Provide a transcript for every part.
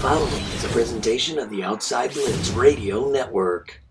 following is a presentation of the Outside Lens Radio Network.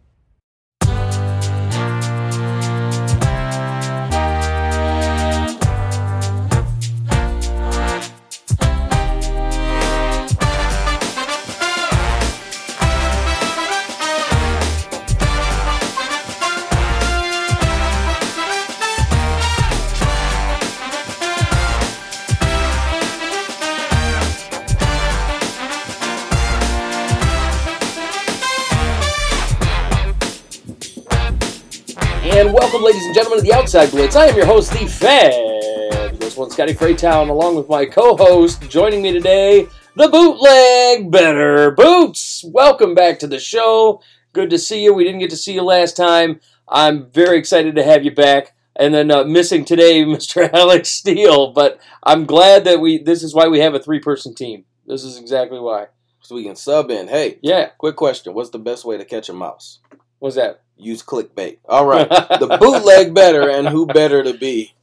And gentlemen, of the Outside Blitz. I am your host, the fabulous one, Scotty Freytown, along with my co-host, joining me today, the bootleg bettor boots. Welcome back to the show. Good to see you. We didn't get to see you last time. I'm very excited to have you back. And then uh, missing today, Mr. Alex Steele. But I'm glad that we. This is why we have a three-person team. This is exactly why. So we can sub in. Hey, Yeah. quick question. What's the best way to catch a mouse? What's that? Use clickbait. All right. the bootleg bettor and who better to be?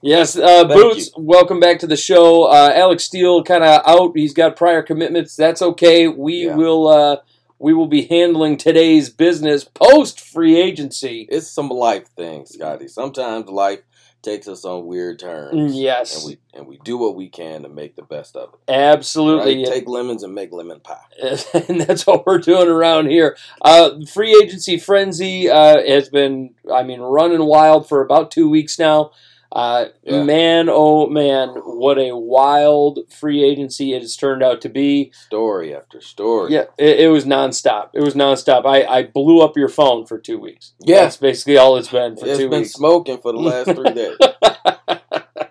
Yes, uh, Boots, welcome back to the show. Uh, Alex Steele kind of out. He's got prior commitments. That's okay. We Yeah. will uh, we will be handling today's business post free agency. It's some life things, Scotty. Sometimes life takes us on weird turns. Mm, Yes, And we and we do what we can to make the best of it. absolutely. Right? Take lemons and make lemon pie. and that's what we're doing around here. Uh, free agency frenzy uh, has been, I mean, running wild for about two weeks now. Uh, Yeah. Man, oh man, what a wild free agency it has turned out to be. Story after story. Yeah, it, it was nonstop. It was nonstop. I, I blew up your phone for two weeks. Yeah. That's basically all it's been for It's two been weeks. smoking for the last three days.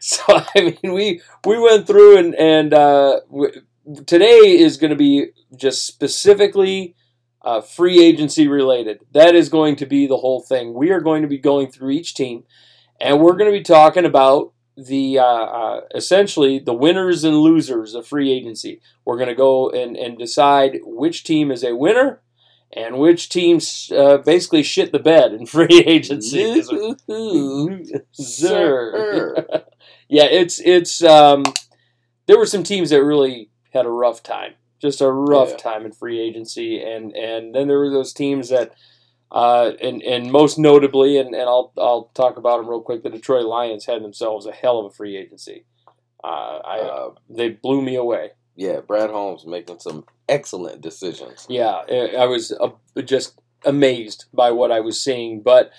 so I mean, we we went through and and uh, w- today is going to be just specifically uh, free agency related. That is going to be the whole thing. We are going to be going through each team, and we're going to be talking about the uh, uh, essentially the winners and losers of free agency. We're going to go and, and decide which team is a winner and which teams uh, basically shit the bed in free agency. Sir. yeah, it's it's um, there were some teams that really had a rough time, just a rough Yeah. time in free agency, and and then there were those teams that, uh, and and most notably, and, and I'll I'll talk about them real quick. The Detroit Lions had themselves a hell of a free agency. Uh, I Uh, they blew me away. yeah, Brad Holmes making some excellent decisions. Yeah, I I was uh, just amazed by what I was seeing. But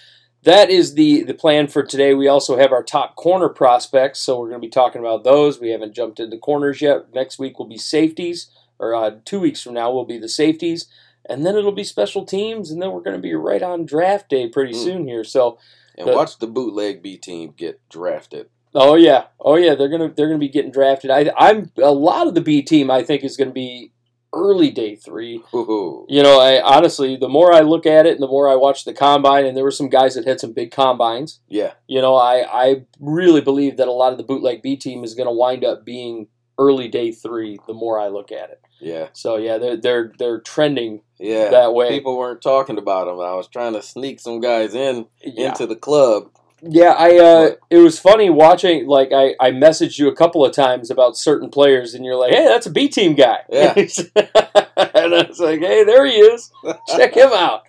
that is the the plan for today. We also have our top corner prospects, so we're going to be talking about those. We haven't jumped into corners yet. Next week will be safeties, or uh, two weeks from now will be the safeties, and then it'll be special teams, and then we're going to be right on draft day pretty Mm. soon here. So, And The- watch the bootleg B team get drafted. oh yeah, oh yeah, they're gonna they're gonna be getting drafted. I I'm a lot of the B team I think is going to be early day three. Ooh. You know, I honestly, the more I look at it and the more I watch the combine, and there were some guys that had some big combines. Yeah. You know, I I really believe that a lot of the bootleg B team is going to wind up being early day three. The more I look at it, Yeah. so yeah, they're they're they're trending Yeah. that way. People weren't talking about them. I was trying to sneak some guys in yeah, into the club. yeah. I uh, it was funny watching. Like I I messaged you a couple of times about certain players, and you're like, hey, that's a B team guy. Yeah. and I was like, hey, there he is. Check him out.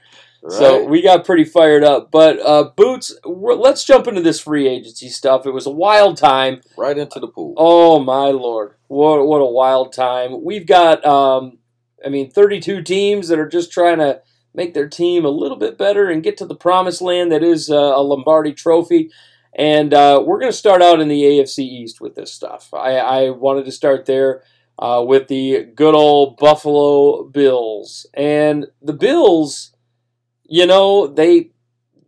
So we got pretty fired up. But uh, Boots, let's jump into this free agency stuff. It was a wild time. right into the pool. Oh my lord, what what a wild time! We've got, um, I mean, 32 teams that are just trying to make their team a little bit better and get to the promised land that is uh, a Lombardi Trophy. And uh, we're going to start out in the AFC East with this stuff. I, I wanted to start there uh, with the good old Buffalo Bills, and the Bills. You know they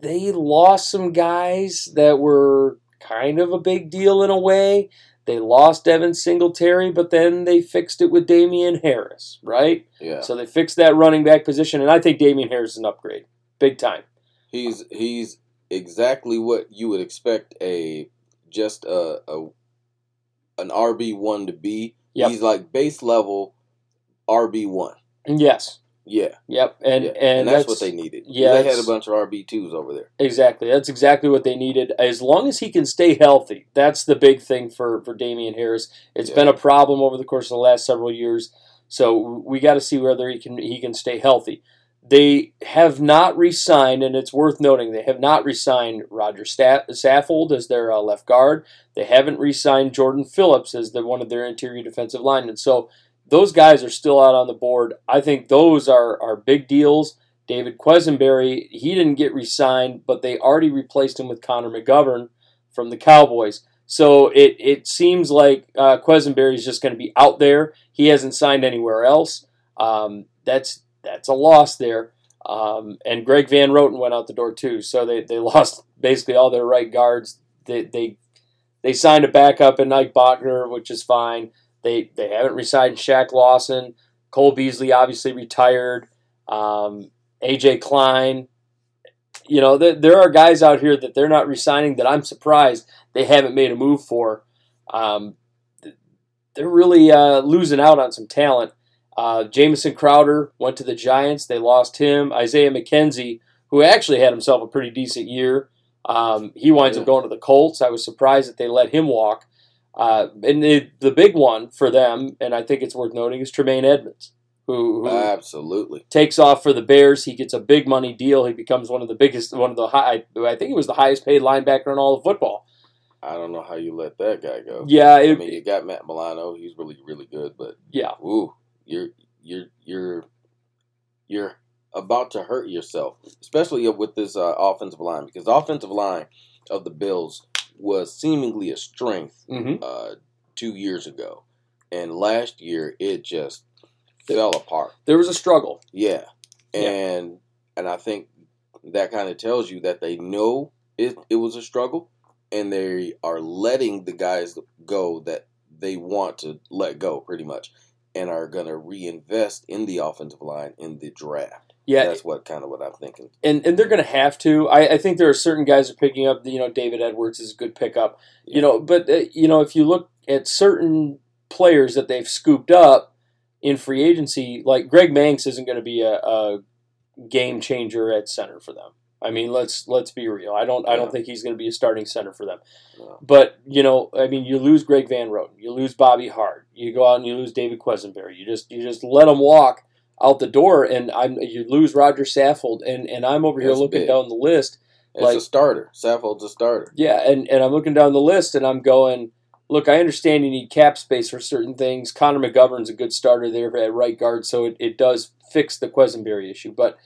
they lost some guys that were kind of a big deal in a way. They lost Devin Singletary, but then they fixed it with Damien Harris, right? Yeah. So they fixed that running back position, and I think Damien Harris is an upgrade, big time. He's he's exactly what you would expect a just a, a an RB one to be. Yep. He's like base level RB one. Yes, Yeah. yep, and yeah. and, that's, what they needed. yeah, they had a bunch of RB twos over there. Exactly. That's exactly what they needed. As long as he can stay healthy, that's the big thing for, for Damien Harris. It's Yeah. been a problem over the course of the last several years. So we got to see whether he can he can stay healthy. They have not re-signed, and it's worth noting they have not re-signed Roger Saffold as their uh, left guard. They haven't re-signed Jordan Phillips as the, one of their interior defensive linemen. So those guys are still out on the board. I think those are are big deals. David Quessenberry, he didn't get re-signed, but they already replaced him with Connor McGovern from the Cowboys. So it, it seems like uh, Quessenberry is just going to be out there. He hasn't signed anywhere else. Um, that's that's a loss there. Um, and Greg Van Roten went out the door too, so they, they lost basically all their right guards. They they they signed a backup in Ike Boettger, which is fine. They they haven't resigned Shaq Lawson. Cole Beasley obviously retired. Um, AJ Klein. You know, there, there are guys out here that they're not resigning that I'm surprised they haven't made a move for. Um, they're really uh, losing out on some talent. Uh, Jamison Crowder went to the Giants. They lost him. Isaiah McKenzie, who actually had himself a pretty decent year, um, he winds yeah. up going to the Colts. I was surprised that they let him walk. Uh, and the, the big one for them, and I think it's worth noting, is Tremaine Edmunds, who, who absolutely takes off for the Bears. He gets a big money deal. He becomes one of the biggest, one of the high. I think he was the highest paid linebacker in all of football. I don't know how you let that guy go. Yeah, it, I mean, you got Matt Milano. He's really, really good, but yeah, ooh, you're you're you're you're about to hurt yourself, especially with this uh, offensive line because the offensive line of the Bills was seemingly a strength mm-hmm. uh, two years ago, and last year it just fell apart. There was a struggle. Yeah, and yeah. and I think that kind of tells you that they know it, it was a struggle, and they are letting the guys go that they want to let go, pretty much and are going to reinvest in the offensive line in the draft. Yeah, that's what kind of what I'm thinking. And and they're going to have to. I, I think there are certain guys are picking up. You know, David Edwards is a good pickup. Yeah. You know, but uh, you know if you look at certain players that they've scooped up in free agency, like Greg Mancz isn't going to be a, a game changer at center for them. I mean, let's let's be real. I don't I don't think he's going to be a starting center for them. But you know, I mean, you lose Greg Van Roten, you lose Bobby Hart, you go out and you lose David Quessenberry. You just you just let them walk out the door, and I'm you lose Roger Saffold, and and I'm over That's here looking big. down the list. It's like, a starter. Saffold's a starter. Yeah, and and I'm looking down the list, and I'm going. Look, I understand you need cap space for certain things. Connor McGovern's a good starter there at right guard, so it, it does fix the Quessenberry issue. But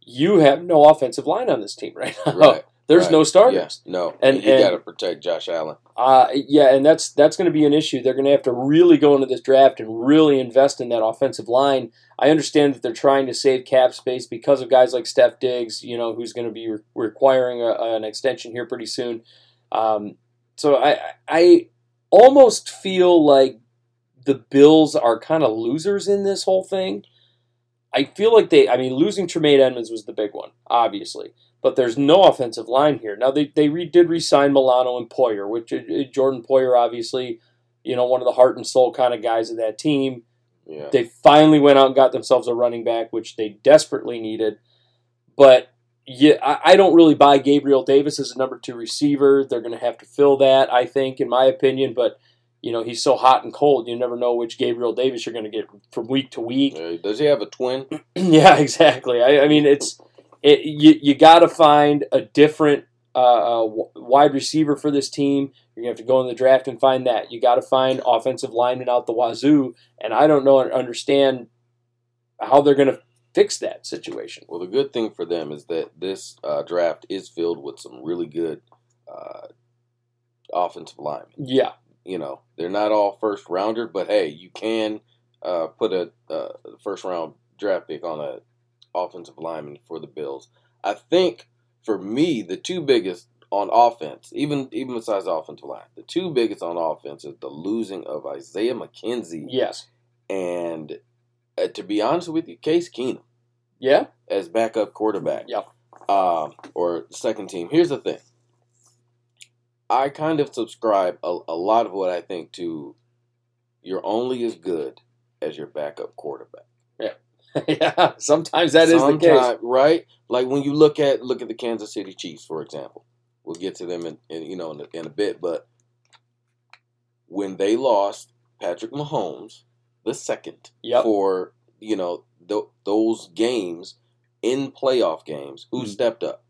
you have no offensive line on this team right now. Right. There's right. no starters. Yeah, no, and you got to protect Josh Allen. Uh, yeah, and that's that's going to be an issue. They're going to have to really go into this draft and really invest in that offensive line. I understand that they're trying to save cap space because of guys like Steph Diggs, you know, who's going to be re- requiring a, an extension here pretty soon. Um, so I I almost feel like the Bills are kind of losers in this whole thing. I feel like they, I mean, losing Tremaine Edmunds was the big one, obviously, but there's no offensive line here. Now, they, they re, did re sign Milano and Poyer, which uh, uh, Jordan Poyer, obviously, you know, one of the heart and soul kind of guys of that team. Yeah. They finally went out and got themselves a running back, which they desperately needed. But yeah, I, I don't really buy Gabriel Davis as a number two receiver. They're going to have to fill that, I think, in my opinion. But you know he's so hot and cold. You never know which Gabriel Davis you're going to get from week to week. Uh, does he have a twin? yeah, exactly. I, I, mean, it's it, you you got to find a different uh, uh, wide receiver for this team. You're gonna have to go in the draft and find that. You got to find offensive linemen out the wazoo, and I don't know understand how they're going to fix that situation. Well, the good thing for them is that this uh, draft is filled with some really good uh, offensive linemen. Yeah, you know, they're not all first rounder, but hey, you can uh, put a uh, first round draft pick on a offensive lineman for the Bills. I think for me, the two biggest on offense, even even besides offensive line, the two biggest on offense is the losing of Isaiah McKenzie. Yes, and uh, to be honest with you, Case Keenum. Yeah, as backup quarterback. Yeah, um, or second team. Here's the thing. I kind of subscribe a, a lot of what I think to you're only as good as your backup quarterback. Yeah. sometimes that sometimes, is the case, right? Like when you look at look at the Kansas City Chiefs, for example. We'll get to them in, in you know in a, in a bit, but when they lost Patrick Mahomes, the second Yep. for you know th- those games in playoff games. Who Mhm. stepped up?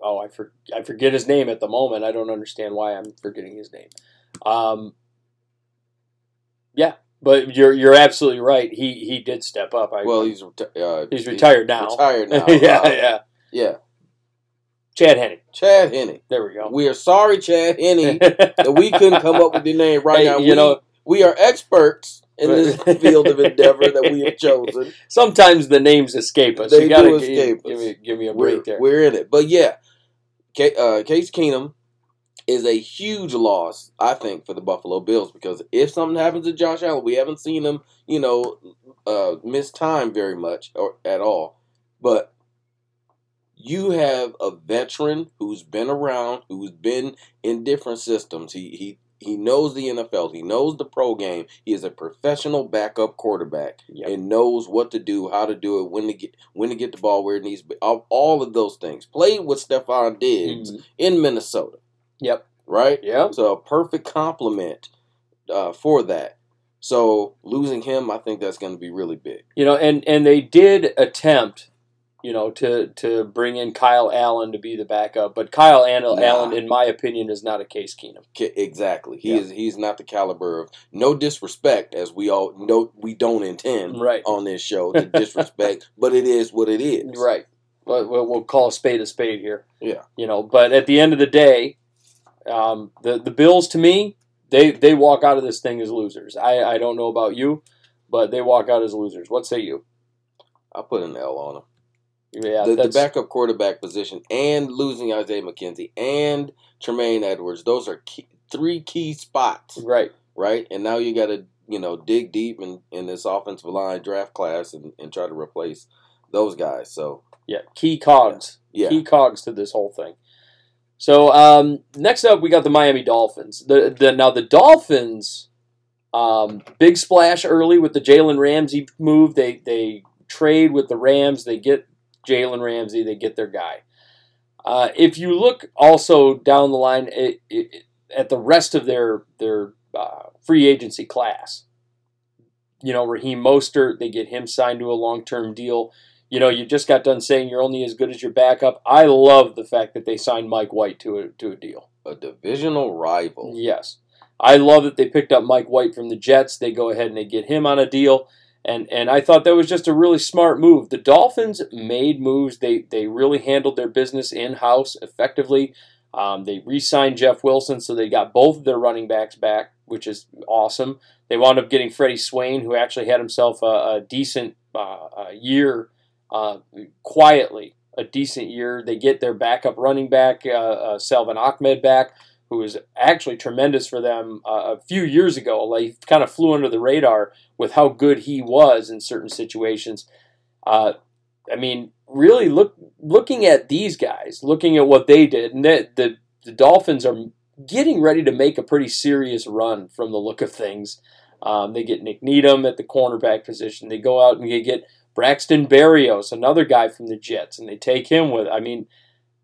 oh, I for, I forget his name at the moment. I don't understand why I'm forgetting his name. Um, yeah, but you're you're absolutely right. He he did step up. I, Well, he's reti- uh, he's retired now. Retired now. yeah, Uh, yeah. yeah. Chad Henney. Chad Henne. There we go. We are sorry, Chad Henney, that we couldn't come up with the name right Hey, now. you we, know- we are experts in this field of endeavor that we have chosen. Sometimes the names escape us. They you gotta do escape give, us. me give me a We're, break there. we're in it. But yeah, Ca uh, Case Keenum is a huge loss, I think, for the Buffalo Bills because if something happens to Josh Allen, we haven't seen him, you know, uh, miss time very much or at all. But you have a veteran who's been around, who's been in different systems. He he he knows the NFL. He knows the pro game. He is a professional backup quarterback Yep. and knows what to do, how to do it, when to get when to get the ball where it needs to be. All, all of those things. Played with Stefon Diggs Mhm. in Minnesota, Yep. right? Yep. So a perfect compliment uh, for that. So losing him, I think that's going to be really big. You know, and and they did attempt, you know, to to bring in Kyle Allen to be the backup, but Kyle Allen, Nah. Allen in my opinion, is not a Case Keenum. Exactly. He Yeah. is. He's not the caliber of no disrespect, as we all know. We don't intend Right. on this show to disrespect, but it is what it is. Right. But we'll, we'll call a spade a spade here. Yeah. You know, but at the end of the day, um, the the Bills to me, they they walk out of this thing as losers. I I don't know about you, but they walk out as losers. What say you? I put an L on them. Yeah, the, the backup quarterback position and losing Isaiah McKenzie and Tremaine Edwards. Those are key, three key spots, right. right? And now you got to you know dig deep in, in this offensive line draft class and, and try to replace those guys. So Yeah, key cogs. yeah, Key cogs to this whole thing. So um, next up, we got the Miami Dolphins. The, the now the Dolphins, um, big splash early with the Jalen Ramsey move. They they trade with the Rams. They get Jalen Ramsey. They get their guy. Uh, if you look also down the line it, it, at the rest of their their uh, free agency class, you know Raheem Mostert, they get him signed to a long term deal you know, you just got done saying you're only as good as your backup. I love the fact that they signed Mike White to a to a deal. a divisional rival. Yes, I love that they picked up Mike White from the Jets. They go ahead and they get him on a deal, and and I thought that was just a really smart move. The Dolphins made moves. They they really handled their business in house effectively. Um, they re-signed Jeff Wilson, so they got both of their running backs back, which is awesome. They wound up getting Freddie Swain, who actually had himself a, a decent uh, year uh, quietly a decent year. They get their backup running back, uh, uh, Salvon Ahmed, back, who was actually tremendous for them uh, a few years ago. Like, kind of flew under the radar with how good he was in certain situations. Uh, I mean, really look looking at these guys, looking at what they did, and the, the the Dolphins are getting ready to make a pretty serious run from the look of things. Um, they get Nik Needham at the cornerback position. They go out and they get Braxton Berrios, another guy from the Jets, and they take him with. I mean,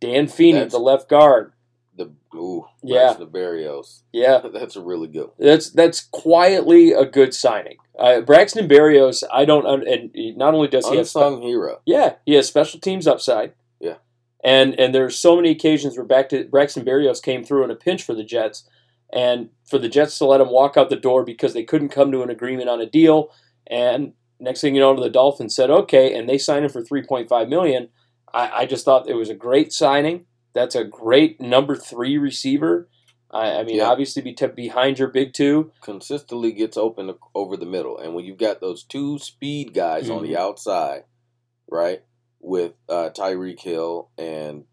Dan Feeney, That's- the left guard. The ooh, Yeah. the Berrios. Yeah, That's a really good. One. that's that's quietly a good signing. Uh, Braxton Berrios, I don't, and not only does he have, Unsung hero. yeah, he has special teams upside. Yeah. and and there's so many occasions where back to Braxton Berrios came through in a pinch for the Jets, and for the Jets to let him walk out the door because they couldn't come to an agreement on a deal, and next thing you know, the Dolphins said okay, and they signed him for 3.5 million. I, I just thought it was a great signing. That's a great number three receiver. I, I mean, Yeah. obviously, be t- behind your big two. Consistently gets open over the middle, and when you've got those two speed guys on the Mhm. outside, right, with uh, Tyreek Hill and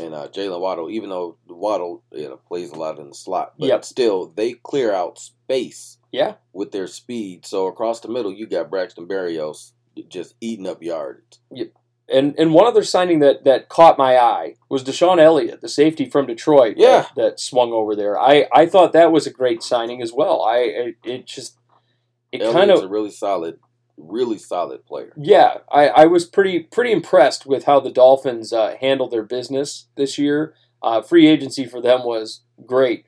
and uh, Jalen Waddle, even though Waddle you know, plays a lot in the slot, but Yep. still they clear out space Yeah, with their speed. So across the middle, you got Braxton Berrios just eating up yards. and and one other signing that that caught my eye was DeShon Elliott, the safety from Detroit. that- Yeah. that, swung over there. I I thought that was a great signing as well. I it, it just it Elliott's kind of a really solid, really solid player. yeah. I I was pretty pretty impressed with how the Dolphins uh, handled their business this year. Uh, free agency for them was great.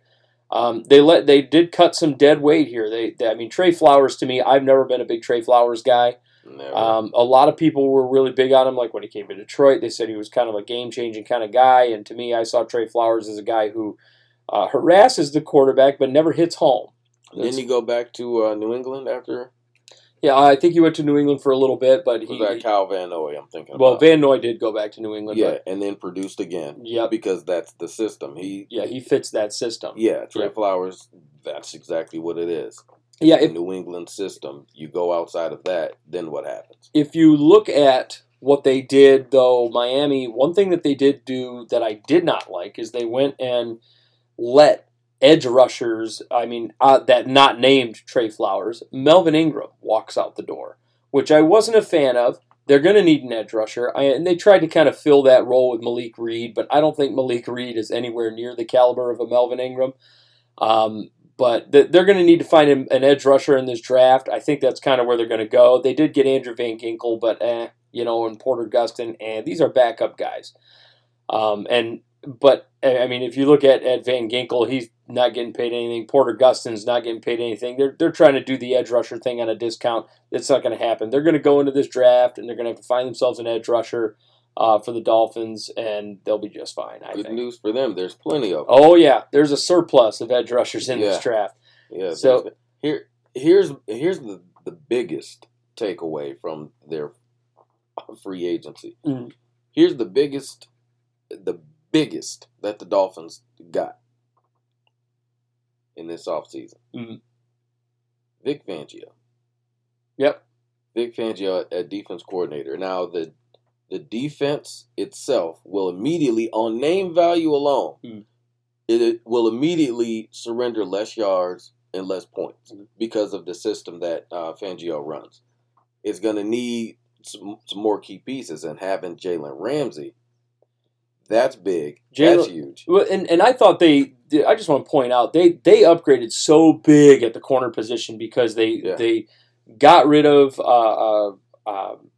Um, they let they did cut some dead weight here. They, they, I mean Trey Flowers to me, I've never been a big Trey Flowers guy. Um, a lot of people were really big on him. Like when he came to Detroit, they said he was kind of a game changing kind of guy. And to me, I saw Trey Flowers as a guy who uh, harasses the quarterback but never hits home. Didn't he go back to uh, New England after? Yeah, I think he went to New England for a little bit, but Was he. that Cal Van Noy? I'm thinking. well, about. Van Noy did go back to New England. yeah, but and then produced again Yeah, because that's the system. He yeah, he fits that system. yeah, Trey Yeah. Flowers. That's exactly what it is. Yeah, if New England system. You go outside of that, then what happens? if you look at what they did, though, Miami, one thing that they did do that I did not like is they went and let edge rushers, I mean, uh, that not named Trey Flowers, Melvin Ingram walks out the door, which I wasn't a fan of. They're going to need an edge rusher, I, and they tried to kind of fill that role with Malik Reed, but I don't think Malik Reed is anywhere near the caliber of a Melvin Ingram. Um, but th- they're going to need to find an edge rusher in this draft. I think that's kind of where they're going to go. They did get Andrew Van Ginkel, but eh, you know, and Porter Gustin, and these are backup guys. Um, and but eh, I mean, if you look at, at Van Ginkel, he's not getting paid anything. Porter Gustin's not getting paid anything. They're they're trying to do the edge rusher thing on a discount. That's not going to happen. They're going to go into this draft and they're going to have to find themselves an edge rusher uh, for the Dolphins, and they'll be just fine. I Good think. news for them. There's plenty of. Them. Oh yeah, there's a surplus of edge rushers in this draft. Yeah. So- here, here's here's the the biggest takeaway from their free agency. Mhm. Here's the biggest, the biggest that the Dolphins got in this offseason. Mhm. Vic Fangio. Yep. Vic Fangio at defense coordinator. Now the the defense itself will immediately, on name value alone, Mm. it, it will immediately surrender less yards and less points Mhm. because of the system that uh, Fangio runs. It's going to need some, some more key pieces, and having Jalen Ramsey, that's big. that's huge. And and I thought they. I just want to point out they they upgraded so big at the corner position because they Yeah. they got rid of uh, uh, um,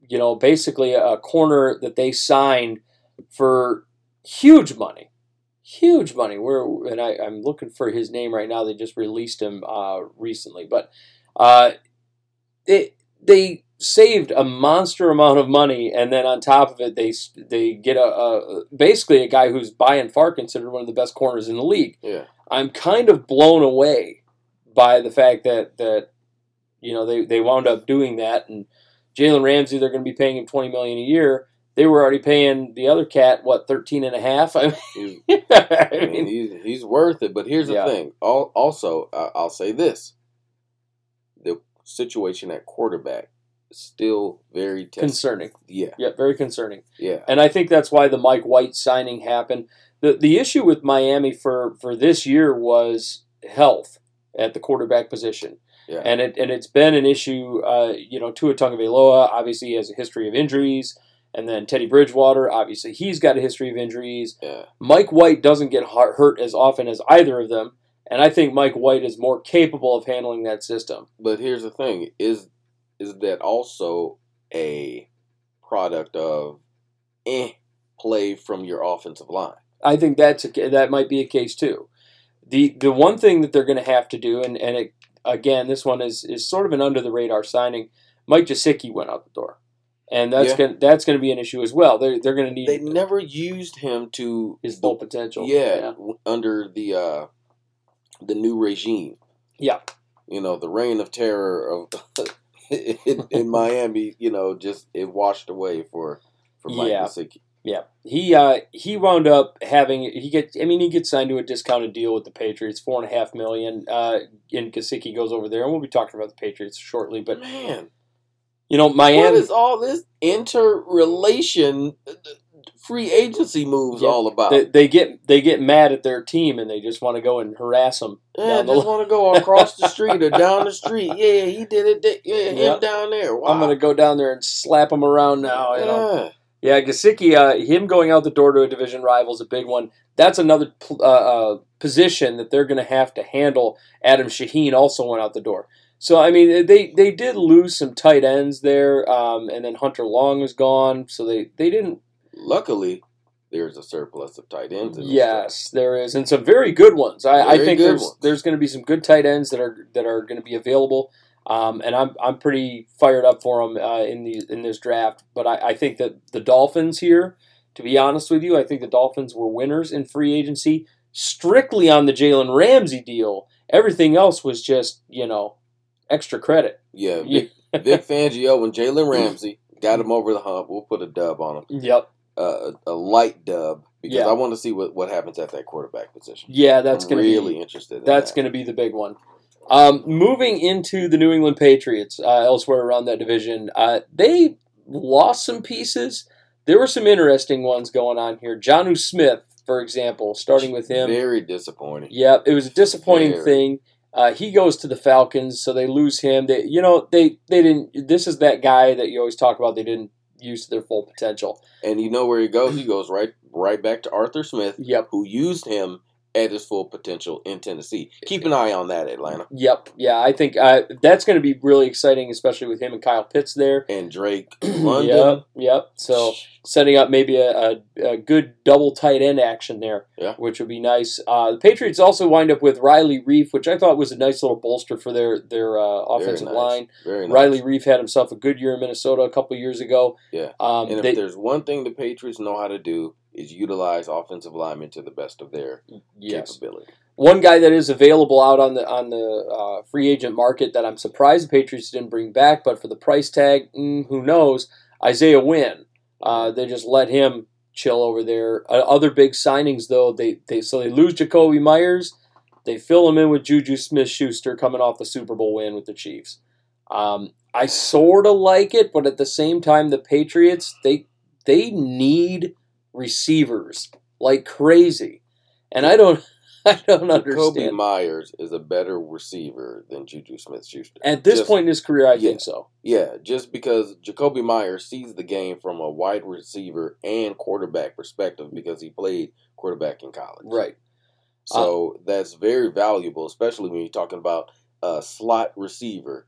you know basically a corner that they signed for huge money, huge money. Where and I, I'm looking for his name right now. They just released him uh, recently, but uh, they they saved a monster amount of money, and then on top of it, they they get a, a basically a guy who's by and far considered one of the best corners in the league. Yeah. I'm kind of blown away by the fact that that you know they, they wound up doing that, and Jalen Ramsey they're going to be paying him 20 million a year. They were already paying the other cat what 13 and a half. I He's, mean, I I mean, he's, he's worth it. But here's Yeah. the thing. Al- Also, uh, I'll say this: the situation at quarterback still very testy. concerning. Yeah, Yeah, very concerning. yeah. And I think that's why the Mike White signing happened. The the issue with Miami for, for this year was health at the quarterback position. Yeah. And it and it's been an issue uh, you know, Tua Tagovailoa obviously has a history of injuries and then Teddy Bridgewater obviously he's got a history of injuries. Yeah. Mike White doesn't get hurt as often as either of them, and I think Mike White is more capable of handling that system. But here's the thing: is is that also a product of eh play from your offensive line? I think that's a, that might be a case too. The the one thing that they're going to have to do, and and it, again, this one is is sort of an under the radar signing. Mike Gesicki went out the door, and that's Yeah. going that's going to be an issue as well. They're they're going to need They never used him to his full potential. Yeah, w- under the uh, the new regime. Yeah. you know the reign of terror of in, in Miami. You know, just it washed away for for Mike Yeah. Gesicki. Yeah, he uh, he wound up having he get I mean he gets signed to a discounted deal with the Patriots, four and a half million. Uh, and Gesicki goes over there, and we'll be talking about the Patriots shortly. But Man, you know what Miami, is all this interrelation uh, free agency moves Yeah, all about? they, they get they get mad at their team, and they just want to go and harass them. yeah, the just want to go across the street or down the street. Yeah, he did it. Yeah, him Yep. down there. Wow. I'm gonna go down there and slap him around now. You know? Yeah. Yeah, Gesicki, uh, him going out the door to a division rival is a big one. That's another uh, uh, position that they're going to have to handle. Adam Shaheen also went out the door. So I mean, they they did lose some tight ends there, um, and then Hunter Long was gone. So they they didn't. Luckily, there's a surplus of tight ends. In this Yes, there is, and some very good ones. I, I think there's ones. there's going to be some good tight ends that are that are going to be available, um, and I'm I'm pretty fired up for them uh, in the in this draft. But I, I think that the Dolphins here, to be honest with you, I think the Dolphins were winners in free agency strictly on the Jalen Ramsey deal. Everything else was just you know extra credit. Yeah, Yeah. Vic, Vic Fangio and Jalen Ramsey got him over the hump. We'll put a dub on him, Yep. Uh, a, a light dub, because Yeah. I want to see what, what happens at that quarterback position. Yeah, that's going to really be interested. In That's that. going to be the big one. Um, moving into the New England Patriots, uh, elsewhere around that division, uh, they lost some pieces. There were some interesting ones going on here. Jonnu Smith, for example, starting with him. Very disappointing. Yeah, it was a disappointing Very. thing. Uh, he goes to the Falcons, so they lose him. They, you know, they they didn't. This is that guy that you always talk about. They didn't use to their full potential. And you know where he goes? He goes right right back to Arthur Smith, Yep. who used him at his full potential in Tennessee. Keep an eye on that, Atlanta. Yep. Yeah, I think uh, that's going to be really exciting, especially with him and Kyle Pitts there. And Drake London. Yep, yep. So setting up maybe a, a, a good double tight end action there, Yeah. which would be nice. Uh, the Patriots also wind up with Riley Reiff, which I thought was a nice little bolster for their their uh, offensive nice. line. Very nice. Riley Reiff had himself a good year in Minnesota a couple years ago. Yeah. Um, And if they, there's one thing the Patriots know how to do is utilize offensive linemen to the best of their yes. capability. One guy that is available out on the on the uh, free agent market that I'm surprised the Patriots didn't bring back, but for the price tag, mm, who knows? Isaiah Wynn. Uh, they just let him chill over there. Uh, other big signings though, they, they so they lose Jakobi Meyers, they fill him in with Juju Smith-Schuster coming off the Super Bowl win with the Chiefs. Um, I sort of like it, but at the same time, the Patriots they they need receivers like crazy, and I don't I don't Kobe understand. Myers is a better receiver than Juju Smith Schuster. At this Just- point in his career, I Yeah. think so. Yeah, just because Jakobi Meyers sees the game from a wide receiver and quarterback perspective because he played quarterback in college. Right. So that's very valuable, especially when you're talking about a slot receiver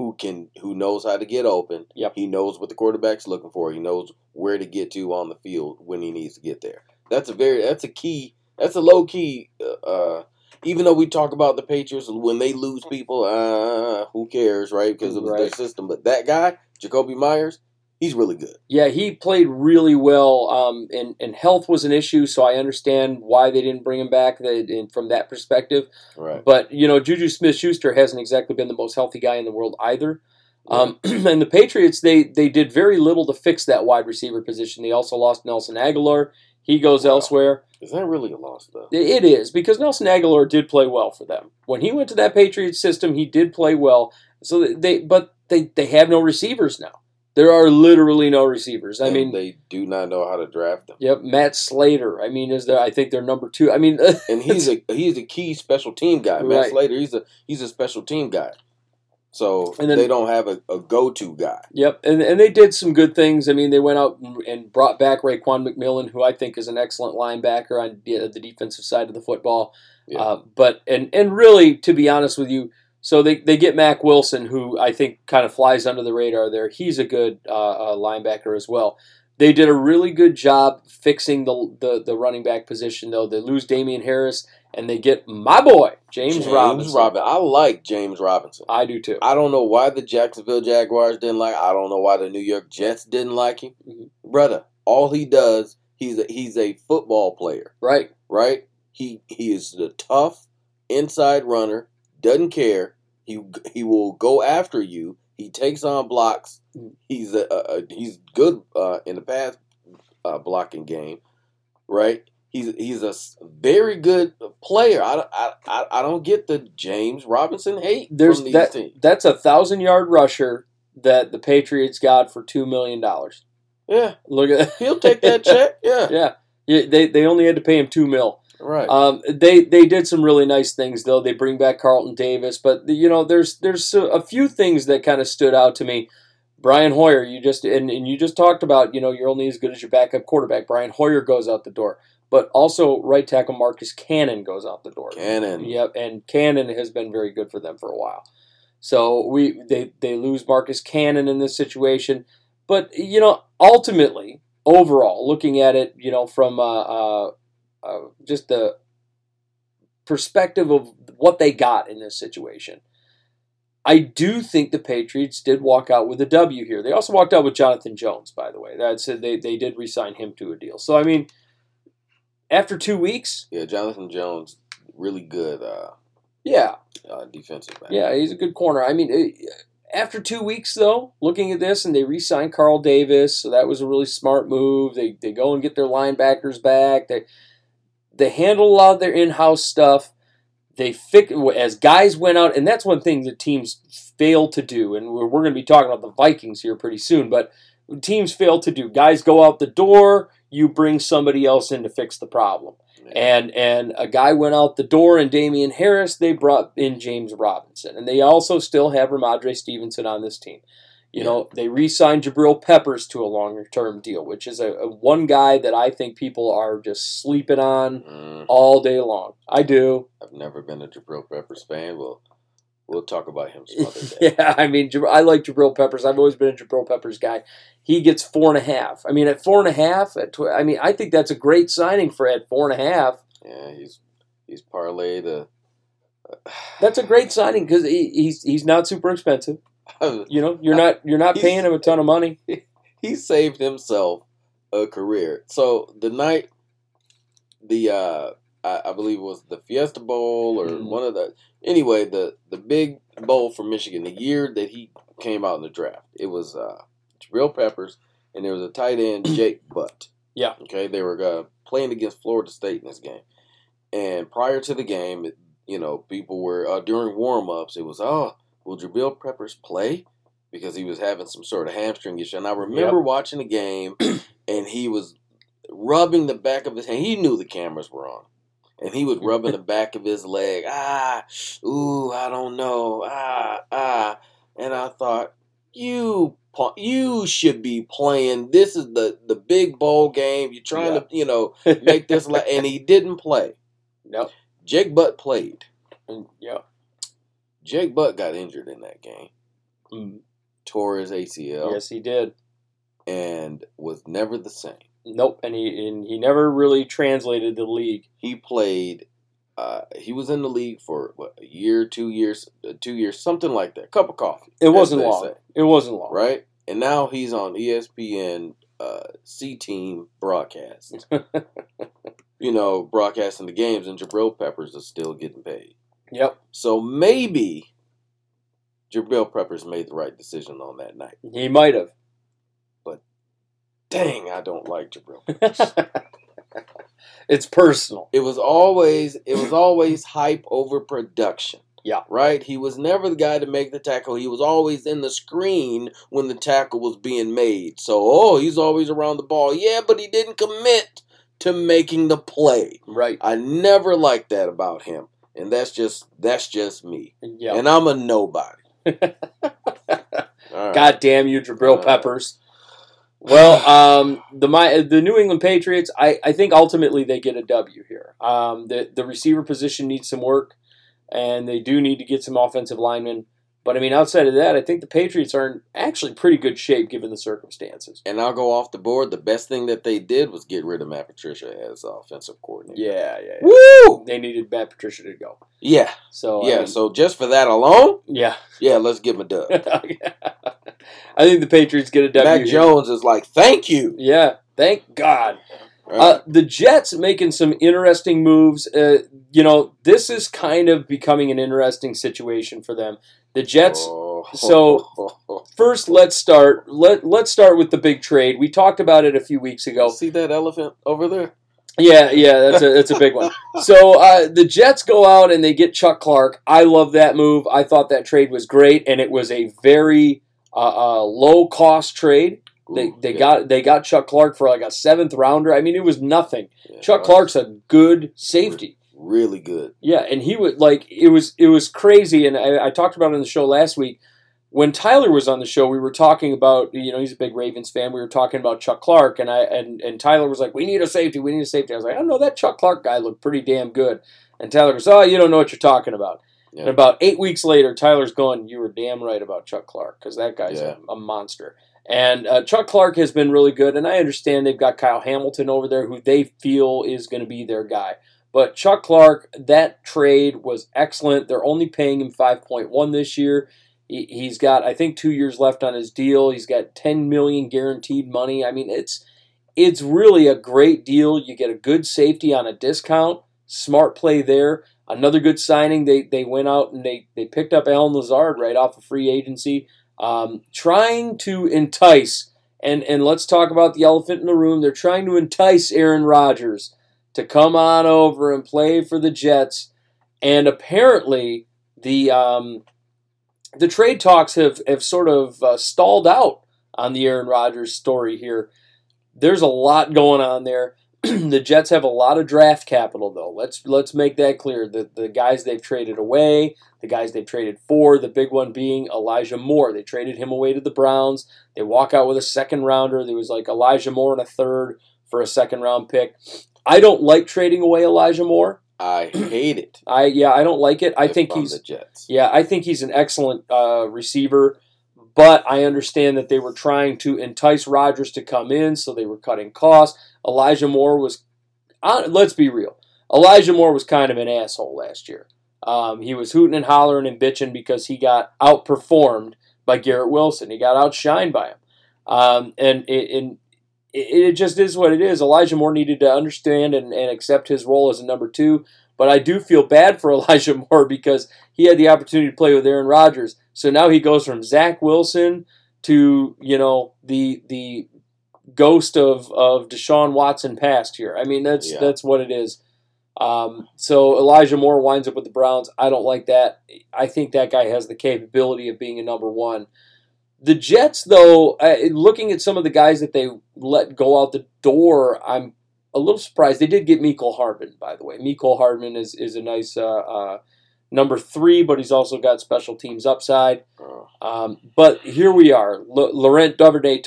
who can who knows how to get open. Yep. He knows what the quarterback's looking for. He knows where to get to on the field when he needs to get there. That's a very that's a key. That's a low key. Uh, uh, even though we talk about the Patriots when they lose people, uh, who cares, right? Because it was their system. But that guy, Jakobi Meyers, he's really good. Yeah, he played really well, um, and, and health was an issue, so I understand why they didn't bring him back in, from that perspective. Right. But, you know, Juju Smith Schuster hasn't exactly been the most healthy guy in the world either. Um, and the Patriots, they, they did very little to fix that wide receiver position. They also lost Nelson Agholor. He goes Wow. elsewhere. Is that really a loss though? It is because Nelson Agholor did play well for them when he went to that Patriots system. He did play well. So they, but they they have no receivers now. There are literally no receivers. I And mean, they do not know how to draft them. yep, Matt Slater. I mean, is there? I think they're number two. I mean, and he's a he's a key special team guy. Matt Right. Slater, he's a he's a special team guy. So And then- they don't have a, a go to guy. Yep, and and they did some good things. I mean, they went out and, brought back Raekwon McMillan, who I think is an excellent linebacker on the, the defensive side of the football. Yeah. Uh, but and and really, to be honest with you, so they, they get Mack Wilson, who I think kind of flies under the radar there. He's a good uh, uh, linebacker as well. They did a really good job fixing the, the the running back position, though. They lose Damien Harris, and they get my boy James, Robinson. Robin. I like James Robinson. I do too. I don't know why the Jacksonville Jaguars didn't like. I don't know why the New York Jets didn't like him, Mhm. brother. All he does, he's a, he's a football player, right. right? He he is the tough inside runner. Doesn't care. He he will go after you. He takes on blocks. He's a, a, he's good uh, in the pass uh, blocking game, right? He's he's a very good player. I, don't- I, I, I don't get the James Robinson hate There's that. teams. That's a thousand yard rusher that the Patriots got for two million dollars. Yeah, Look at that. he'll take that check. Yeah, Yeah, yeah. They they only had to pay him two mil. Right. Um, they they did some really nice things though. They bring back Carlton Davis, but you know, there's there's a a few things that kind of stood out to me. Brian Hoyer, you just and, and you just talked about, you know, you're only as good as your backup quarterback. Brian Hoyer goes out the door, but also right tackle Marcus Cannon goes out the door. Cannon. Yep, and Cannon has been very good for them for a while. So we they they lose Marcus Cannon in this situation, but you know ultimately overall, looking at it, you know, from uh, uh, uh, just the perspective of what they got in this situation, I do think the Patriots did walk out with a W here. They also walked out with Jonathan Jones, by the way. That's they they did re-sign him to a deal. So I mean, after two weeks, Yeah, Jonathan Jones, really good uh, yeah, uh, defensive back. yeah, he's a good corner. I mean, after two weeks though, looking at this, and they re-signed Carl Davis, so that was a really smart move. They they go and get their linebackers back. They they handle a lot of their in-house stuff. They fix as guys went out, and that's one thing that teams fail to do. And we're, we're going to be talking about the Vikings here pretty soon, but teams fail to do. Guys go out the door. You bring somebody else in to fix the problem. And and a guy went out the door and Damien Harris, they brought in James Robinson. And they also still have Rhamondre Stevenson on this team. You know, they re-signed Jabril Peppers to a longer term deal, which is a, a one guy that I think people are just sleeping on Mm, all day long. I do. I've never been a Jabril Peppers fan. We'll we'll talk about him some other day. yeah, I mean, I like Jabril Peppers. I've always been a Jabril Peppers guy. He gets four and a half. I mean, at four and a half, at tw- I mean, I think that's a great signing for at four and a half. Yeah, he's he's parlayed a. That's a great signing because he, he's he's not super expensive. You know, you're not you're not paying him a ton of money. he saved himself a career. So the night, the uh, I, I believe it was the Fiesta Bowl or Mhm. one of the anyway the the big bowl for Michigan. The year that he came out in the draft, it was uh, Jabril Peppers and there was a tight end Jake Butt. Yeah. Okay, they were uh, playing against Florida State in this game, and prior to the game, it, you know, people were uh, during warm ups. It was oh, will Jabril Peppers play? because he was having some sort of hamstring issue. And I remember watching the game, and he was rubbing the back of his hand. He knew the cameras were on, and he was rubbing the back of his leg. Ah, ooh, I don't know. Ah, ah. And I thought, you, you should be playing. This is the the big bowl game. You're trying to, you know, make this. And he didn't play. no. Jake Butt played. Yeah. Jake Butt got injured in that game. Mm. Tore his ACL. Yes, he did. and was never the same. Nope, and he and he never really translated the league. He played. Uh, he was in the league for what a year, two years, uh, two years, something like that. Cup of coffee. It wasn't long. say, It wasn't long. right? And now he's on ESPN uh, C Team broadcast. you know, broadcasting the games, and Jabril Peppers is still getting paid. Yep. So maybe Jabril Peppers made the right decision on that night. He might have. But dang, I don't like Jabril. it's personal. it was always it was always hype over production. Yeah. Right? He was never the guy to make the tackle. He was always in the screen when the tackle was being made. So, oh, he's always around the ball. Yeah, but he didn't commit to making the play. Right. I never liked that about him. And that's just that's just me. Yeah. And I'm a nobody. Right. God damn you, Jabril Uh, Peppers. Well, um, the my the New England Patriots, I, I think ultimately they get a W here. Um, the the receiver position needs some work, and they do need to get some offensive linemen. But I mean, outside of that, I think the Patriots are in actually pretty good shape given the circumstances. And I'll go off the board. The best thing that they did was get rid of Matt Patricia as offensive coordinator. Yeah, yeah. yeah. Woo! They needed Matt Patricia to go. Yeah. So I Yeah, mean, so just for that alone, yeah. yeah, let's give him a dub. I think the Patriots get a W. Here. Jones is like, thank you. Yeah, thank God. Uh, the Jets making some interesting moves. Uh, you know, this is kind of becoming an interesting situation for them. The Jets. Oh. so- First, let's start. Let Let's start with the big trade. We talked about it a few weeks ago. see that elephant over there? Yeah, yeah, that's a that's a big one. So uh, the Jets go out and they get Chuck Clark. I love that move. I thought that trade was great, and it was a very uh, uh, low cost trade. They, they yeah, got they got Chuck Clark for like a seventh rounder. I mean, it was nothing. yeah, Chuck Clark's a good safety. really good. Yeah, and he would like it was it was crazy, and I, I talked about it on the show last week. When Tyler was on the show, we were talking about you know he's a big Ravens fan. We were talking about Chuck Clark, and I and, and Tyler was like, "We need a safety. We need a safety." I was like, "I don't know that Chuck Clark guy looked pretty damn good." And Tyler goes, "Oh, you don't know what you're talking about." Yeah. And about eight weeks later, Tyler's going, You were damn right about Chuck Clark because that guy's Yeah. a, a monster. And uh, Chuck Clark has been really good. And I understand they've got Kyle Hamilton over there who they feel is going to be their guy. But Chuck Clark, that trade was excellent. They're only paying him 5.1 this year. He- He's got, I think, two years left on his deal. He's got 10 million guaranteed money. I mean, it's it's really a great deal. You get a good safety on a discount. Smart play there. Another good signing. They they went out and they they picked up Allen Lazard right off of free agency, um, trying to entice. And and let's talk about the elephant in the room. They're trying to entice Aaron Rodgers to come on over and play for the Jets. And apparently the um, the trade talks have have sort of uh, stalled out on the Aaron Rodgers story here. There's a lot going on there. the Jets have a lot of draft capital, though. Let's let's make that clear. The the guys they've traded away, the guys they've traded for, the big one being Elijah Moore. They traded him away to the Browns. They walk out with a second rounder. There was like Elijah Moore and a third for a second round pick. I don't like trading away Elijah Moore. I hate it. I yeah, I don't like it. I if think I'm he's the Jets. yeah, I think he's an excellent uh, receiver, but I understand that they were trying to entice Rodgers to come in, so they were cutting costs. Elijah Moore was, let's be real, Elijah Moore was kind of an asshole last year. Um, he was hooting and hollering and bitching because he got outperformed by Garrett Wilson. He got outshined by him, um, and it, and it, it just is what it is. Elijah Moore needed to understand and, and accept his role as a number two. But I do feel bad for Elijah Moore because he had the opportunity to play with Aaron Rodgers. So now he goes from Zach Wilson to you know the the ghost of of Deshaun Watson past here. I mean that's Yeah. that's what it is. Um, so Elijah Moore winds up with the Browns. I don't like that. I think that guy has the capability of being a number one. The Jets, though, uh, looking at some of the guys that they let go out the door, I'm a little surprised. They did get Mecole Hardman, by the way. Mecole Hardman is is a nice uh, uh, number three, but he's also got special teams upside. Um, but here we are. L- Laurent Tarvit,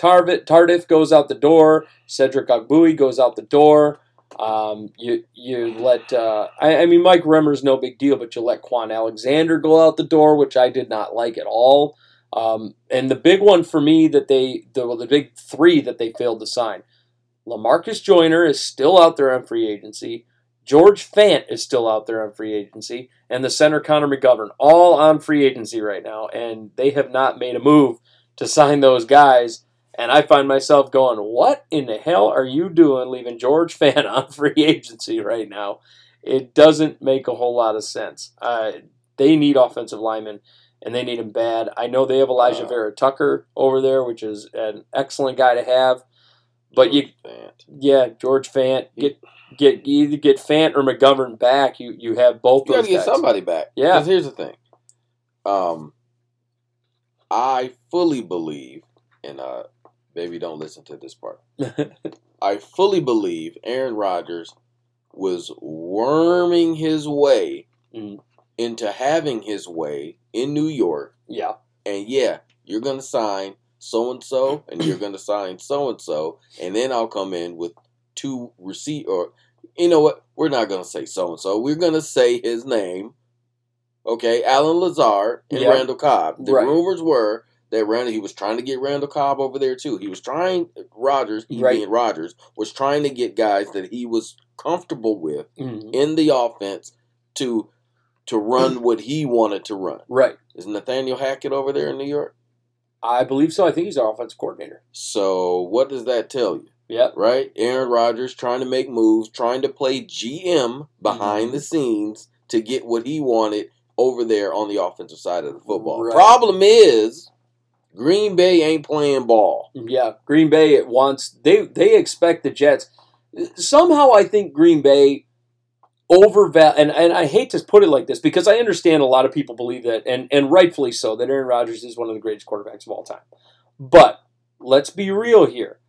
Tardif goes out the door. Cedric Ogbuehi goes out the door. Um, you you let uh, I, I mean Mike Remmer's no big deal, but you let Kwon Alexander go out the door, which I did not like at all. Um, and the big one for me that they the, well, the big three that they failed to sign. Lamarcus Joyner is still out there on free agency. George Fant is still out there on free agency, and the center Connor McGovern, all on free agency right now, and they have not made a move to sign those guys. And I find myself going, "What in the hell are you doing, leaving George Fant on free agency right now?" It doesn't make a whole lot of sense. Uh, they need offensive linemen, and they need them bad. I know they have Alijah Wow. Vera Tucker over there, which is an excellent guy to have. But you, Fant. yeah, George Fant, get get either get Fant or McGovern back. You you have both You got to get somebody back. Yeah. 'Cause here's the thing. Um, I fully believe, and uh, baby, don't listen to this part. I fully believe Aaron Rodgers was worming his way Mm. into having his way in New York. yeah, And yeah, you're to sign so and so, and you're to sign so and so, and then I'll come in with two receive or you know what? We're not going to say so and so. We're going to say his name. Okay, Allen Lazard and Yeah. Randall Cobb. The Right. rumors were that Randall he was trying to get Randall Cobb over there too. He was trying Rodgers, he Right. being Rodgers, was trying to get guys that he was comfortable with Mhm. in the offense to to run what he wanted to run. right. Is Nathaniel Hackett over there in New York? I believe so. I think he's our offensive coordinator. So what does that tell you? Yep. Right? Aaron Rodgers trying to make moves, trying to play GM behind Mm-hmm. the scenes to get what he wanted over there on the offensive side of the football. Right. Problem is, Green Bay ain't playing ball. Yeah, Green Bay at once. They they expect the Jets. Somehow, I think Green Bay overval and and I hate to put it like this because I understand a lot of people believe that, and and rightfully so, that Aaron Rodgers is one of the greatest quarterbacks of all time. But let's be real here.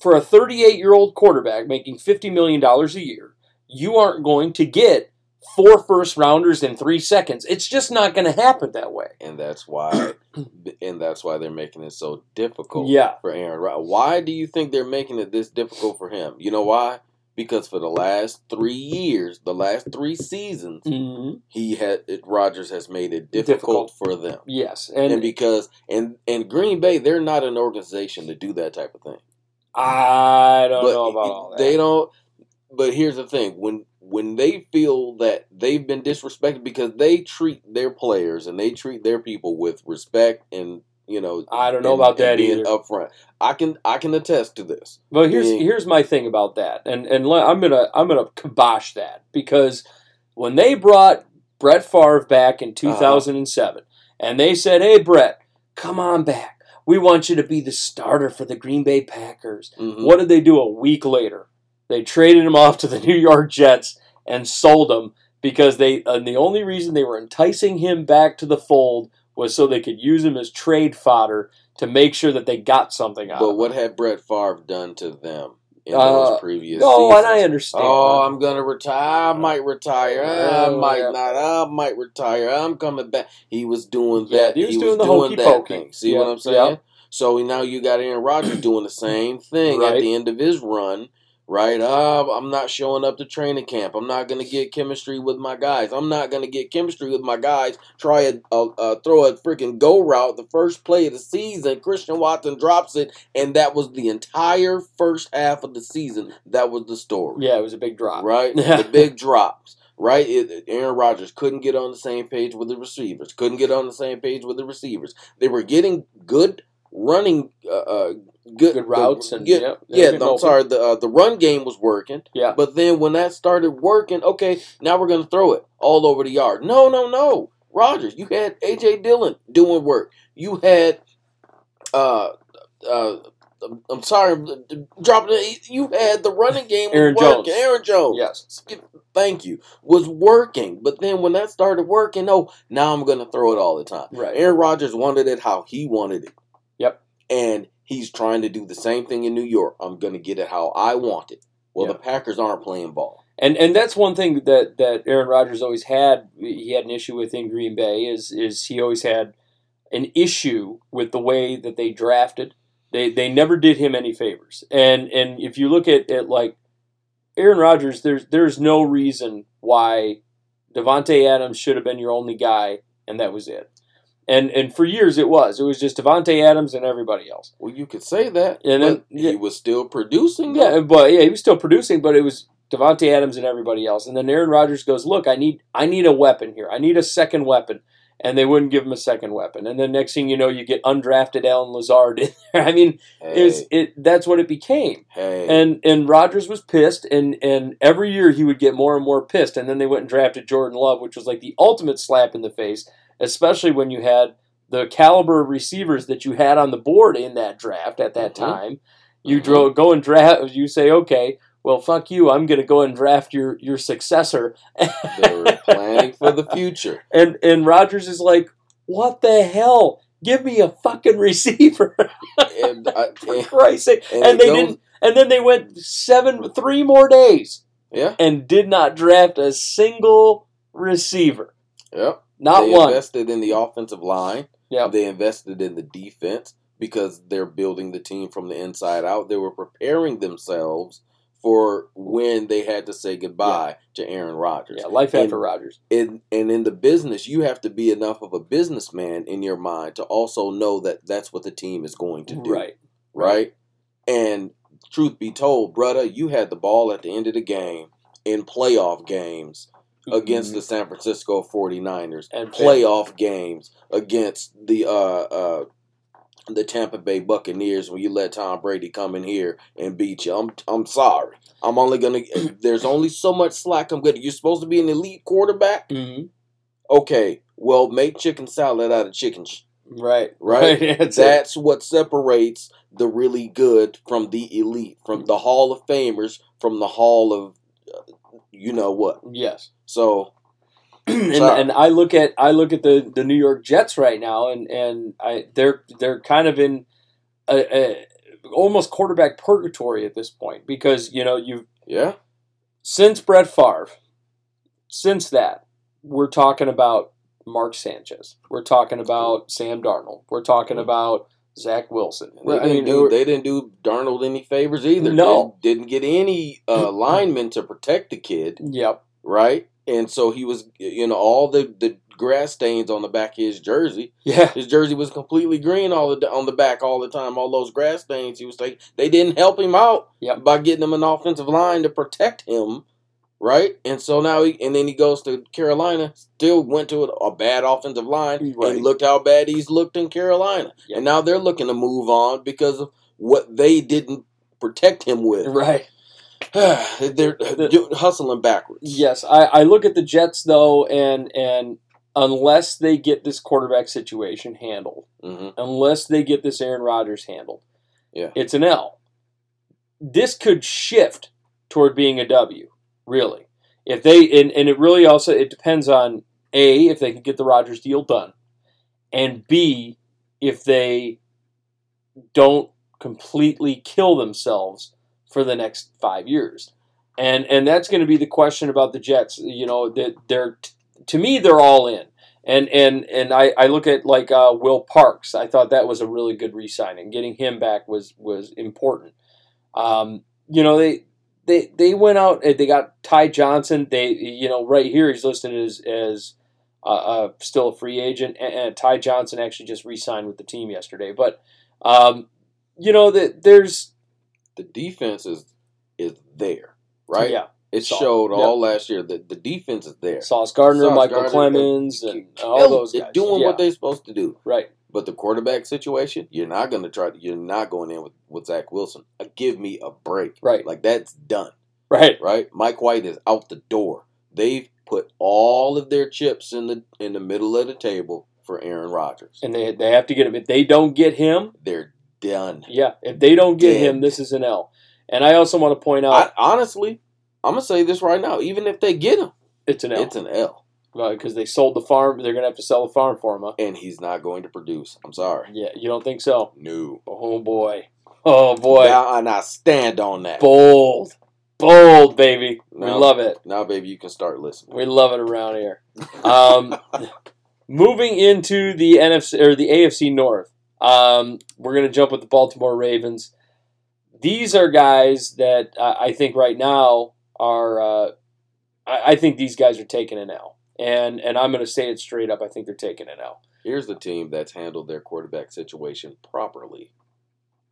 For a 38 year old quarterback making 50 million dollars a year, you aren't going to get four first rounders in three seconds. It's just not going to happen that way. And that's why and that's why they're making it so difficult Yeah. for Aaron Rodgers. Why do you think they're making it this difficult for him? You know why? because for the last three years, the last three seasons, hmm he had it, Rodgers has made it Difficult. difficult, for them. Yes, And, and, because and and Green Bay, they're not an organization to do that type of thing. I don't but know about all that. they don't. But here's the thing: when when they feel that they've been disrespected because they treat their players and they treat their people with respect and you know, I don't know and- about that being either. upfront. I can I can attest to this. But here's being- here's my thing about that, and and I'm gonna I'm gonna kibosh that because when they brought Brett Favre back in uh-huh. 2007, and they said, "Hey Brett, come on back. We want you to be the starter for the Green Bay Packers." Mhm. What did they do a week later? They traded him off to the New York Jets and sold him because they and the only reason they were enticing him back to the fold was so they could use him as trade fodder to make sure that they got something out But of him. what had Brett Favre done to them in Uh, those previous? Oh, seasons? and I understand. Oh, I'm gonna retire. I might retire. I Oh, might yeah. not. I might retire. I'm coming back. He was doing Yeah, that. he was doing the hokey that pokey. thing. See Yeah, what I'm saying? So now you got Aaron Rodgers doing the same thing at the end of his run. Right, uh, I'm not showing up to training camp. I'm not gonna get chemistry with my guys. I'm not gonna get chemistry with my guys. Try a, a, a throw a freaking go route the first play of the season. Christian Watson drops it, and that was the entire first half of the season. That was the story Yeah, it was a big drop. right? the big drops, right? It, Aaron Rodgers couldn't get on the same page with the receivers. Couldn't get on the same page with the receivers. They were getting good running, uh, uh good, Good routes the- and good- yeah. were getting I'm sorry. The uh, the run game was working. Yeah. But then when that started working, okay, now we're gonna throw it all over the yard. No, no, no, Rodgers, You had AJ Dillon doing work. You had, uh, uh. I'm sorry, dropping it. You had the running game Aaron working. Jones. Aaron Jones Yes. thank you, was working. But then when that started working, oh, now I'm going to throw it all the time. Right. Aaron Rodgers wanted it how he wanted it. Yep. And he's trying to do the same thing in New York. I'm going to get it how I want it. Well, Yep. the Packers aren't playing ball. And and that's one thing that, that Aaron Rodgers always had. He had an issue with in Green Bay is is he always had an issue with the way that they drafted. They they never did him any favors. And and if you look at, at like Aaron Rodgers, there's there's no reason why Davante Adams should have been your only guy, and that was it. And and for years it was. It was just Davante Adams and everybody else. Well, you could say that. And then- yeah. he was still producing. though. Yeah, but yeah, he was still producing, but it was Davante Adams and everybody else. And then Aaron Rodgers goes, "Look, I need I need a weapon here. I need a second weapon." And they wouldn't give him a second weapon. And then next thing you know, you get undrafted Allen Lazard in there. I mean, Hey, is it that's what it became. hey. And and Rodgers was pissed, and and every year he would get more and more pissed. And then they went and drafted Jordan Love, which was like the ultimate slap in the face, especially when you had the caliber of receivers that you had on the board in that draft at that Mhm. time. You Mhm. dro- go and draft. You say, okay, well, fuck you. I'm going to go and draft your your successor. they were planning for the future. And and Rodgers is like, what the hell? Give me a fucking receiver, And, I, for and, Christ's sake! and And they goes- didn't. And then they went seven, three more days, yeah, and did not draft a single receiver. yep. Not they one. invested in the offensive line. Yep. They invested in the defense because they're building the team from the inside out. They were preparing themselves for when they had to say goodbye to Aaron Rodgers. Yeah, life after And- Rodgers. And, and in the business, you have to be enough of a businessman in your mind to also know that that's what the team is going to do. Right. Right? And truth be told, brother, you had the ball at the end of the game in playoff games against the San Francisco 49ers, And playoff games against the uh uh the Tampa Bay Buccaneers when you let Tom Brady come in here and beat you. I'm I'm sorry. I'm only gonna there's only so much slack I'm gonna you're supposed to be an elite quarterback? Mhm. Okay, well make chicken salad out of chicken sh- Right. Right? That's. That's what separates the really good from the elite, from the Hall of Famers, from the Hall of you know what. Yes. So and, Sorry. and I look at I look at the, the New York Jets right now, and, and I they're they're kind of in a, a almost quarterback purgatory at this point because you know you yeah, since Brett Favre, since that we're talking about Mark Sanchez, we're talking about Sam Darnold, we're talking mm-hmm. about Zach Wilson. They, I didn't mean, do, they didn't do Darnold any favors either. No. Didn't, didn't get any uh, linemen to protect the kid, yep. right? And so he was, you know, all the, the grass stains on the back of his jersey. Yeah. His jersey was completely green all the on the back all the time. All those grass stains. He was like, they didn't help him out Yep. by getting him an offensive line to protect him, right? And so now he and then he goes to Carolina. Still went to a, a bad offensive line, Right. and looked how bad he's looked in Carolina. And now they're looking to move on because of what they didn't protect him with. Right. they're The- hustling backwards. Yes, I, I look at the Jets though, and and unless they get this quarterback situation handled, hmm unless they get this Aaron Rodgers handled, Yeah. it's an L. This could shift toward being a W, really. If they and, and it really also it depends on A, if they can get the Rodgers deal done, and B, if they don't completely kill themselves for the next five years. And and that's going to be the question about the Jets. You know, that they're to me they're all in. And and and I, I look at like uh, Will Parks. I thought that was a really good re-signing. Getting him back was was important. Um, you know they they they went out. and They got Ty Johnson. They you know right here he's listed as as uh, uh, still a free agent. And, and Ty Johnson actually just re-signed with the team yesterday. But um, you know that there's The defense is is there, right? Yeah, It Saw- showed yeah. all last year that the defense is there. Sauce Gardner, Sauce Michael Gardner, Clemons, and all those they're guys. doing Yeah, what they're supposed to do. right. But the quarterback situation, you're not going to try. You're not going in with with Zach Wilson. Uh, give me a break. Right. Like that's done. Right. Right. Mike White is out the door. They've put all of their chips in the in the middle of the table for Aaron Rodgers. And they they have to get him. If they don't get him, They're done. yeah. If they don't get Dead. him, this is an L. And I also want to point out I, honestly, I'm gonna say this right now. Even if they get him, it's an L it's an L, because they sold the farm. They're gonna have to sell the farm for him. Huh? and he's not going to produce. I'm sorry. Yeah, you don't think so? No. Oh boy, oh boy, Now, and I stand on that. bold, bold, baby. We love it. Now, baby, you can start listening. We love it around here. Um, moving into the NFC or the AFC North, um, we're going to jump with the Baltimore Ravens. These are guys that uh, I think right now are. Uh, I, I think these guys are taking an L, and and I'm going to say it straight up. I think they're taking an L. Here's the team that's handled their quarterback situation properly.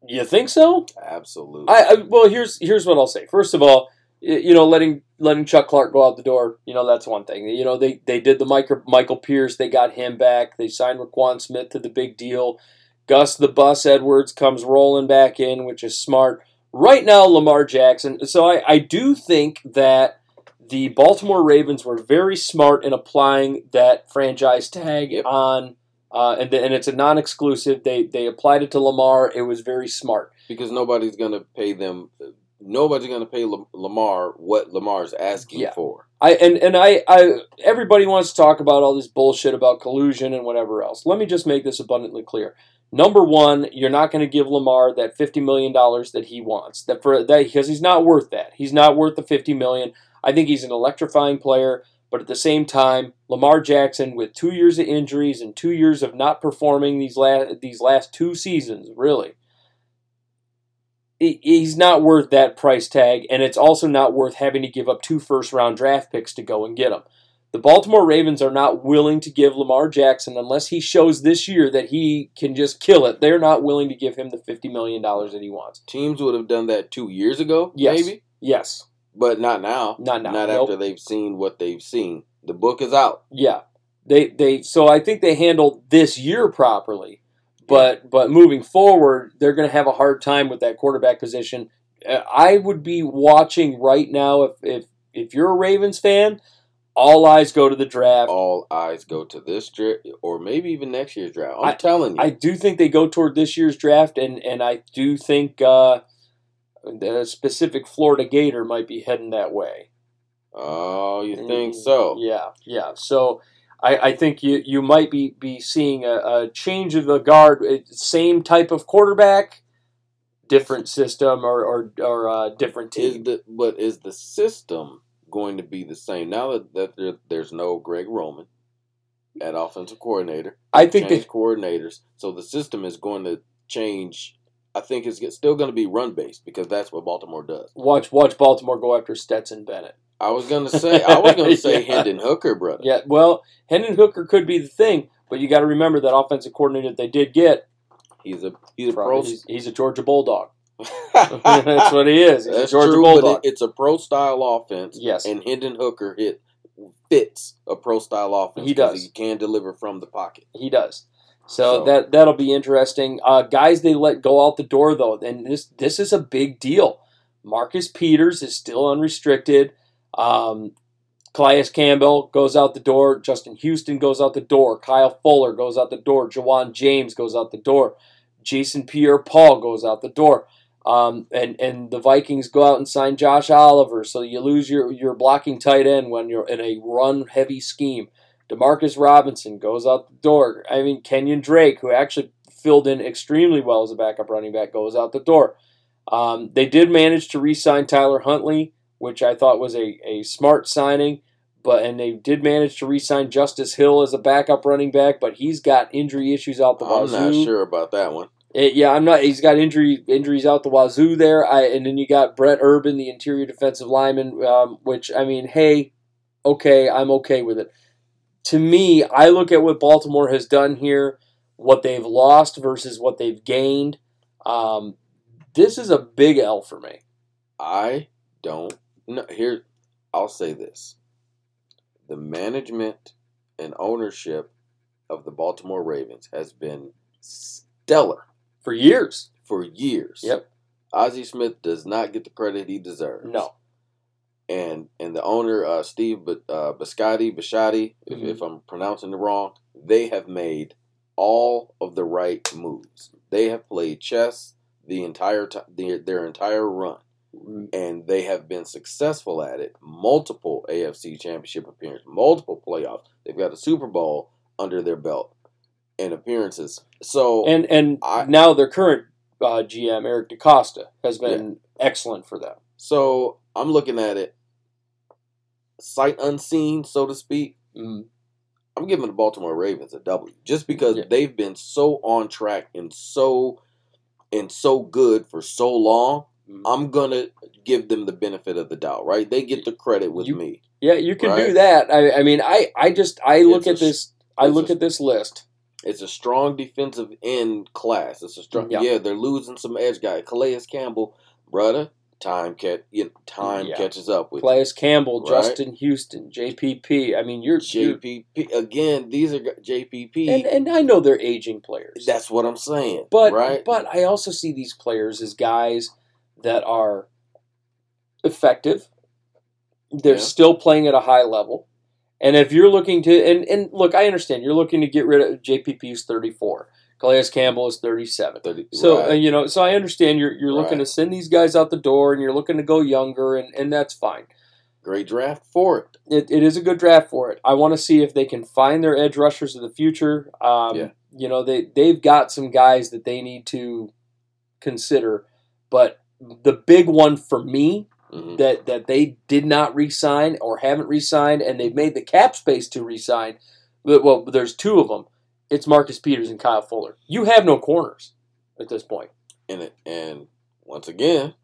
You think so? Absolutely. I, I well, here's here's what I'll say. First of all, you know, letting letting Chuck Clark go out the door, you know, that's one thing. You know, they they did the Michael Michael Pierce, they got him back. They signed Roquan Smith to the big deal. Gus the Bus Edwards comes rolling back in, which is smart. Right now, Lamar Jackson. So I, I do think that the Baltimore Ravens were very smart in applying that franchise tag on, uh, and, and it's a non-exclusive. They they applied it to Lamar. It was very smart. because nobody's going to pay them. Nobody's going to pay Lamar what Lamar's asking Yeah. for. I and, and I, I everybody wants to talk about all this bullshit about collusion and whatever else. Let me just make this abundantly clear. Number one, you're not going to give Lamar that fifty million dollars that he wants. That for that because he's not worth that. He's not worth the fifty million. I think he's an electrifying player, but at the same time, Lamar Jackson with two years of injuries and two years of not performing these last these last two seasons, really, he's not worth that price tag, and it's also not worth having to give up two first round draft picks to go and get him. The Baltimore Ravens are not willing to give Lamar Jackson unless he shows this year that he can just kill it. They're not willing to give him the $50 million that he wants. Teams would have done that two years ago, Yes. maybe, Yes. But not now. Not now. Not Nope. after they've seen what they've seen. The book is out. Yeah. They they so I think they handled this year properly. But but moving forward, they're going to have a hard time with that quarterback position. Uh, I would be watching right now if if if you're a Ravens fan, all eyes go to the draft. All eyes go to this draft, or maybe even next year's draft. I'm I- telling you. I do think they go toward this year's draft, and, and I do think uh, the specific Florida Gator might be heading that way. oh, you think Mm, so? Yeah, yeah. So I, I think you, you might be, be seeing a, a change of the guard. Same type of quarterback, different system or or, or uh, different Is team. the but is the system going to be the same now that, that there, there's no Greg Roman at offensive coordinator? I think they coordinators, so the system is going to change. I think it's still going to be run based because that's what Baltimore does. Watch watch Baltimore go after Stetson Bennett. I was going to say I was going to say Yeah. Hendon Hooker, brother. Yeah, well, Hendon Hooker could be the thing, but you got to remember that offensive coordinator they did get. He's a he's a pro. He's, he's a Georgia Bulldog. That's what he is. He's That's Georgia true, Bulldog. it, it's a pro style offense. yes. and Hendon Hooker hit fits a pro style offense. He does. He can deliver from the pocket. He does. So, So- that that'll be interesting. Uh, guys, they let go out the door though, and this this is a big deal. Marcus Peters is still unrestricted. Um, Calais Campbell goes out the door. Justin Houston goes out the door. Kyle Fuller goes out the door. Jawan James goes out the door. Jason Pierre-Paul goes out the door. Um, and and the Vikings go out and sign Josh Oliver, so you lose your your blocking tight end when you're in a run heavy scheme. Demarcus Robinson goes out the door. I mean, Kenyan Drake, who actually filled in extremely well as a backup running back, goes out the door. Um, they did manage to re-sign Tyler Huntley, which I thought was a, a smart signing. But and they did manage to re-sign Justice Hill as a backup running back, but he's got injury issues out the wazoo. I'm not sure about that one. Eh, yeah, I'm not. He's got injury injuries out the wazoo there. I and then you got Brent Urban, the interior defensive lineman, um, which I mean, hey, okay, I'm okay with it. To me, I look at what Baltimore has done here, what they've lost versus what they've gained. Um, this is a big L for me. I don't know. Here, I'll say this: the management and ownership of the Baltimore Ravens has been stellar For years, for years. Yep. Ozzie Smith does not get the credit he deserves. no, and and the owner uh, Steve B- uh, Biscotti Biscotti, if, Mhm. if I'm pronouncing it wrong, they have made all of the right moves. They have played chess the entire time, their, their entire run, and they have been successful at it. Multiple AFC Championship appearances, multiple playoffs. They've got a Super Bowl under their belt and appearances. So and and I- now their current uh, GM Eric DeCosta has been excellent for them. so I'm looking at it sight unseen, so to speak. Mm. I'm giving the Baltimore Ravens a W just because Yeah. they've been so on track and so and so good for so long. Mm. I'm gonna give them the benefit of the doubt, right? They get the credit with You- me. Yeah, you can do that. I, I mean, I, I just I look It's at this. I look a- at this list. It's a strong defensive end class. It's a strong. Yeah. Yeah, they're losing some edge guy. Calais Campbell, brother. Time catch. You know, time Yeah. catches up with you. Campbell, Right. Justin Houston, JPP. I mean, you're, you're JPP again. These are JPP. and and I know they're aging players. That's what I'm saying. but right. but I also see these players as guys that are effective. They're Yeah. still playing at a high level. And if you're looking to and, and look, I understand you're looking to get rid of JPP's 34. Calais Campbell is 37. 30 So right. uh, you know, so I understand you're you're looking Right. to send these guys out the door, and you're looking to go younger, and and that's fine. great draft for it. It, it is a good draft for it. I want to see if they can find their edge rushers of the future. Um, Yeah. You know, they they've got some guys that they need to consider, but the big one for me hmm that that they did not re-sign or haven't re-signed, and they've made the cap space to re-sign. Well, there's two of them. It's Marcus Peters and Kyle Fuller. You have no corners at this point. And it, and once again,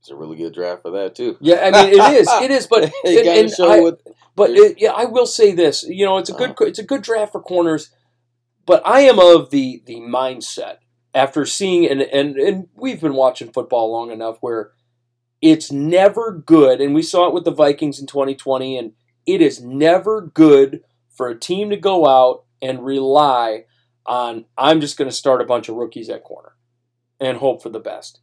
it's a really good draft for that too. Yeah, I mean it is, it is, but and- and I- what. But it, yeah, I will say this. You know, it's a good Uh-huh. it's a good draft for corners. But I am of the the mindset after seeing and and and we've been watching football long enough where it's never good, and we saw it with the Vikings in 2020, and it is never good for a team to go out and rely on I'm just going to start a bunch of rookies at corner and hope for the best.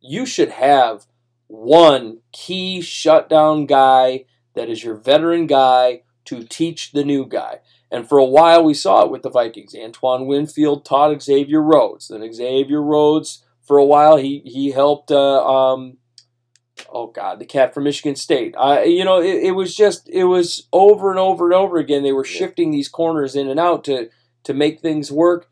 You should have one key shutdown guy that is your veteran guy to teach the new guy. And for a while, we saw it with the Vikings. Antoine Winfield taught Xavier Rhodes. Then Xavier Rhodes, for a while, he he helped. Uh, um, oh God, the cat from Michigan State. I, you know, it, it was just it was over and over and over again. They were shifting these corners in and out to to make things work,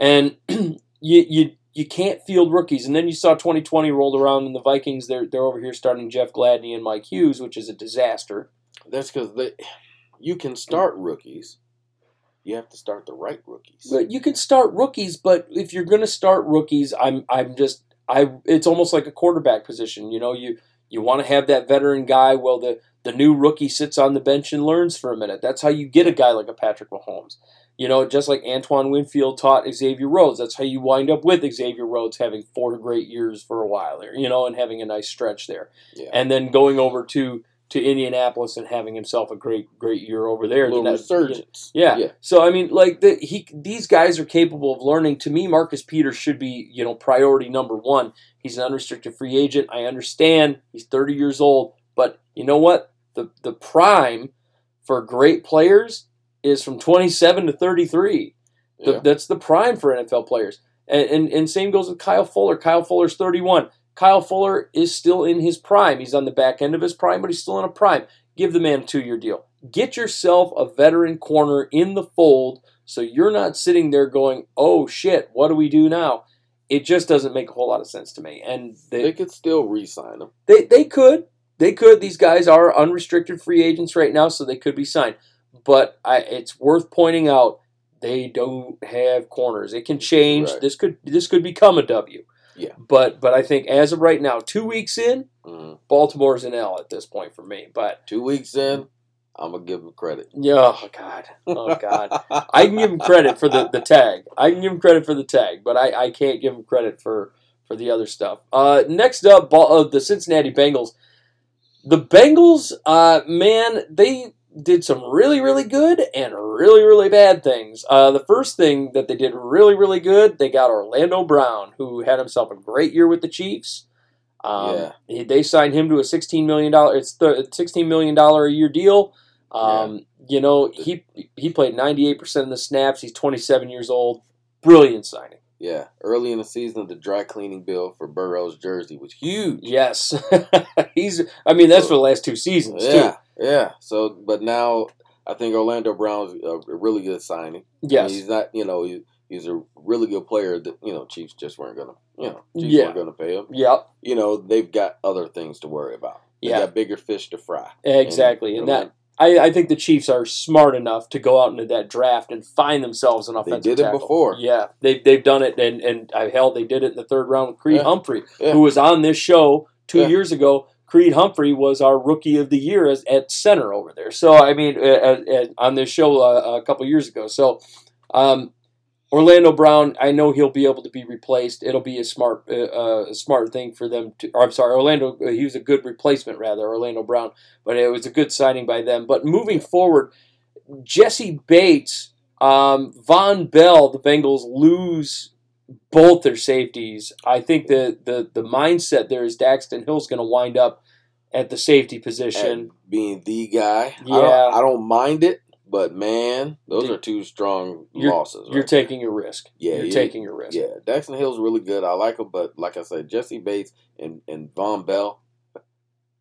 and you you you can't field rookies. And then you saw 2020 rolled around, and the Vikings they're they're over here starting Jeff Gladney and Mike Hughes, which is a disaster. That's because they, you can start rookies, you have to start the right rookies. But you can start rookies, but if you're going to start rookies, I'm I'm just I. It's almost like a quarterback position. You know, you you want to have that veteran guy. Well, the the new rookie sits on the bench and learns for a minute. That's how you get a guy like a Patrick Mahomes. You know, just like Antoine Winfield taught Xavier Rhodes. That's how you wind up with Xavier Rhodes having four great years for a while there. You know, and having a nice stretch there, yeah. and then going over to to Indianapolis and having himself a great great year over there. little That- resurgence. yeah. Yeah. So I mean, like the, he, these guys are capable of learning. To me, Marcus Peters should be, you know, priority number one. He's an unrestricted free agent. I understand he's 30 years old, but you know what? The the prime for great players is from 27 to 33. The- Yeah. That's the prime for NFL players. And, and and same goes with Kyle Fuller. Kyle Fuller's 31. Kyle Fuller is still in his prime. He's on the back end of his prime, but he's still in a prime. Give the man a two-year deal. Get yourself a veteran corner in the fold so you're not sitting there going, "Oh shit, what do we do now?" It just doesn't make a whole lot of sense to me. And They they could still re-sign him. they, they could. They could. These guys are unrestricted free agents right now, so they could be signed. But I, it's worth pointing out they don't have corners. It can change. Right. This could this could become a W. Yeah. But but I think as of right now, two weeks in, Mhm. Baltimore's an L at this point for me. But Two weeks in, I'm gonna give him credit. yeah, oh god, oh god, I can give him credit for the, the tag. I can give him credit for the tag, but I, I can't give him credit for for the other stuff. Uh, next up, ball, uh, the Cincinnati Bengals. The Bengals, uh, man, they did some really, really good and really, really bad things. Uh, the first thing that they did really, really good, they got Orlando Brown, who had himself a great year with the Chiefs. Um, Yeah. he- they signed him to a sixteen million dollar. It's the sixteen million dollar a year deal. Um, You know, he he played ninety eight percent of the snaps. He's twenty seven years old. Brilliant signing. yeah, early in the season, the dry cleaning bill for Burrow's jersey was huge. Yes, he's. I mean, that's for the last two seasons Yeah, too. Yeah. So, but now I think Orlando Brown's a a really good signing. I mean, Yes, he's not. You know, he, he's a really good player. That you know, Chiefs just weren't gonna. You know, Chiefs Yeah. weren't gonna pay him. yep, You know, they've got other things to worry about. They Yeah. got bigger fish to fry. exactly. And that I, I think the Chiefs are smart enough to go out into that draft and find themselves an offensive. They did it before. Yeah, they've they've done it, and and I hell they did it in the third round with Creed Yeah. Humphrey, Yeah. who was on this show two Yeah. years ago. Creed Humphrey was our rookie of the year as, at center over there. So I mean, uh, uh, uh, on this show uh, a couple years ago. So um, Orlando Brown, I know he'll be able to be replaced. It'll be a smart, uh, a smart thing for them to. Or I'm sorry, Orlando. He was a good replacement, rather Orlando Brown, but it was a good signing by them. But moving forward, Jessie Bates, um, Vonn Bell, the Bengals lose both their safeties. I think the the the mindset there is Daxton Hill's going to wind up at the safety position. And being the guy, I Yeah. don't, I don't mind it. But man, those Dude, are two strong you're- losses. You're taking a risk. Yeah, you're yeah. taking a risk. Yeah, Daxton Hill's really good. I like him, but like I said, Jessie Bates and, and Vonn Bell,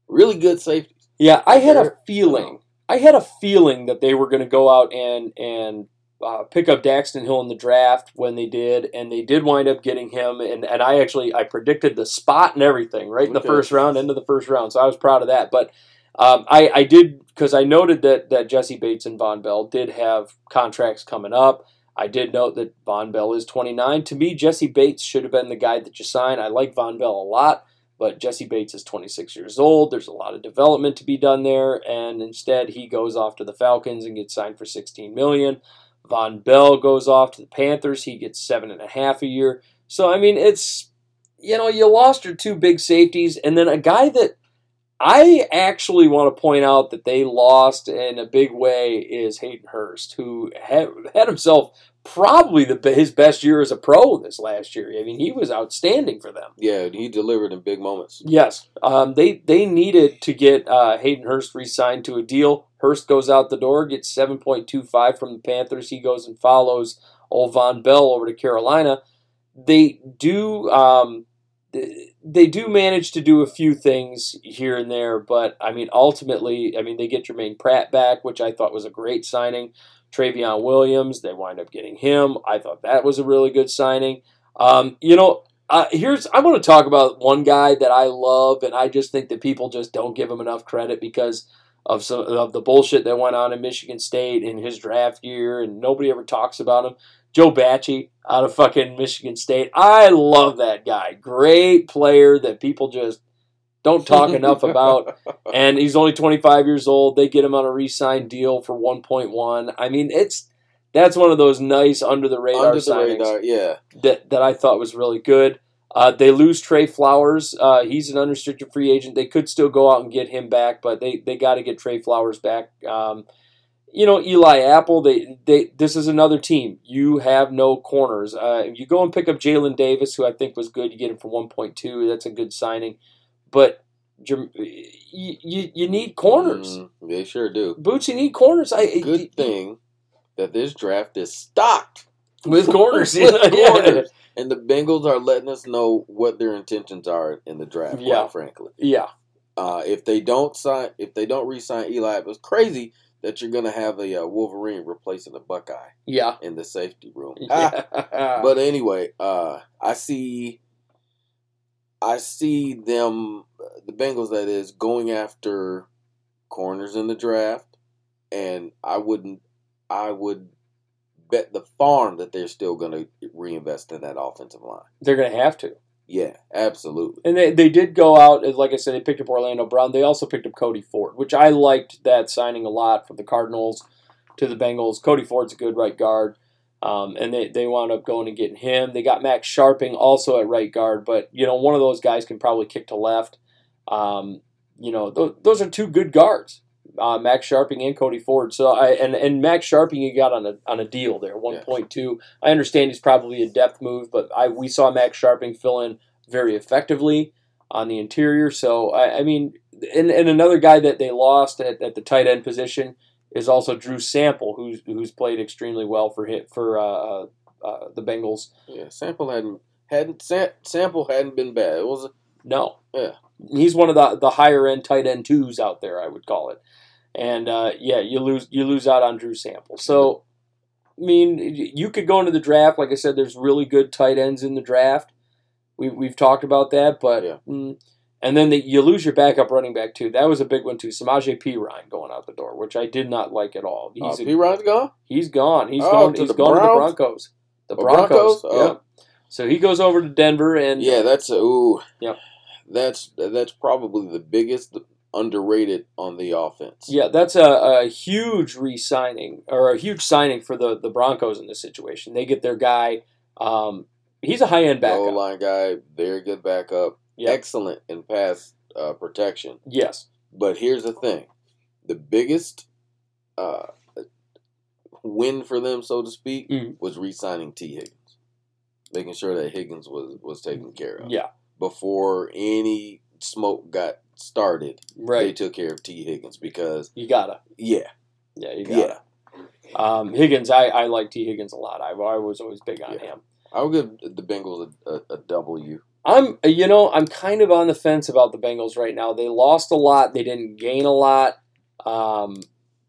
really good safety. Yeah, I had a feeling. I had a feeling that they were going to go out and and uh, pick up Daxton Hill in the draft when they did, and they did wind up getting him. And, and I actually I predicted the spot and everything right in the Okay. first round, end of the first round. So I was proud of that. But um, I I did because I noted that that Jessie Bates and Vonn Bell did have contracts coming up. I did note that Vonn Bell is 29. To me, Jessie Bates should have been the guy that you sign. I like Vonn Bell a lot but Jessie Bates is 26 years old. There's a lot of development to be done there, and instead he goes off to the Falcons and gets signed for 16 million. Vonn Bell goes off to the Panthers. He gets seven and a half a year. So I mean, it's you know you lost your two big safeties, and then a guy that I actually want to point out that they lost in a big way is Hayden Hurst, who had, had himself probably the his best year as a pro this last year. I mean, he was outstanding for them. Yeah, he delivered in big moments. Yes, um, they they needed to get uh, Hayden Hurst re-signed to a deal. Hurst goes out the door, gets seven point two five from the Panthers. He goes and follows old Vonn Bell over to Carolina. They do um, they do manage to do a few things here and there, but I mean ultimately, I mean they get Germaine Pratt back, which I thought was a great signing. Trayveon Williams, they wind up getting him. I thought that was a really good signing. Um, you know, uh, here's I want to talk about one guy that I love, and I just think that people just don't give him enough credit because of some of the bullshit that went on in Michigan State in his draft year, and nobody ever talks about him. Joe Bachie out of fucking Michigan State. I love that guy. Great player that people just don't talk enough about. And he's only 25 years old. They get him on a re-signed deal for 1.1. I mean, it's that's one of those nice under the radar Under the signings radar, yeah. that that I thought was really good. Uh, they lose Trey Flowers. Uh, he's an unrestricted free agent. They could still go out and get him back, but they, they got to get Trey Flowers back. Um, you know, Eli Apple. They they this is another team. You have no corners. Uh, you go and pick up Jalen Davis, who I think was good. You get him for one point two. That's a good signing, but you, you, you need corners. Mm, they sure do. Boots, you need corners. I Good thing that this draft is stocked with corners. With Yeah. corners. And the Bengals are letting us know what their intentions are in the draft. Quite Yeah. frankly, Yeah, uh, if they don't sign, if they don't re-sign Eli, it was crazy that you're going to have a uh, Wolverine replacing a Buckeye yeah, in the safety room. Ah, yeah. but anyway, uh, I see, I see them, the Bengals that is going after corners in the draft, and I wouldn't, I would bet the farm that they're still going to reinvest in that offensive line. they're gonna have to. Yeah, absolutely. And they, they did go out, like I said, they picked up Orlando Brown. They also picked up Cody Ford, which I liked that signing a lot from the Cardinals to the Bengals. Cody Ford's a good right guard. Um, and they, they wound up going and getting him. They got Max Scharping also at right guard, but you know one of those guys can probably kick to left. Um, you know th- those are two good guards, uh, Max Scharping and Cody Ford. So I and, and Max Scharping you got on a on a deal there, one point two. I understand he's probably a depth move, but I we saw Max Scharping fill in very effectively on the interior. So I, I mean, and, and another guy that they lost at, at the tight end position is also Drew Sample, who's who's played extremely well for hit for uh, uh, the Bengals. Yeah, sample hadn't hadn't Sam, sample hadn't been bad. It was No, Yeah. He's one of the the higher end tight end twos out there, I would call it. And uh, yeah, you lose you lose out on Drew Sample. So I mean, you could go into the draft. Like I said, there's really good tight ends in the draft. We we've talked about that, but Yeah. mm, and then the, you lose your backup running back too. That was a big one too. Samaje Perine going out the door, which I did not like at all. uh, He's a- P. Ron's gone. He's gone. He's Oh, gone. to He's the gone to the Broncos. The Oh, Broncos. Broncos? Oh. Yep. So he goes over to Denver, and Yeah, that's a, ooh. Yep. That's that's probably the biggest underrated on the offense. yeah, that's a, a huge re-signing or a huge signing for the the Broncos in this situation. They get their guy. Um, he's a high end Goal backup. line guy, very good backup, Yep. excellent in pass uh, protection. Yes. But here's the thing: the biggest uh, win for them, so to speak, Mhm. was re-signing Tee Higgins, making sure that Higgins was was taken care of Yeah. Before any smoke got started. right. They took care of Tee Higgins because You gotta. yeah, Yeah. You gotta. yeah. Um, Higgins, I, I like Tee Higgins a lot. I, I was always big on Yeah. him. I'll give the Bengals a, a, a W. I'm, you know, I'm kind of on the fence about the Bengals right now. They lost a lot. They didn't gain a lot. Um,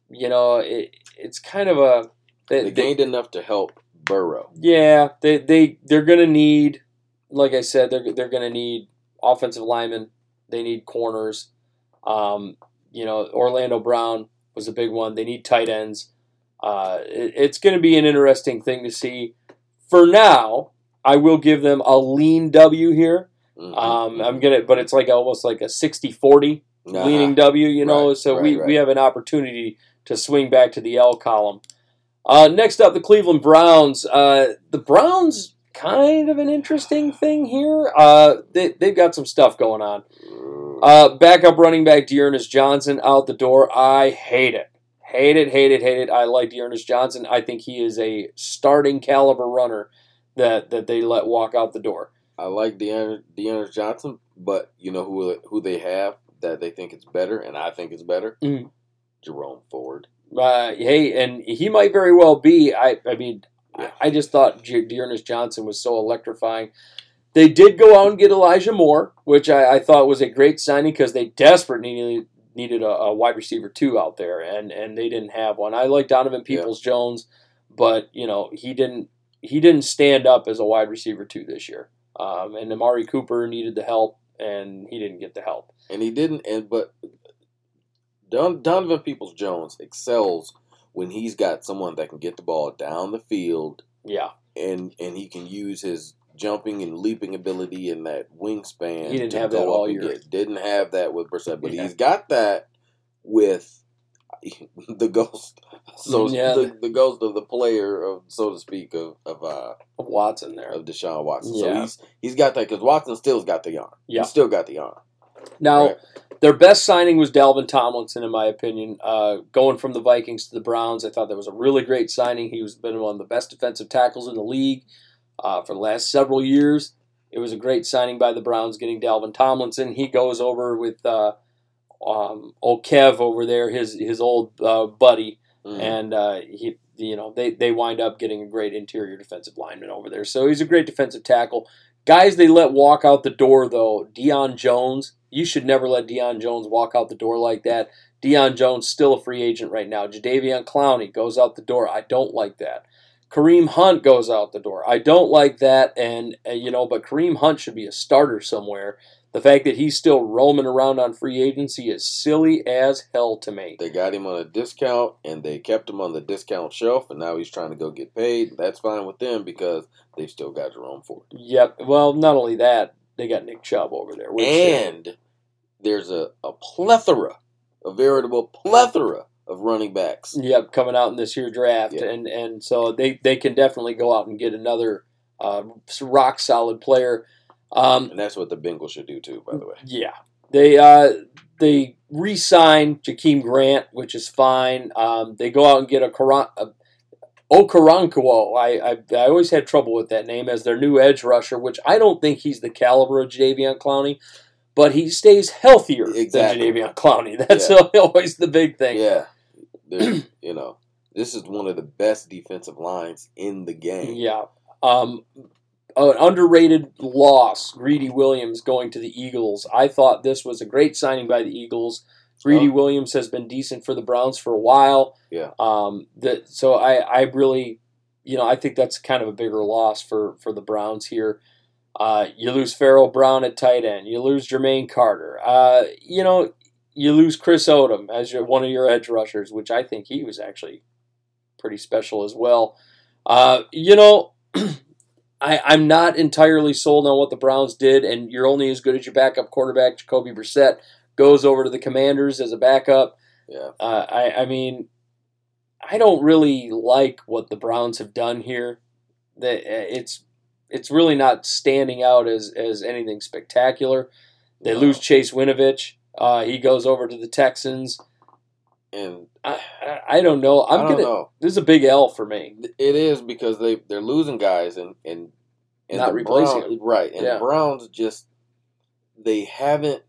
you know, it, it's kind of a. They gained enough to help Burrow. Yeah, they they they're gonna need, like I said, they're they're gonna need offensive linemen. They need corners. Um, you know, Orlando Brown was a big one. They need tight ends. Uh, it, it's going to be an interesting thing to see. For now, I will give them a lean W here. Mhm. Um, I'm gonna, but it's like almost like a 60-40 Nah. leaning W, you know. Right, so right, we, right. we have an opportunity to swing back to the L column. Uh, next up, the Cleveland Browns. Uh, the Browns, kind of an interesting thing here. Uh, they, they've got some stuff going on. Mm, Uh, backup running back D'Ernest Johnson out the door. I hate it. Hate it, hate it, hate it. I like D'Ernest Johnson. I think he is a starting caliber runner that, that they let walk out the door. I like Deanna, Deanna Johnson, but you know who who they have that they think it's better, and I think it's better. Mhm. Jerome Ford. Uh, hey, and he might very well be. I, I mean. I just thought J- D'Ernest Johnson was so electrifying. They did go out and get Elijah Moore, which I, I thought was a great signing because they desperately needed, needed a, a wide receiver two out there, and and they didn't have one. I like Donovan Yeah. Peoples Jones, but you know he didn't he didn't stand up as a wide receiver two this year. Um, and Amari Cooper needed the help, and he didn't get the help. and he didn't. And but Don, Donovan Peoples Jones excels when he's got someone that can get the ball down the field Yeah, and and he can use his jumping and leaping ability and that wingspan. He didn't have that all year. Didn't have that with Brissett, but Yeah. he's got that with the ghost. So Yeah. the, the ghost of the player, of so to speak, of of uh, Watson there. of Deshaun Watson. Yeah. So he's he's got that because Watson still's got the arm. Yeah. He's still got the arm. Now, Right. their best signing was Dalvin Tomlinson, in my opinion. Uh, going from the Vikings to the Browns, I thought that was a really great signing. He was been one of the best defensive tackles in the league uh, for the last several years. It was a great signing by the Browns getting Dalvin Tomlinson. He goes over with uh, um, old Kev over there, his his old uh, buddy, Mm. and uh, he you know they they wind up getting a great interior defensive lineman over there. So he's a great defensive tackle. Guys they let walk out the door though, Deion Jones. You should never let Deion Jones walk out the door like that. Deion Jones still a free agent right now. Jadeveon Clowney goes out the door. I don't like that. Kareem Hunt goes out the door. I don't like that, and you know, but Kareem Hunt should be a starter somewhere. The fact that he's still roaming around on free agency is silly as hell to me. They got him on a discount and they kept him on the discount shelf, and now he's trying to go get paid. That's fine with them because they've still got Jerome Ford. Yep. Well, not only that, they got Nick Chubb over there. Which, uh, And there's a, a plethora, a veritable plethora of running backs. yep, coming out in this year draft, Yeah. and and so they they can definitely go out and get another uh, rock solid player. Um, And that's what the Bengals should do too, by the way. Yeah, they uh, they re-sign Jakeem Grant, which is fine. Um, they go out and get a, Karan- a Okoronkwo. I, I I always had trouble with that name as their new edge rusher, which I don't think he's the caliber of Jadeveon Clowney, but he stays healthier Exactly. than Jadeveon Clowney. That's Yeah. always the big thing. Yeah. You know, this is one of the best defensive lines in the game. Yeah. Um, an underrated loss, Greedy Williams going to the Eagles. I thought this was a great signing by the Eagles. Greedy Oh. Williams has been decent for the Browns for a while. Yeah. Um, that so I, I really, you know, I think that's kind of a bigger loss for for the Browns here. Uh, you lose Farrell Brown at tight end. You lose Jermaine Carter. Uh, you know, you lose Chris Odom as your, one of your edge rushers, which I think he was actually pretty special as well. Uh, you know, I, I'm not entirely sold on what the Browns did, and you're only as good as your backup quarterback, Jacoby Brissett, goes over to the Commanders as a backup. Yeah. Uh, I, I mean, I don't really like what the Browns have done here. That it's it's really not standing out as as anything spectacular. They No. lose Chase Winovich. Uh, he goes over to the Texans. And I, I, I don't know. I'm I don't gonna. know. This is a big L for me. It is because they they're losing guys and and, and Not replacing Browns, right. And Yeah. the Browns just they haven't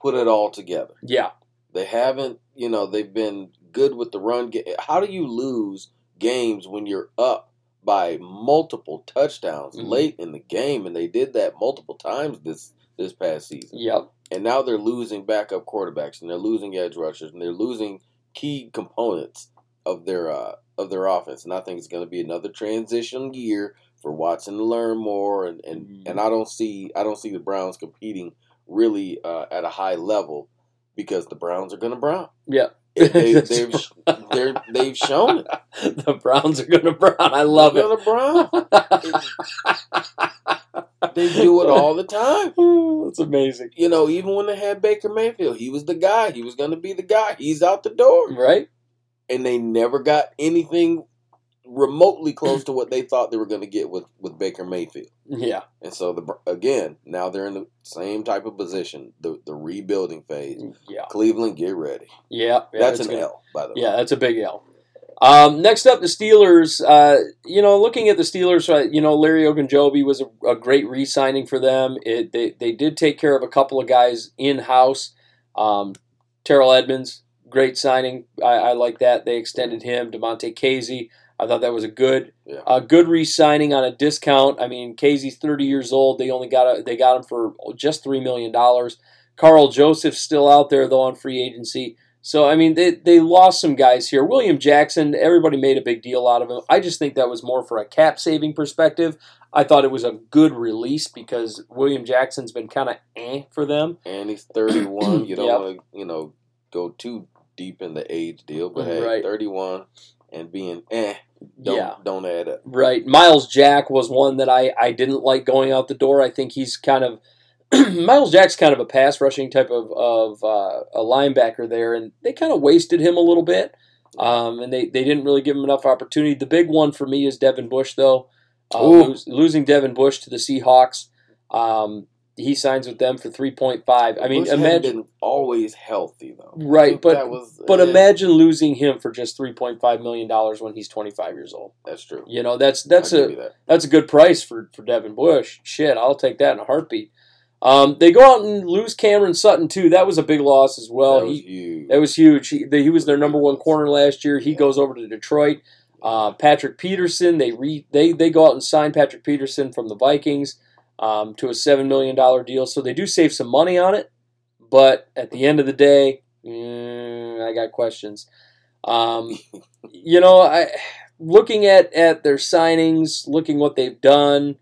put it all together. Yeah, They haven't, you know, they've been good with the run. How do you lose games when you're up by multiple touchdowns Mhm. late in the game? And they did that multiple times this this past season. yep, And now they're losing backup quarterbacks and they're losing edge rushers and they're losing key components of their uh, of their offense. And I think it's going to be another transition year for Watson to learn more. And and, Mhm. and I don't see I don't see the Browns competing really uh, at a high level because the Browns are going to Brown. yep. They, they've they're, they've shown it. the Browns are gonna brown. I love They're it. Brown. They do it all the time. It's amazing, You know, even when they had Baker Mayfield, he was the guy. He was going to be the guy. He's out the door. right? and they never got anything remotely close to what they thought they were going to get with, with Baker Mayfield. Yeah, And so the again, now they're in the same type of position, the the rebuilding phase. yeah, Cleveland, get ready. yeah. yeah That's an gonna- L, by the way. Yeah, that's a big L. Um, next up, the Steelers. Uh, you know, looking at the Steelers, uh, you know, Larry Ogunjobi was a, a great re-signing for them. It, they they did take care of a couple of guys in house. Um, Terrell Edmunds, great signing. I, I like that. They extended him. Damontae Kazee. I thought that was a good Yeah. a good re-signing on a discount. I mean, Kazee's 30 years old. They only got a, they got him for just three million dollars. Karl Joseph's still out there though on free agency. So I mean, they they lost some guys here. William Jackson, everybody made a big deal out of him. I just think that was more for a cap saving perspective. I thought it was a good release because William Jackson's been kind of eh for them. And he's 31. You don't Yep. want to, you know, go too deep in the age deal, but hey, Right. 31 and being eh, don't Yeah. don't add it. Right. Myles Jack was one that I, I didn't like going out the door. I think he's kind of Myles Jack's kind of a pass rushing type of, of uh, a linebacker there, and they kind of wasted him a little bit. Um, and they, they didn't really give him enough opportunity. The big one for me is Devin Bush, though. Uh, losing Devin Bush to the Seahawks. Um, he signs with them for three point five. I mean, Bush imagine been always healthy though. Right, but- that was, but eh, imagine losing him for just three point five million dollars when he's twenty five years old. that's true. You know, that's that's I'll a that. that's a good price for, for Devin Bush. Shit, I'll take that in a heartbeat. Um, they go out and lose Cameron Sutton too. That was a big loss as well. that was he huge. that was huge. He, he was their number one corner last year. He Yeah. goes over to Detroit. Uh, Patrick Peterson. They re, they they go out and sign Patrick Peterson from the Vikings um, to a seven million dollar deal. So they do save some money on it. But at the end of the day, mm, I got questions. Um, you know, I looking at at their signings, looking what they've done.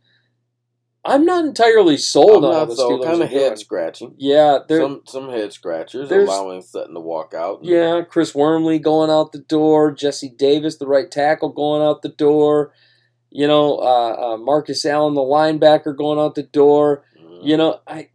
I'm not entirely sold I'm on the Steelers kind of head scratching. Yeah, Some some head scratchers, allowing Sutton to walk out. yeah. Chris Wormley going out the door. Jesse Davis, the right tackle, going out the door. You know, uh, uh, Marcus Allen, the linebacker, going out the door. Mhm. You know, I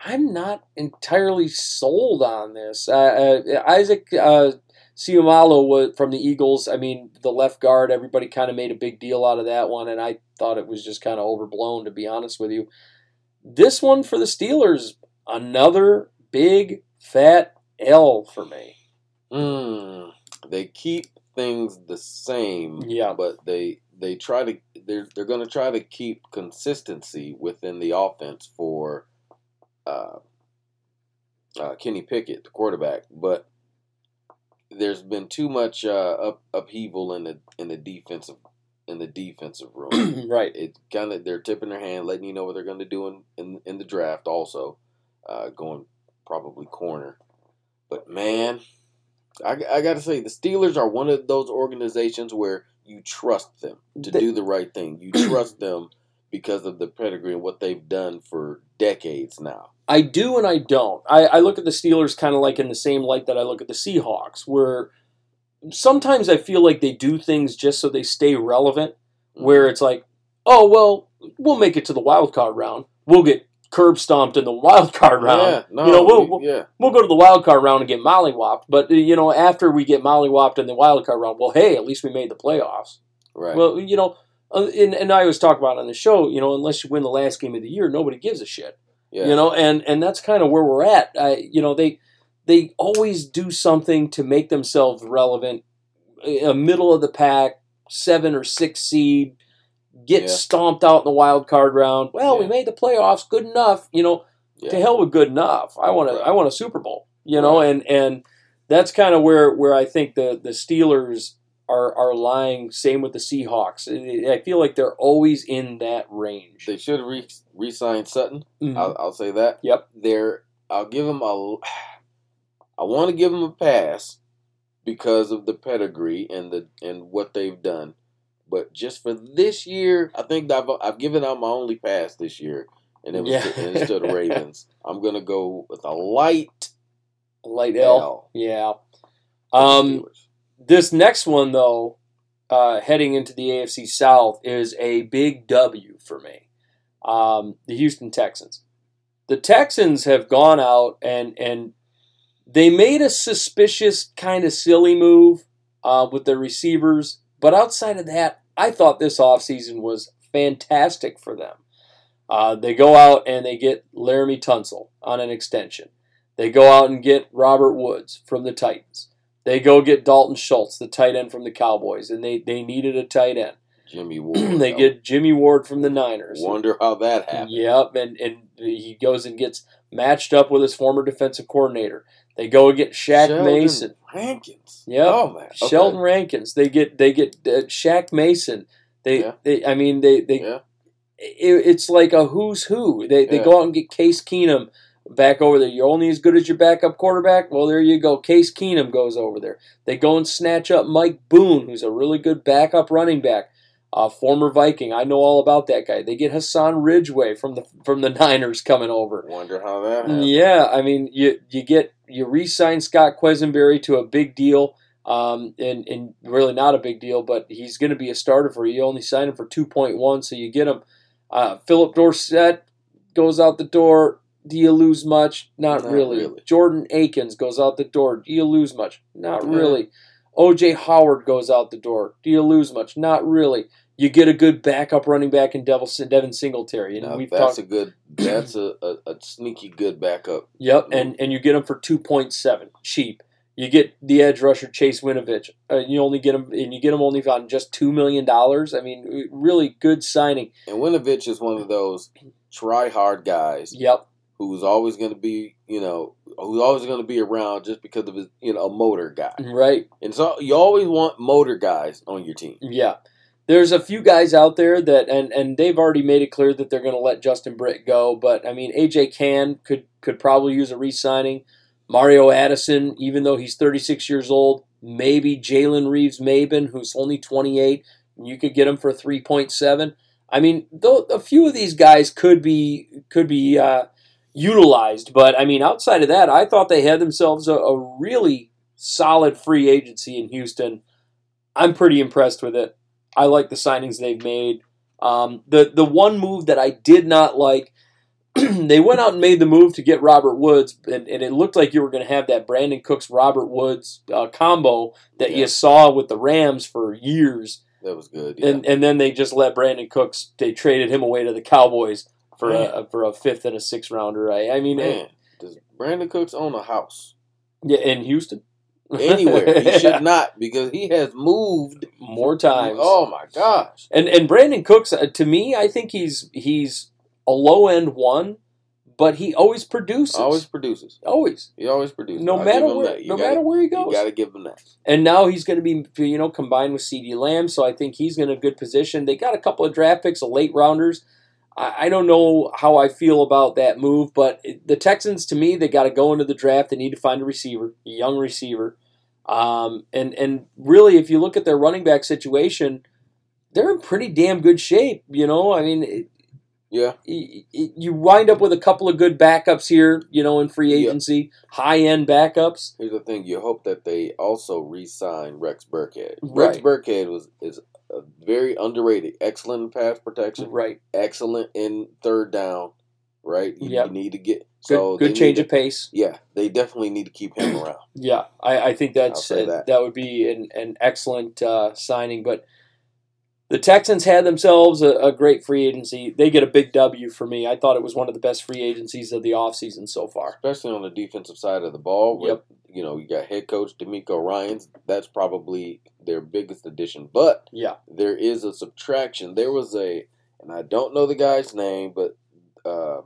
I'm not entirely sold on this. Uh, uh, Isaac uh, was from the Eagles. I mean, the left guard. Everybody kind of made a big deal out of that one, and I thought it was just kind of overblown, to be honest with you. This one for the Steelers, another big fat L for me. Mm, they keep things the same. Yeah. but they they try to they're they're going to try to keep consistency within the offense for uh, uh, Kenny Pickett, the quarterback. But there's been too much uh, up, upheaval in the in the defensive in the defensive room. right. it kind of they're tipping their hand, letting you know what they're going to do in, in in the draft. Also, uh, going probably corner, but man, I, I got to say the Steelers are one of those organizations where you trust them to They- do the right thing. You trust them because of the pedigree and what they've done for decades now. I do and I don't. I, I look at the Steelers kind of like in the same light that I look at the Seahawks, where sometimes I feel like they do things just so they stay relevant. Where mm-hmm. it's like, oh well, we'll make it to the wild card round. We'll get curb stomped in the wild card round. yeah, no, you know, we'll, we- we'll, yeah, we'll go to the wild card round and get mollywopped. But uh, you know, after we get mollywopped in the wild card round, well, hey, at least we made the playoffs. right. Well, you know, uh, and, and I always talk about on the show, you know, unless you win the last game of the year, nobody gives a shit yeah, you know and and that's kind of where we're at I, you know they they always do something to make themselves relevant a middle of the pack seven or six seed get Yeah. stomped out in the wild card round well we made the playoffs good enough you know yeah. to hell with good enough i want to Right. i want a super bowl you know Right. and and that's kind of where where i think the the steelers are are lying same with the seahawks i feel like they're always in that range They should re re-sign Sutton. Mhm. I'll, I'll say that. Yep. They're. I'll give them a. I want to give him a pass because of the pedigree and the and what they've done, but just for this year, I think I've I've given out my only pass this year, and it was Yeah. to, and it's to the Ravens. I'm gonna go with a light light L. L. Yeah. Um, this next one though, uh, heading into the AFC South is a big W for me. Um, the Houston Texans. The Texans have gone out and and they made a suspicious kind of silly move uh, with their receivers, but outside of that, I thought this offseason was fantastic for them. Uh, they go out and they get Laremy Tunsil on an extension. They go out and get Robert Woods from the Titans. They go get Dalton Schultz, the tight end from the Cowboys, and they, they needed a tight end. Jimmy Ward. they get Jimmy Ward from the Niners. Wonder how that happened. Yep, and, and he goes and gets matched up with his former defensive coordinator. They go and get Shaq Sheldon Mason, Rankins. Yep. Oh man. Okay. Sheldon Rankins. They get they get uh, Shaq Mason. They, Yeah. they I mean they they Yeah. it, it's like a who's who. They they Yeah. go out and get Case Keenum back over there. You're only as good as your backup quarterback. Well, there you go. Case Keenum goes over there. They go and snatch up Mike Boone, who's a really good backup running back, uh, former Viking. I know all about that guy. They get Hassan Ridgeway from the from the Niners coming over. Wonder how that happened. Yeah, I mean you you get you re-sign Scott Quessenberry to a big deal, um, and and really not a big deal, but he's going to be a starter for you. You only sign him for two point one, so you get him. Uh, Phillip Dorsett goes out the door. Do you lose much? Not, Not really. really. Jordan Akins goes out the door. Do you lose much? Not Yeah. really. OJ Howard goes out the door. Do you lose much? Not really. You get a good backup running back in Devil, Devin Singletary, and Now, we've that's talked. a good. That's a, a, a sneaky good backup. Yep, and and you get him for two point seven, cheap. You get the edge rusher Chase Winovich. Uh, you only get him, and you get him only on just two million dollars. I mean, really good signing. And Winovich is one of those try hard guys Yep, who's always going to be, you know, who's always going to be around just because of his, you know, a motor guy. right. And so you always want motor guys on your team. Yeah. There's a few guys out there that and and they've already made it clear that they're going to let Justin Britt go, but I mean AJ Cann could could probably use a re-signing. Mario Addison, even though he's 36 years old, maybe Jalen Reeves Maybin, who's only 28, you could get him for 3.7. I mean, though a few of these guys could be could be uh, utilized, but I mean, outside of that, I thought they had themselves a, a really solid free agency in Houston. I'm pretty impressed with it. I like the signings they've made. Um, the the one move that I did not like, they went out and made the move to get Robert Woods, and, and it looked like you were going to have that Brandin Cooks Robert Woods uh, combo that Yeah. you saw with the Rams for years, That was good. Yeah. and and then they just let Brandin Cooks. They traded him away to the Cowboys for a for a fifth and a sixth rounder. I, I mean, Man, does Brandin Cooks own a house? yeah, in Houston, Anywhere. He should not because he has moved more times. Oh my gosh. And and Brandin Cooks, uh, to me, I think he's he's a low end one, but he always produces. Always produces. always. He always produces. No I'll matter where. You no gotta- matter where he You goes. got to give him that. And now he's going to be, you know, combined with CeeDee Lamb, so I think he's in a good position. They got a couple of draft picks, a late rounders. I, I don't know how I feel about that move, but it- the Texans, to me, they got to go into the draft. They need to find a receiver, a young receiver. Um, and and really, if you look at their running back situation, they're in pretty damn good shape. You know, I mean, it, Yeah. you wind up with a couple of good backups here, you know, in free Yeah. agency, high end backups. Here's the thing: you hope that they also re-sign Rex Burkhead. Rex Right. Burkhead was is very underrated, excellent in pass protection, Right. excellent in third down. Right? You, Yep. you need to get Good, so good change need of pace. Yeah, they definitely need to keep him around. Yeah, I, I think that's uh, that. that. would be an, an excellent uh, signing. But the Texans had themselves a, a great free agency. They get a big W for me. I thought it was one of the best free agencies of the offseason so far. especially on the defensive side of the ball. With, Yep. You know, you got head coach DeMeco Ryans. That's probably their biggest addition. But Yeah. there is a subtraction. There was a, and I don't know the guy's name, but uh,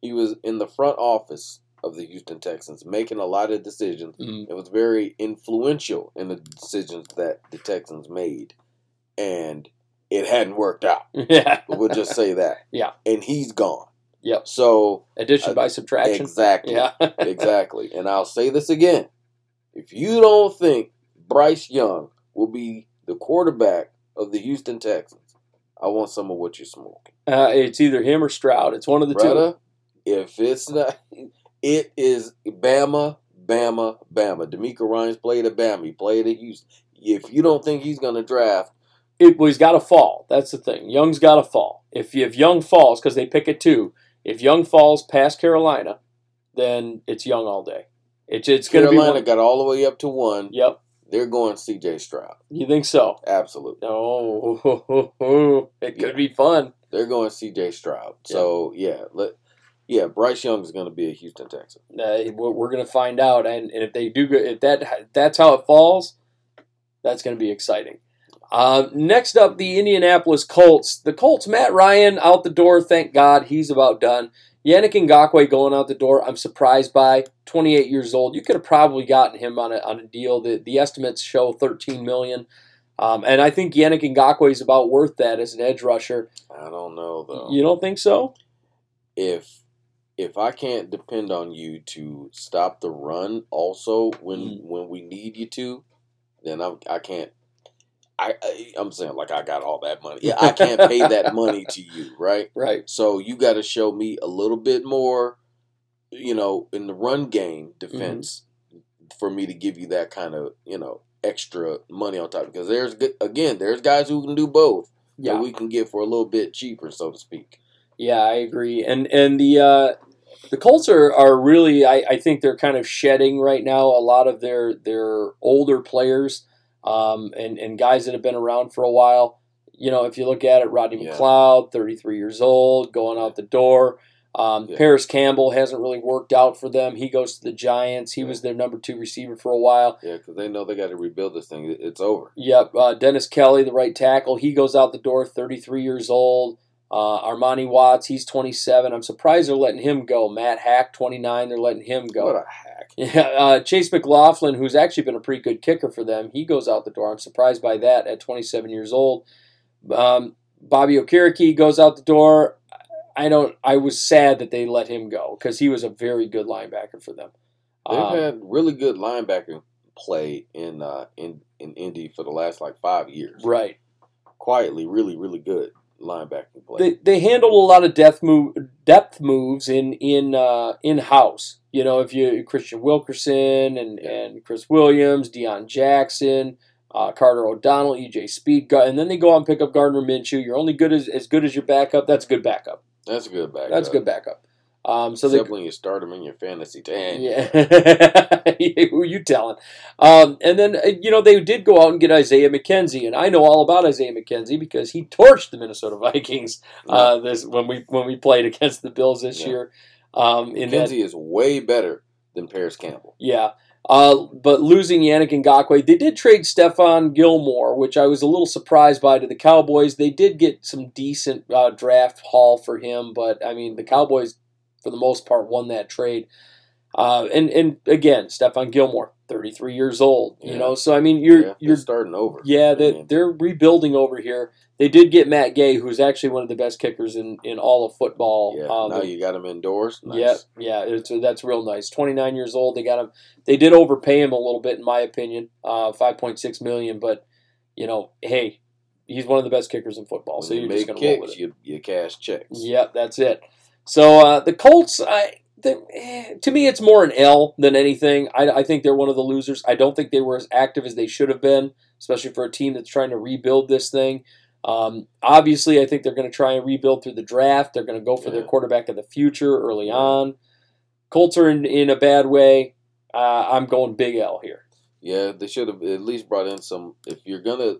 he was in the front office of the Houston Texans, making a lot of decisions. Mm. It was very influential in the decisions that the Texans made, and it hadn't worked out. Yeah. We'll just say that. Yeah. And he's gone. Yep. So Addition Uh, by subtraction. exactly Yeah. exactly. And I'll say this again. If you don't think Bryce Young will be the quarterback of the Houston Texans, I want some of what you're smoking. Uh, it's either him or Stroud. It's one of the two. If it's not, it is Bama, Bama, Bama. DeMeco Ryans played at Bama. He played at Houston. If you don't think he's going to draft, It, well, he's got to fall. That's the thing. Young's got to fall. If if Young falls, because they pick it two. If Young falls past Carolina, then it's Young all day. It's it's going to be. Carolina got all the way up to one. yep. They're going C.J. Stroud. You think so? Absolutely. No, it could Yeah. be fun. They're going C.J. Stroud. So yeah, let yeah, Bryce Young is going to be a Houston Texan. Uh, we're going to find out, and, and if they do, if that if that's how it falls, that's going to be exciting. Uh, next up, the Indianapolis Colts. The Colts, Matt Ryan out the door. Thank God he's about done. Yannick Ngakoue going out the door. I'm surprised by 28 years old. You could have probably gotten him on a on a deal. The the estimates show 13 million. Um, and I think Yannick Ngakoue is about worth that as an edge rusher. I don't know though. You don't think so? If if I can't depend on you to stop the run also when Mm. when we need you to, then I'm I can't. I, I I'm saying like I got all that money. Yeah, I can't pay that money to you, right? Right. So you got to show me a little bit more you know, in the run game defense for me to give you that kind of, you know, extra money on top because there's again, there's guys who can do both Yeah, that we can get for a little bit cheaper, so to speak. yeah, I agree. And and the uh, the Colts are, are really, I, I think they're kind of shedding right now a lot of their their older players um, and and guys that have been around for a while. You know, if you look at it, Rodney Yeah. McLeod, 33 years old, going out the door. Um, Yeah. Parris Campbell hasn't really worked out for them. He goes to the Giants. He Yeah. was their number two receiver for a while. Yeah, because they know they got to rebuild this thing. It's over. Yep, uh, Dennis Kelly, the right tackle, he goes out the door, 33 years old. Uh, Armani Watts, he's 27. I'm surprised they're letting him go. Matt Haack, 29, they're letting him go. What a hack! Yeah, uh, Chase McLaughlin, who's actually been a pretty good kicker for them, he goes out the door. I'm surprised by that at 27 years old. Um, Bobby Okereke goes out the door. I don't. I was sad that they let him go because he was a very good linebacker for them. They've Um, had really good linebacker play in uh, in in Indy for the last like five years. right. Quietly, really, really good linebacking play. they they handled a lot of depth move depth moves in in uh, in house. You know, if you Christian Wilkerson and Yeah. and Chris Williams, Deion Jackson, uh, Carter O'Donnell, EJ Speed, and then they go out and pick up Gardner Minshew. You're only good as as good as your backup. That's a good backup. That's a good backup. That's a good backup. Um, so Except when you start them in your fantasy team. yeah, who are you telling? Um, and then uh, you know they did go out and get Isaiah McKenzie, and I know all about Isaiah McKenzie because he torched the Minnesota Vikings uh, this when we when we played against the Bills this Yeah. year. Um, in that, is way better than Parris Campbell. yeah. Uh, but losing Yannick Ngakoue, they did trade Stephon Gilmore, which I was a little surprised by to the Cowboys. They did get some decent uh, draft haul for him, but I mean the Cowboys, for the most part, won that trade. Uh, and and again, Stephon Gilmore, thirty three years old. You Yeah. know, so I mean you're yeah, you're starting over. yeah, they, mean, they're rebuilding over here. They did get Matt Gay, who's actually one of the best kickers in, in all of football. yeah. Um, now you got them indoors. Nice. Yeah, it's, that's real nice. Twenty nine years old. They got him. They did overpay him a little bit, in my opinion. Uh, Five point six million, but you know, hey, he's one of the best kickers in football. When so you you're just going to roll with it. you you cash checks. Yep, that's it. So uh, the Colts, I, the, eh, to me, it's more an L than anything. I, I think they're one of the losers. I don't think they were as active as they should have been, especially for a team that's trying to rebuild this thing. Um, obviously, I think they're going to try and rebuild through the draft. They're going to go for their quarterback of the future early on. Colts are in, in a bad way. Uh, I'm going big L here. Yeah, they should have at least brought in some. If you're gonna,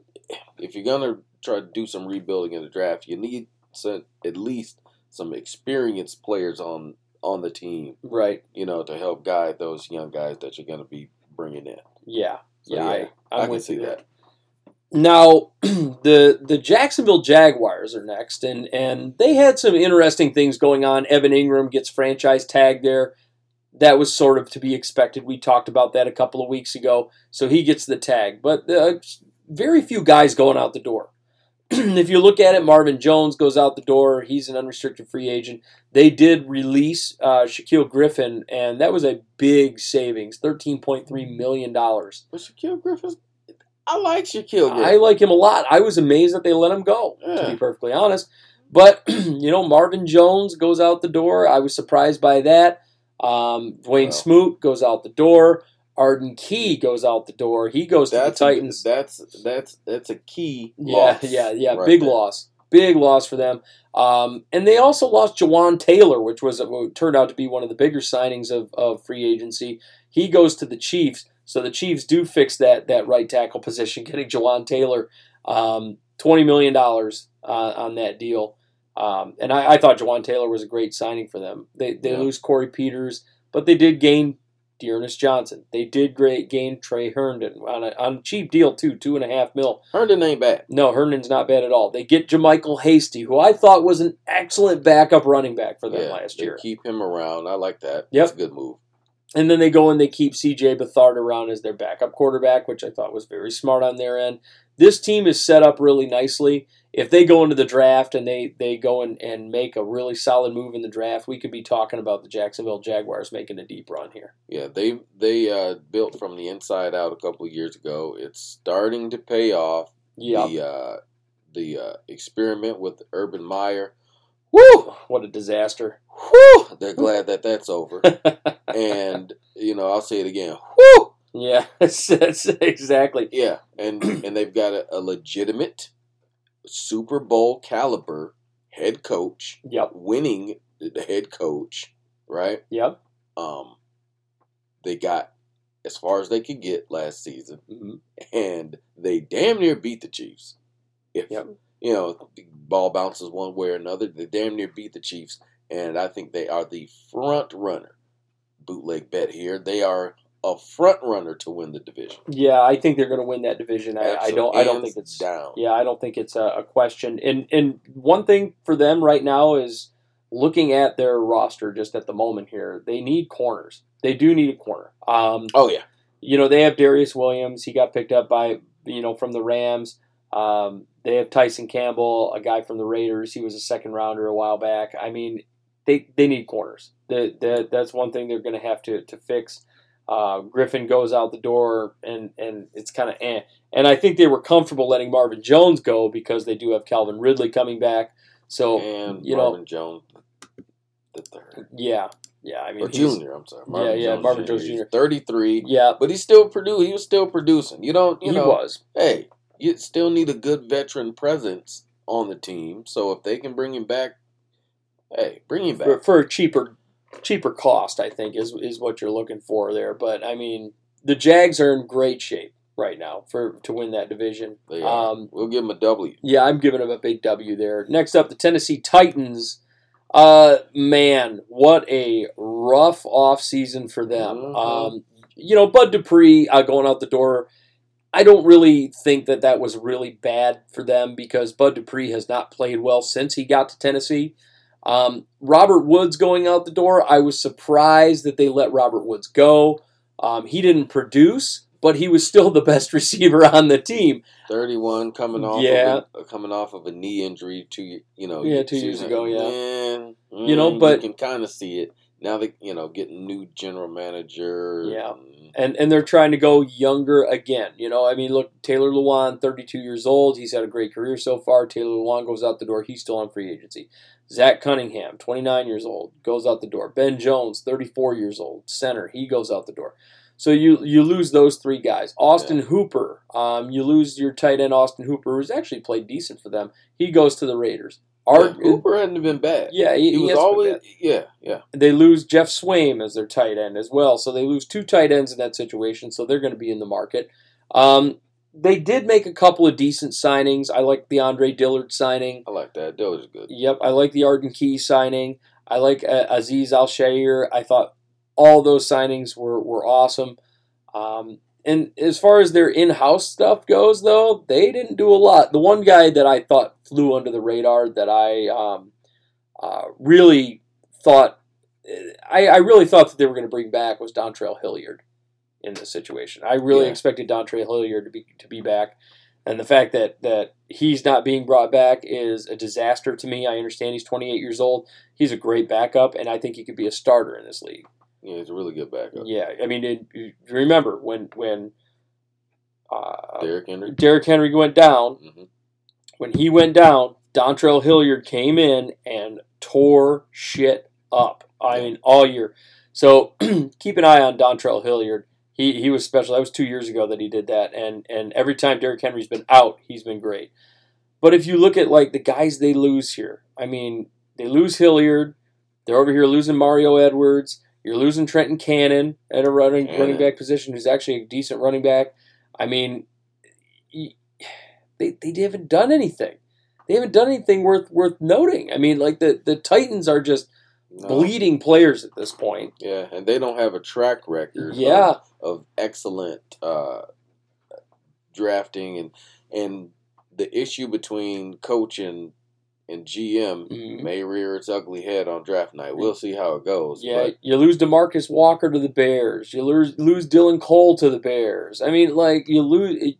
if you're gonna try to do some rebuilding in the draft, you need some, at least some experienced players on on the team. Right. You know, to help guide those young guys that you're gonna be bringing in. Yeah. So, yeah, yeah, I, I can see there. that. Now, the the Jacksonville Jaguars are next, and and they had some interesting things going on. Evan Engram gets franchise tag there. That was sort of to be expected. We talked about that a couple of weeks ago. So he gets the tag, but uh, very few guys going out the door. if you look at it, Marvin Jones goes out the door. He's an unrestricted free agent. They did release uh, Shaquill Griffin, and that was a big savings, thirteen point three million dollars. But Shaquill Griffin's, I like Shaquill Griffin. I like him a lot. I was amazed that they let him go, to be perfectly honest. But, you know, Marvin Jones goes out the door. I was surprised by that. Um, Dawuane. Smoot goes out the door. Arden Key goes out the door. He goes to the that's a, Titans. that's that's that's a key. yeah, loss yeah, yeah. right big there. loss. Big loss for them. Um, and they also lost Jawaan Taylor, which was what turned out to be one of the bigger signings of, of free agency. He goes to the Chiefs. So the Chiefs do fix that that right tackle position, getting Jawaan Taylor um, twenty million dollars uh, on that deal. Um, and I, I thought Jawaan Taylor was a great signing for them. They they Yeah. lose Corey Peters, but they did gain D'Ernest Johnson. They did great gain Trey Herndon on a, on a cheap deal too, two and a half mil. Herndon ain't bad. No, Herndon's not bad at all. They get JaMycal Hasty, who I thought was an excellent backup running back for them Yeah, last year. keep him around. I like that. Yep. That's a good move. And then they go and they keep CJ Beathard around as their backup quarterback, which I thought was very smart on their end. This team is set up really nicely. If they go into the draft and they, they go and, and make a really solid move in the draft, we could be talking about the Jacksonville Jaguars making a deep run here. Yeah, they they uh, built from the inside out a couple of years ago. It's starting to pay off. Yeah. The uh, the uh, experiment with Urban Meyer Woo! What a disaster. Whew, they're glad that that's over. and you know, I'll say it again. Whew, Yeah, that's, that's exactly. yeah, and and they've got a, a legitimate Super Bowl caliber head coach, Yep, winning the head coach, right? yep. Um, they got as far as they could get last season, hmm and they damn near beat the Chiefs. If Yep. you know the ball bounces one way or another, they damn near beat the Chiefs, and I think they are the front runner. Bootleg bet here. They are a front runner to win the division. Yeah, I think they're going to win that division. I, I don't. I don't think it's. down. Yeah, I don't think it's a, a question. And and one thing for them right now is looking at their roster just at the moment here. They need corners. They do need a corner. Um, Oh yeah. you know they have Darious Williams. He got picked up by you know from the Rams. Um, they have Tyson Campbell, a guy from the Raiders. He was a second rounder a while back. I mean, they they need corners. The, the, that's one thing they're going to have to to fix. Uh, Griffin goes out the door, and and it's kind of eh. And I think they were comfortable letting Marvin Jones go because they do have Calvin Ridley coming back. So and you know- Marvin Jones, the third yeah, yeah. I mean, or junior. I'm sorry. Yeah, yeah, Marvin Jones Jr.. 33, Yeah, but he's still produ He was still producing. You don't. You he know. was. Hey, you still need a good veteran presence on the team. So if they can bring him back, hey, bring him back. for, for a cheaper cheaper cost. I think is is what you're looking for there. But I mean, the Jags are in great shape right now for to win that division. Are. Um, we'll give them a W. yeah, I'm giving them a big W there. Next up, the Tennessee Titans. Uh, man, what a rough off season for them. Mhm. Um, you know, Bud Dupree uh, going out the door. I don't really think that that was really bad for them because Bud Dupree has not played well since he got to Tennessee. Um, Robert Woods going out the door, I was surprised that they let Robert Woods go. Um, he didn't produce, but he was still the best receiver on the team. 31 coming off Yeah. of a, coming off of a knee injury two you know Yeah, two years ago, yeah. Man, You know, mm, but- you can kind of see it now they you know getting new general manager Yeah. and- and they're trying to go younger again. You know, I mean, look, Taylor Lewan, 32 years old. He's had a great career so far. Taylor Lewan goes out the door. He's still on free agency. Zach Cunningham, 29 years old, goes out the door. Ben Jones, 34 years old, center. He goes out the door. So you you lose those three guys. Austin Hooper, um, you lose your tight end Austin Hooper, who's actually played decent for them. He goes to the Raiders. Art, Hooper hadn't been bad yeah, he, he, was always yeah yeah they lose Geoff Swaim as their tight end as well. So they lose two tight ends in that situation. So they're going to be in the market. Um, they did make a couple of decent signings. I like the Andre Dillard signing. I like that Dillard's good Yep, I like the Arden Key signing. I like uh, Azeez Al-Shaair. I thought all those signings were were awesome. Um, and as far as their in-house stuff goes, though, they didn't do a lot. The one guy that I thought flew under the radar that I um, uh, really thought I, I really thought that they were going to bring back was Dontrell Hilliard in this situation. I really Yeah. expected Dontrell Hilliard to be to be back, and the fact that that he's not being brought back is a disaster to me. I understand he's 28 years old. He's a great backup, and I think he could be a starter in this league. Yeah he's a really good backup Yeah, I mean, it, remember when when uh, Derrick Henry Derrick Henry went down. Mhm. When he went down, Dontrell Hilliard came in and tore shit up. I mean, all year. So keep an eye on Dontrell Hilliard. He he was special. That was two years ago that he did that, and and every time Derrick Henry's been out, he's been great. But if you look at like the guys they lose here, I mean, they lose Hilliard. They're over here losing Mario Edwards. You're losing Trenton Cannon at a running Cannon. running back position, who's actually a decent running back. I mean, they they haven't done anything. They haven't done anything worth worth noting. I mean, like the the Titans are just No. bleeding players at this point. yeah and they don't have a track record of- Yeah, of excellent uh, drafting and and the issue between coach and and GM Mhm. may rear its ugly head on draft night. We'll see how it goes. yeah. but You lose Demarcus Walker to the Bears. You lose lose Dylan Cole to the Bears. I mean, like you lose.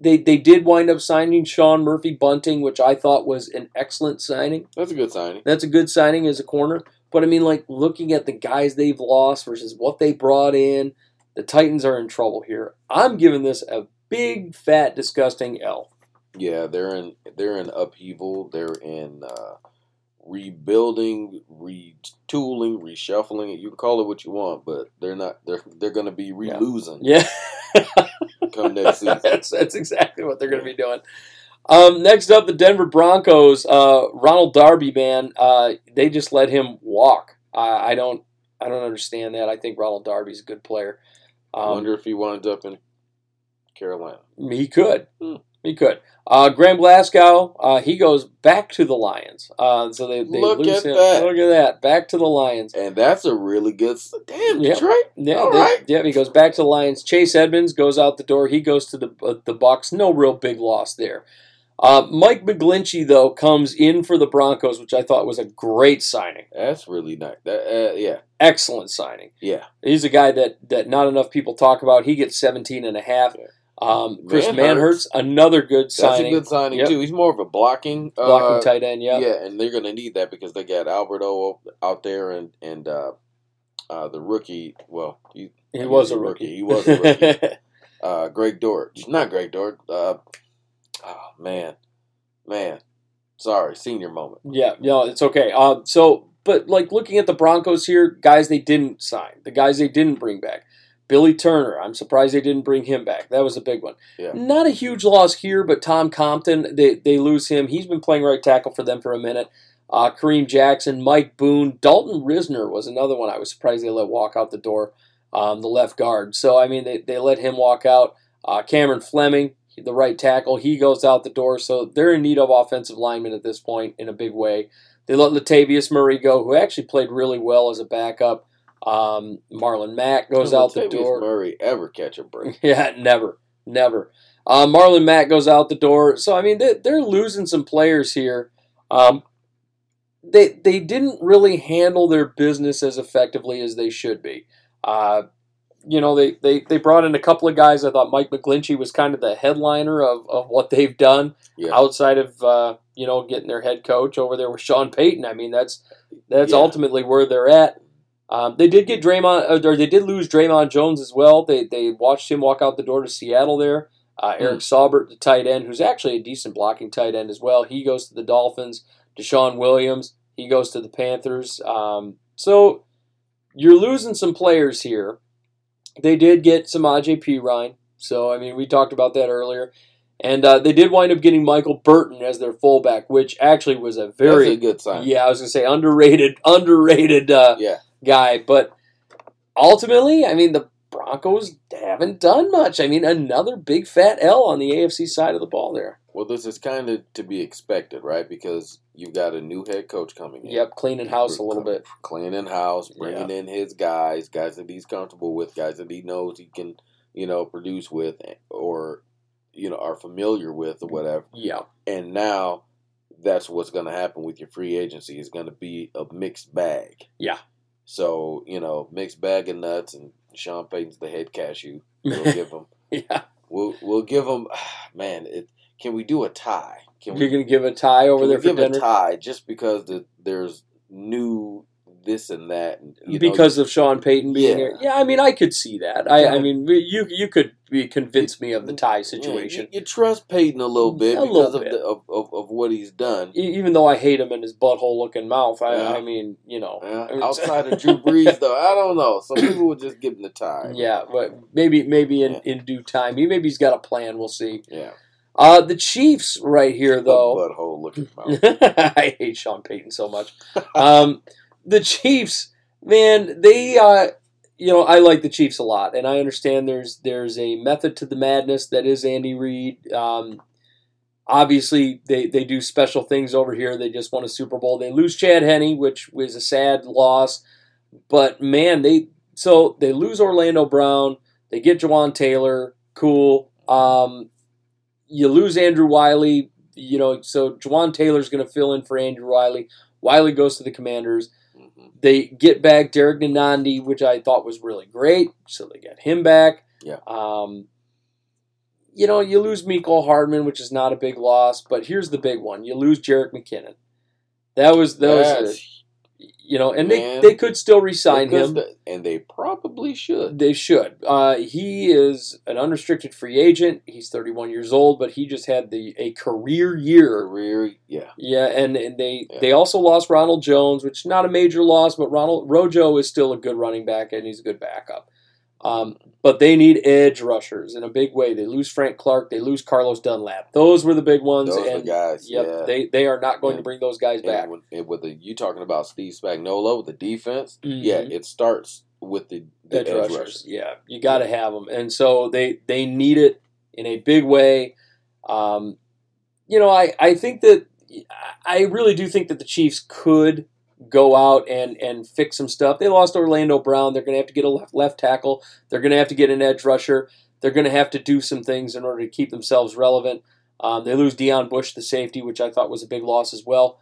They they did wind up signing Sean Murphy Bunting, which I thought was an excellent signing. that's a good signing. That's a good signing as a corner. But I mean, like looking at the guys they've lost versus what they brought in, the Titans are in trouble here. I'm giving this a big, fat, disgusting L. Yeah, they're in they're in upheaval. They're in uh, rebuilding, retooling, reshuffling. You can call it what you want, but they're not. They're they're going to be re Yeah. losing Yeah. come next season. that's, that's exactly what they're going to be doing. Um, next up, the Denver Broncos. Uh, Ronald Darby, man, uh, they just let him walk. I I don't, I don't understand that. I think Ronald Darby's a good player. I Um, wonder if he winds up in Carolina. he could. He could. Uh, Graham Glasgow, uh, he goes back to the Lions. Uh, so they, they Look lose at him. that. Look at that, back to the Lions. And that's a really good. Damn, Yeah. Detroit. Yeah, All they- right. yeah. He goes back to the Lions. Chase Edmonds goes out the door. He goes to the uh, the Bucks. No real big loss there. Uh, Mike McGlinchey though comes in for the Broncos, which I thought was a great signing. That's really nice. That, uh, yeah, Excellent signing. yeah. He's a guy that that not enough people talk about. He gets 17 and a half. Yeah. Um, Chris Manhertz. Another good signing. That's a good signing Yep. too. He's more of a blocking, uh, blocking tight end. Yeah. Yeah, and they're gonna need that because they got Alberto out there and and uh, uh, the rookie. Well, he, he was a he's rookie. He was a rookie. uh, Greg Dort, not Greg Dort. Uh, oh man, man, sorry, senior moment. Yeah, no, it's okay. Um, so, but like looking at the Broncos here, guys they didn't sign, the guys they didn't bring back. Billy Turner, I'm surprised they didn't bring him back. That was a big one. Yeah. Not a huge loss here, but Tom Compton, they, they lose him. He's been playing right tackle for them for a minute. Uh, Kareem Jackson, Mike Boone, Dalton Risner was another one I was surprised they let walk out the door, um, the left guard. So, I mean, they, they let him walk out. Uh, Cameron Fleming, the right tackle, he goes out the door. So they're in need of offensive linemen at this point in a big way. They let Latavius Murray go, who actually played really well as a backup. Um, Marlon Mack goes out the door. Murray ever catch a break? Yeah, never, never. Uh, Marlon Mack goes out the door. So I mean, they, they're losing some players here. Um, they they didn't really handle their business as effectively as they should be. Uh, you know, they, they, they brought in a couple of guys. I thought Mike McGlinchey was kind of the headliner of, of what they've done Yeah. outside of uh, you know getting their head coach over there with Sean Payton. I mean, that's that's Yeah. ultimately where they're at. Um, they did get Draymond, uh, or they did lose Dre'Mont Jones as well. They they watched him walk out the door to Seattle there. Uh, Eric Saubert, the tight end, who's actually a decent blocking tight end as well. He goes to the Dolphins. Deshaun Williams, he goes to the Panthers. Um, so you're losing some players here. They did get some Aj P. Ryan. So, I mean, we talked about that earlier. And uh, they did wind up getting Michael Burton as their fullback, which actually was a very, a good sign. yeah, I was going to say underrated, underrated uh, yeah. Guy. But ultimately, I mean, the Broncos haven't done much. I mean, another big fat L on the AFC side of the ball there. Well, this is kind of to be expected, right? Because you've got a new head coach coming in. Yep, cleaning house a little bit. Cleaning house, bringing in his guys, guys that he's comfortable with, guys that he knows he can, you know, produce with eh, or, you know, are familiar with or whatever. Yeah, And now that's what's going to happen with your free agency is going to be a mixed bag. Yeah. So, you know, mixed bag of nuts and Sean Payton's the head cashew. We'll give him, yeah. we'll, we'll give him, man, it, can we do a tie? Can You're going to give a tie over there we give Denver a tie just because the, there's new this and that? And, you know, because of Sean Payton being Yeah. here. Yeah, I mean, I could see that. I, I mean, you you could be convince me of the tie yeah, situation. you, you trust Payton a little bit A because little of, bit. The, of, of of what he's done. Even though I hate him and his butthole looking mouth, I, Yeah. I mean, you know, Yeah, outside of Drew Brees, though, I don't know. Some people would just give him the tie. yeah, but maybe maybe in, Yeah. in due time, he maybe he's got a plan. We'll see. yeah. Uh, the Chiefs right here, though. butthole looking mouth. I hate Sean Payton so much. Um, the Chiefs, man, they, uh, you know, I like the Chiefs a lot, and I understand there's there's a method to the madness that is Andy Reid. Um, obviously, they they do special things over here. They just won a Super Bowl. They lose Chad Henne, which was a sad loss, but man, they so they lose Orlando Brown. They get Jawaan Taylor, cool. Um, you lose Andrew Wylie, you know, so Jawaan Taylor's going to fill in for Andrew Wylie. Wylie goes to the Commanders. They get back Derrick Nnadi, which I thought was really great. So they get him back. Yeah. Um, you know, you lose Mecole Hardman, which is not a big loss, but here's the big one: you lose Jerick McKinnon. That was that was, That's- you know, and they they could still resign him. st- and they probably should. They should. Uh, he is an unrestricted free agent. He's 31 years old, but he just had the a career year. Career, yeah. Yeah, and, and they Yeah. they also lost Ronald Jones, which is not a major loss, but Ronald Rojo is still a good running back and he's a good backup. Um, but they need edge rushers in a big way. They lose Frank Clark, they lose Carlos Dunlap. Those were the big ones, Those and guys. yep, yeah. they they are not going to bring those guys back. And with, and with the you talking about Steve Spagnuolo with the defense, Mhm. yeah, it starts with the, the edge, edge, rushers. rushers. Yeah, you got to have them, and so they they need it in a big way. Um, you know, I I think that I really do think that the Chiefs could go out and and fix some stuff. They lost Orlando Brown. They're going to have to get a left, left tackle. They're going to have to get an edge rusher. They're going to have to do some things in order to keep themselves relevant. Um, they lose Deion Bush, the safety, which I thought was a big loss as well.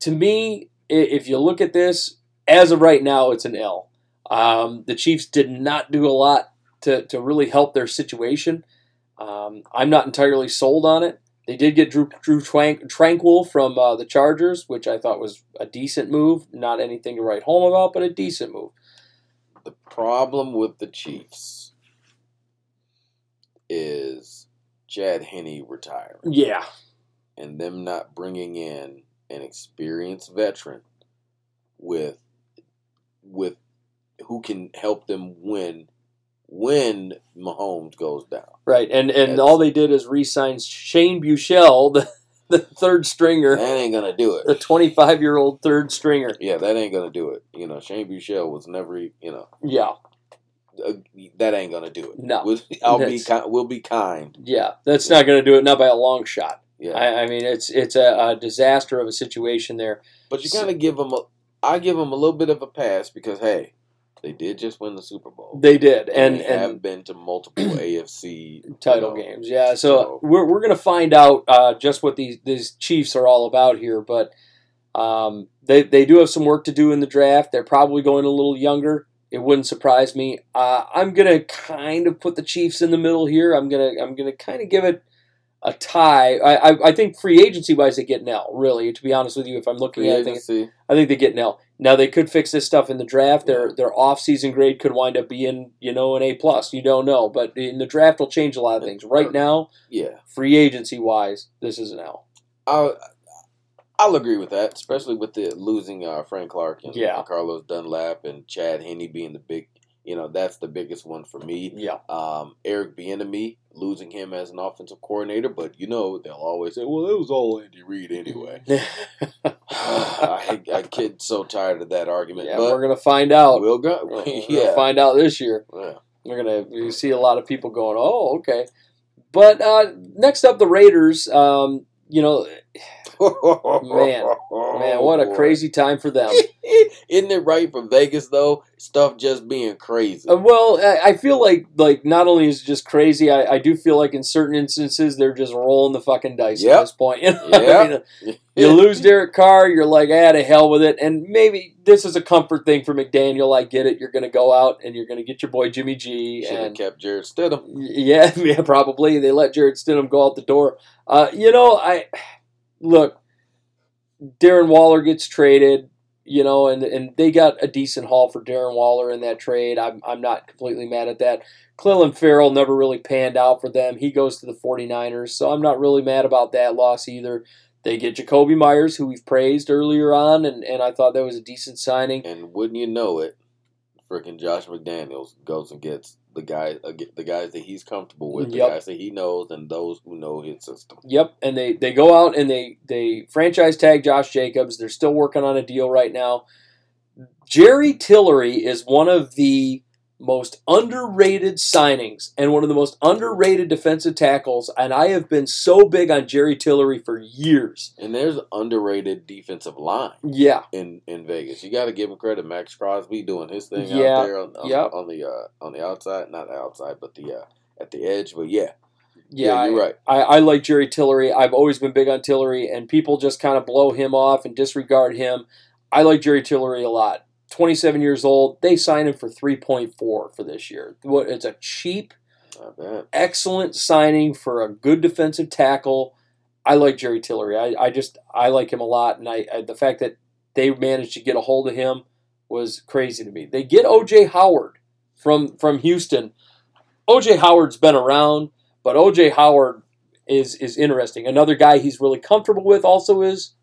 To me, if you look at this as of right now, it's an L. Um, the Chiefs did not do a lot to, to really help their situation. Um, I'm not entirely sold on it. They did get Drew, Drew Twank, Tranquill from uh, the Chargers, which I thought was a decent move. Not anything to write home about, but a decent move. The problem with the Chiefs is Chad Henne retiring Yeah, and them not bringing in an experienced veteran with with who can help them win when Mahomes goes down. right. And and That's- all they did is re-sign Shane Buechele, the, the third stringer, That ain't gonna do it. the 25 year old third stringer. Yeah, that ain't gonna do it. You know, Shane Buechele was never, you know, Yeah, uh, that ain't gonna do it. No. We'll, I'll be That's- kind. We'll be kind. yeah. That's not going to do it. Not by a long shot. Yeah, I, I mean, it's it's a, a disaster of a situation there. but you gotta give them a. I give them a little bit of a pass because hey, they did just win the Super Bowl. They did, and they and have been to multiple AFC title you know, games. Yeah, so so- we're, we're going to find out uh, just what these these Chiefs are all about here. But um, they they do have some work to do in the draft. They're probably going a little younger. It wouldn't surprise me. Uh, I'm going to kind of put the Chiefs in the middle here. I'm gonna I'm gonna kind of give it a tie. I I, I think free agency wise they get an L. Really, to be honest with you, if I'm looking Free at it, I think agency. I think they get an L. Now they could fix this stuff in the draft. Their their off season grade could wind up being you know an A plus. You don't know, but in the draft will change a lot of things. Right now, Yeah, free agency wise, this is an L. I'll, I'll agree with that, especially with the losing uh, Frank Clark and, Yeah. and Carlos Dunlap and Chad Henne being the big. You know, that's the biggest one for me. Yeah, Um, Eric Bieniemy losing him as an offensive coordinator, but you know they'll always say, "Well, it was all Andy Reid anyway." I, I get so tired of that argument, yeah, but we're gonna find out. we'll go. We're gonna yeah, find out this year. yeah. We're gonna you see a lot of people going, "Oh, okay." But uh, next up, the Raiders. Um, you know, Man, man, what a crazy time for them. Isn't it right for Vegas though? Stuff just being crazy. Uh, well, I, I feel like like not only is it just crazy, I, I do feel like in certain instances they're just rolling the fucking dice at this point. You, know? Yep. I mean, you lose Derek Carr, you're like, ah, to hell with it. And maybe this is a comfort thing for McDaniel. I get it. You're going to go out and you're going to get your boy Jimmy G. Should have And kept Jarrett Stidham. yeah, yeah, probably they let Jarrett Stidham go out the door. Uh, you know, I look. Darren Waller gets traded, you know, and and they got a decent haul for Darren Waller in that trade. I'm I'm not completely mad at that. Clelin Ferrell never really panned out for them. He goes to the 49ers, so I'm not really mad about that loss either. They get Jakobi Meyers, who we've praised earlier on, and, and I thought that was a decent signing. And wouldn't you know it, freaking Josh McDaniels goes and gets the guy, uh, the guys that he's comfortable with, the Yep. guys that he knows, and those who know his system. Yep, and they they go out and they they franchise tag Josh Jacobs. They're still working on a deal right now. Jerry Tillery is one of the most underrated signings and one of the most underrated defensive tackles, and I have been so big on Jerry Tillery for years. And there's underrated defensive line Yeah, in, in Vegas. You got to give him credit. Maxx Crosby doing his thing Yeah. out there on, on, Yep. on the uh, on the outside, not the outside, but the uh, at the edge. But yeah, yeah, you're I, right. I, I like Jerry Tillery. I've always been big on Tillery, and people just kind of blow him off and disregard him. I like Jerry Tillery a lot. 27 years old. They signed him for 3.4 for this year. It's a cheap, excellent signing for a good defensive tackle. I like Jerry Tillery. I, I just I like him a lot, and I, I the fact that they managed to get a hold of him, was crazy to me. They get OJ Howard from from Houston. OJ Howard's been around, but OJ Howard is is interesting. Another guy he's really comfortable with also is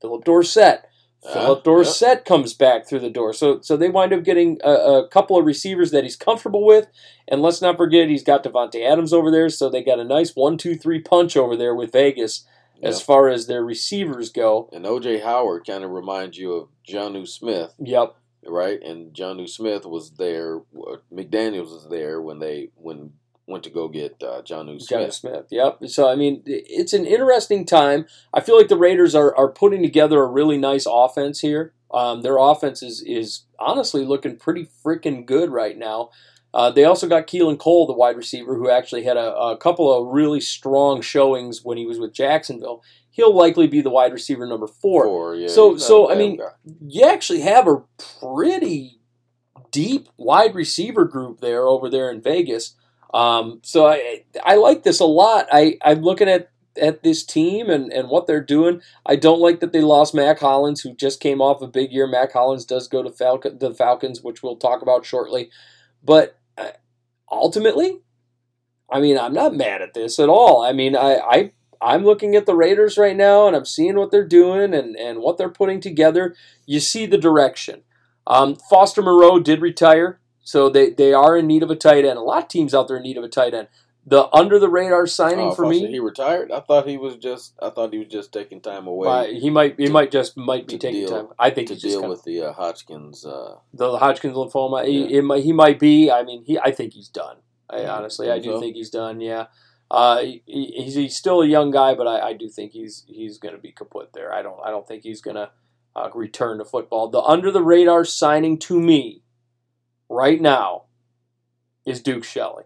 Phillip Dorsett. Uh, Phillip Dorsett comes back through the door. So so they wind up getting a, a couple of receivers that he's comfortable with. And let's not forget he's got Davante Adams over there, so they got a nice one, two, three punch over there with Vegas as far as their receivers go. And OJ Howard kind of reminds you of Jonnu Smith, Yep. right? And Jonnu Smith was there. uh, McDaniel's was there when they when went to go get uh, Jonnu Johnny Smith. Smith. Yep. So I mean, it's an interesting time. I feel like the Raiders are, are putting together a really nice offense here. Um, their offense is is honestly looking pretty freaking good right now. Uh, they also got Keelan Cole, the wide receiver, who actually had a, a couple of really strong showings when he was with Jacksonville. He'll likely be the wide receiver number four. Four, yeah, So- so, I mean, guy. you actually have a pretty deep wide receiver group there over there in Vegas. Um, so I I like this a lot. I I'm looking at at this team and, and what they're doing. I don't like that they lost Mack Hollins, who just came off a big year. Mack Hollins does go to Falcon, the Falcons, which we'll talk about shortly. But uh, ultimately, I mean, I'm not mad at this at all. I mean, I, I I'm looking at the Raiders right now and I'm seeing what they're doing and, and what they're putting together. You see the direction. Um, Foster Moreau did retire, so they, they are in need of a tight end. A lot of teams out there in need of a tight end. The under the radar signing Oh, for me, he retired. I thought he was just. I thought he was just taking time away uh, he might he to- might just might be taking deal- time. I think to he's just deal gonna, with the uh, Hodgkins. Uh, the Hodgkin's lymphoma. He, Yeah. it might, he might be. I mean, he I think he's done. I Yeah, honestly, I do so? think he's done. Yeah, uh, he, he's, he's still a young guy, but I, I do think he's he's going to be kaput there. I don't I don't think he's going to uh, return to football. The under the radar signing to me right now is Duke Shelley.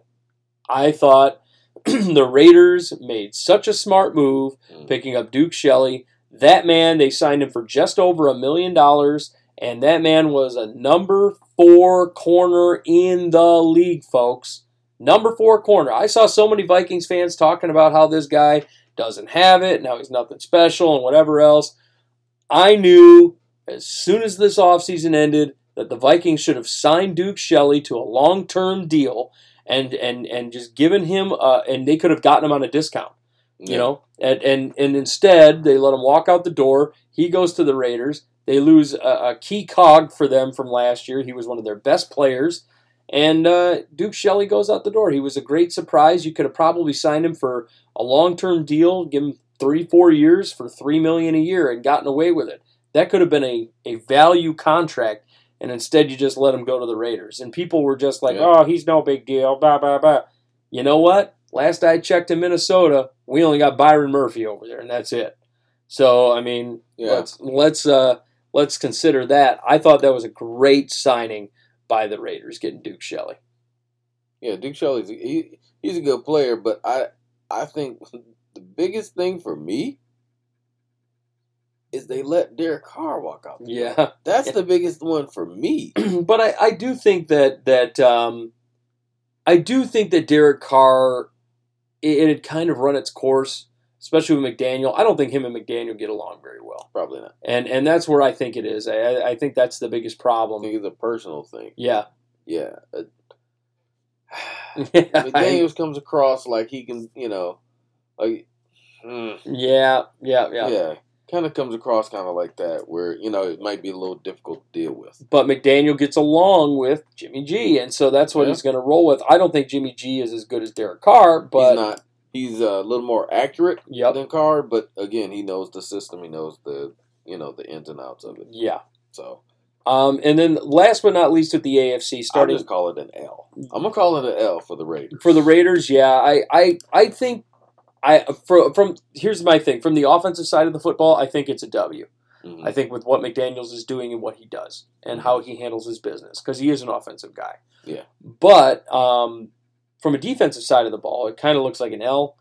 I thought the Raiders made such a smart move Mm. picking up Duke Shelley. That man, they signed him for just over a million dollars, and that man was a number four corner in the league, folks. Number four corner. I saw so many Vikings fans talking about how this guy doesn't have it, and how he's nothing special, and whatever else. I knew as soon as this offseason ended that the Vikings should have signed Duke Shelley to a long term deal and, and, and just given him, uh, and they could have gotten him on a discount you yeah. know? And, and and instead they let him walk out the door. He goes to the raiders. They lose a, a key cog for them from last year. He was one of their best players. And uh, duke shelley goes out the door. He was a great surprise. You could have probably signed him for a long-term deal give him three four years for three million a year and gotten away with it. That could have been a, a value contract and instead you just let him go to the raiders and people were just like Yeah. oh he's no big deal blah blah blah you know what last i checked in minnesota we only got Byron Murphy over there, and that's it. So I mean, Yeah. let's let's uh, let's consider that. I thought that was a great signing by the Raiders getting Duke Shelley. Yeah, Duke Shelley's he, he's a good player, but I I think the biggest thing for me is they let Derek Carr walk out. Yeah, That's the biggest one for me. but I, I do think that that um, I do think that Derek Carr it, it had kind of run its course, especially with McDaniel. I don't think him and McDaniel get along very well, Probably not. and and that's where I think it is. I- I, I think that's the biggest I problem. think it's a personal thing. Yeah, Yeah. Uh, I- McDaniels comes across like he can, you know, like, mm, yeah, yeah, yeah. yeah, kind of comes across kind of like that, where you know it might be a little difficult to deal with. but McDaniel gets along with Jimmy G, and so that's what Yeah. he's going to roll with. I don't think Jimmy G is as good as Derek Carr, but he's not. He's a little more accurate yep, than Carr, but again, he knows the system. He knows the, you know, the ins and outs of it. yeah. So Um, and then last but not least with the AFC, starting. I'll starting just call it an L. I'm gonna call it an L for the Raiders. for the Raiders, yeah, I, I, I think I from from here's my thing from the offensive side of the football, I think it's a W. Mhm. I think with what McDaniel's is doing and what he does and how he handles his business because he is an offensive guy. Yeah. But um, from a defensive side of the ball, it kind of looks like an L.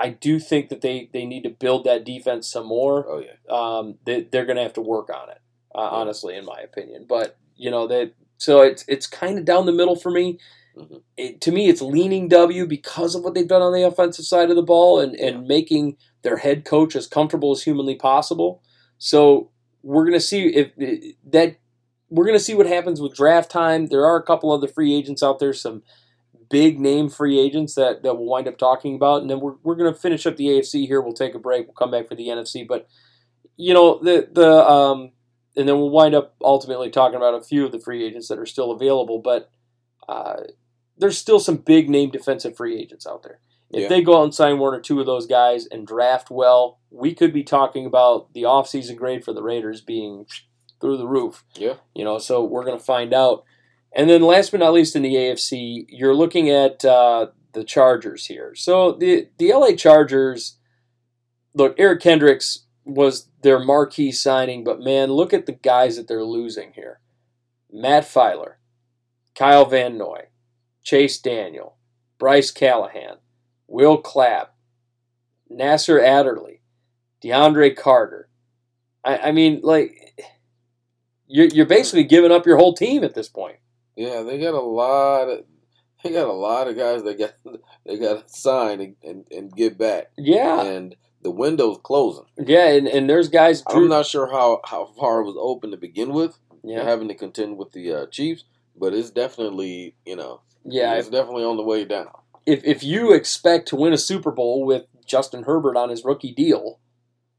I do think that they, they need to build that defense some more. oh yeah, Um, they, they're going to have to work on it, uh, Yeah. honestly, in my opinion. But you know that so it's it's kind of down the middle for me. Mhm. It, to me, it's leaning W because of what they've done on the offensive side of the ball and, and Yeah. making their head coach as comfortable as humanly possible. So we're going to see if that we're going to see what happens with draft time. There are a couple other free agents out there, some big name free agents that, that we'll wind up talking about. And then we're, we're going to finish up the AFC here. We'll take a break. We'll come back for the NFC. But, you know, the, the, um, and then we'll wind up ultimately talking about a few of the free agents that are still available. But uh, there's still some big name defensive free agents out there. If Yeah. they go out and sign one or two of those guys and draft well, we could be talking about the offseason grade for the Raiders being through the roof. Yeah. You know, so we're going to find out. And then last but not least in the AFC, you're looking at uh, the Chargers here. So the the LA Chargers, look, Eric Kendricks was their marquee signing, but man, look at the guys that they're losing here. Matt Feiler, Kyle Van Noy, Chase Daniel, Bryce Callahan, Will Clapp, Nasir Adderley, DeAndre Carter. I, I mean, like, you're, you're basically giving up your whole team at this point. Yeah, they got a lot of they got a lot of guys that got they got to sign and, and, and get back, Yeah, and the window's closing. yeah, and, and there's guys. I'm not sure how how far it was open to begin with, yeah, having to contend with the uh, Chiefs, but it's definitely you know yeah. it's definitely on the way down. If if you expect to win a Super Bowl with Justin Herbert on his rookie deal,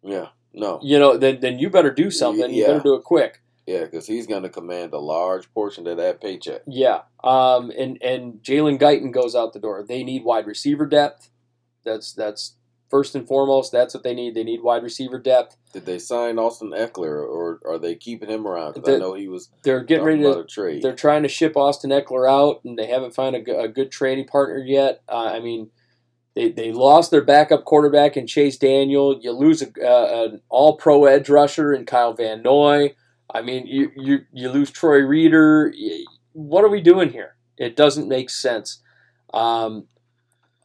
Yeah, no, you know, then then you better do something. You better do it quick. yeah, because he's going to command a large portion of that paycheck. Yeah. Um. And and Jalen Guyton goes out the door. They need wide receiver depth. That's that's first and foremost. That's what they need. They need wide receiver depth. Did they sign Austin Ekeler, or are they keeping him around? Because I know he was They're getting ready to trade. They're trying to ship Austin Ekeler out, and they haven't found a, a good trading partner yet. Uh, I mean, they, they lost their backup quarterback in Chase Daniel. You lose a, uh, an All Pro edge rusher in Kyle Van Noy. I mean, you you you lose Troy Reeder. What are we doing here? It doesn't make sense. Um,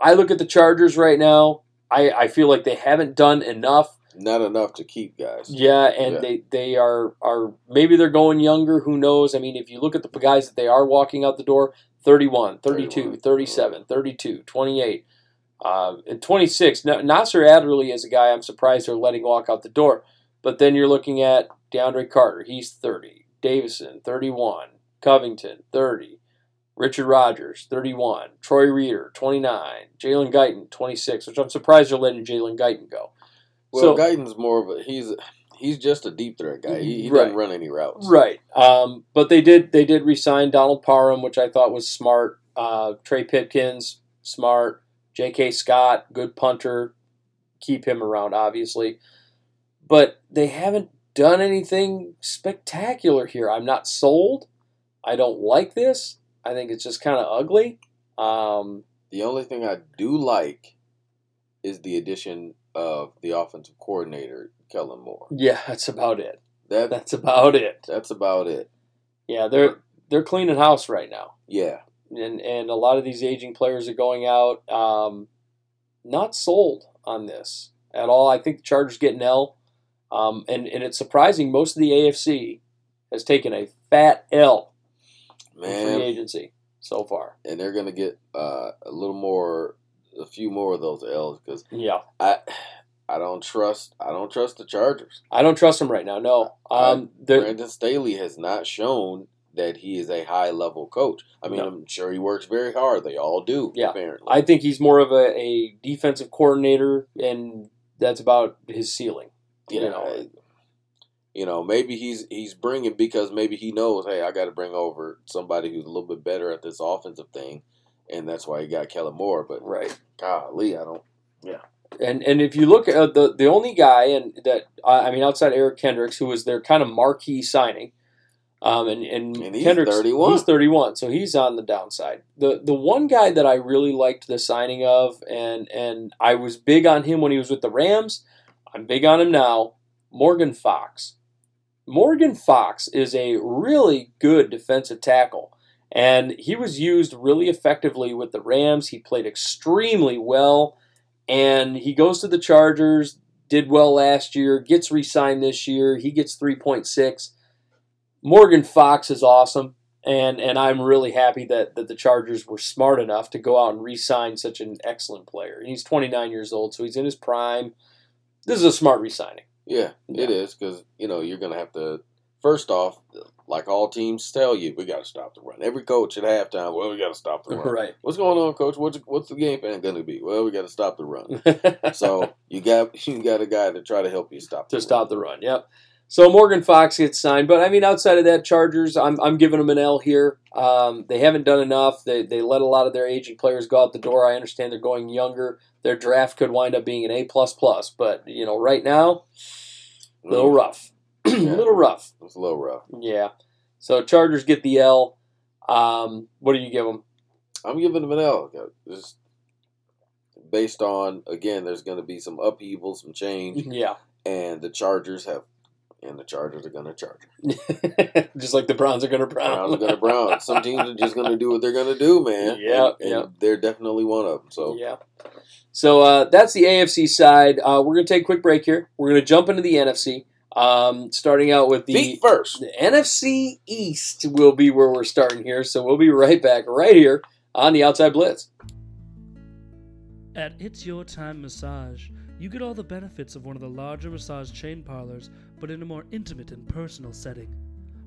I look at the Chargers right now. I, I feel like they haven't done enough Not enough to keep guys. yeah, and Yeah. they they are are maybe they're going younger, who knows? I mean, if you look at the guys that they are walking out the door, 31, 32, 31, 37, 32, 28, um, and 26. Now, Nasir Adderley is a guy I'm surprised they're letting walk out the door. But then you're looking at DeAndre Carter, he's 30, Davison, 31, Covington, 30, Richard Rogers, 31, Troy Reeder, 29, Jalen Guyton, 26, which I'm surprised they're letting Jalen Guyton go. Well, So- Guyton's more of a he's he's just a deep threat guy. He, he Right. doesn't run any routes. Right. Um, but they did they did resign Donald Parham, which I thought was smart. Uh, Trey Pipkins, smart. J.K. Scott, good punter. Keep him around, obviously. But they haven't done anything spectacular here. I'm not sold. I don't like this. I think it's just kind of ugly. Um, The only thing I do like is the addition of the offensive coordinator Kellen Moore. yeah, that's about it. That That's about it. that's about it. Yeah, they're they're cleaning house right now. Yeah, and and a lot of these aging players are going out. Um, not sold on this at all. I think the Chargers get an L, um, and and it's surprising. Most of the AFC has taken a fat L in free man, agency so far. and they're gonna get uh, a little more, a few more of those L's because Yeah, I I don't trust I don't trust the Chargers. I don't trust them right now. No, um, they're- Brandon Staley has not shown that he is a high level coach. I mean, No. I'm sure he works very hard. They all do. Yeah. apparently. I think he's more of a, a defensive coordinator, and that's about his ceiling. you know. I- you know, maybe he's he's bringing because maybe he knows, hey, I got to bring over somebody who's a little bit better at this offensive thing, and that's why he got Kellen Moore. But Right. golly, I don't. Yeah. And and if you look at the the only guy and that I I mean outside Eric Kendricks who was their kind of marquee signing, um and and, And he's Kendricks 31. he's thirty one so he's on the downside. The the one guy that I really liked the signing of and and I was big on him when he was with the Rams. I'm big on him now. Morgan Fox. Morgan Fox is a really good defensive tackle. And he was used really effectively with the Rams. He played extremely well and he goes to the Chargers. Did well last year. Gets re-signed this year. He gets three point six. Morgan Fox is awesome, and and I'm really happy that that the Chargers were smart enough to go out and re-sign such an excellent player. He's 29 years old, so he's in his prime. This is a smart re-signing. Yeah, Yeah. it is because you know you're gonna have to first off, like all teams tell you, we got to stop the run. Every coach at halftime, well, we got to stop the run. right. What's going on, coach? What's what's the game plan going to be? Well, we got to stop the run. so you got you got a guy to try to help you stop to the stop the run. Yep. So Morgan Fox gets signed, but I mean, outside of that, Chargers, I'm, I'm giving them an L here. Um, they haven't done enough. They, they let a lot of their aging players go out the door. I understand they're going younger. Their draft could wind up being an A plus plus, but you know, right now, a little rough, a little rough. It's a little rough. Yeah. So Chargers get the L. Um, what do you give them? I'm giving them an L. Just based on again, there's going to be some upheaval, some change, Yeah. and the Chargers have, and the Chargers are going to charge. just like the Browns are going to Brown. Browns are going to Brown. Some teams are just going to do what they're going to do, man. Yeah, and, and yeah. they're definitely one of them. So Yeah. So uh, that's the AFC side. Uh, we're going to take a quick break here. We're going to jump into the NFC. Um, starting out with the, feet first. the NFC East will be where we're starting here. So we'll be right back right here on the Outside Blitz. At It's Your Time Massage, you get all the benefits of one of the larger massage chain parlors, but in a more intimate and personal setting.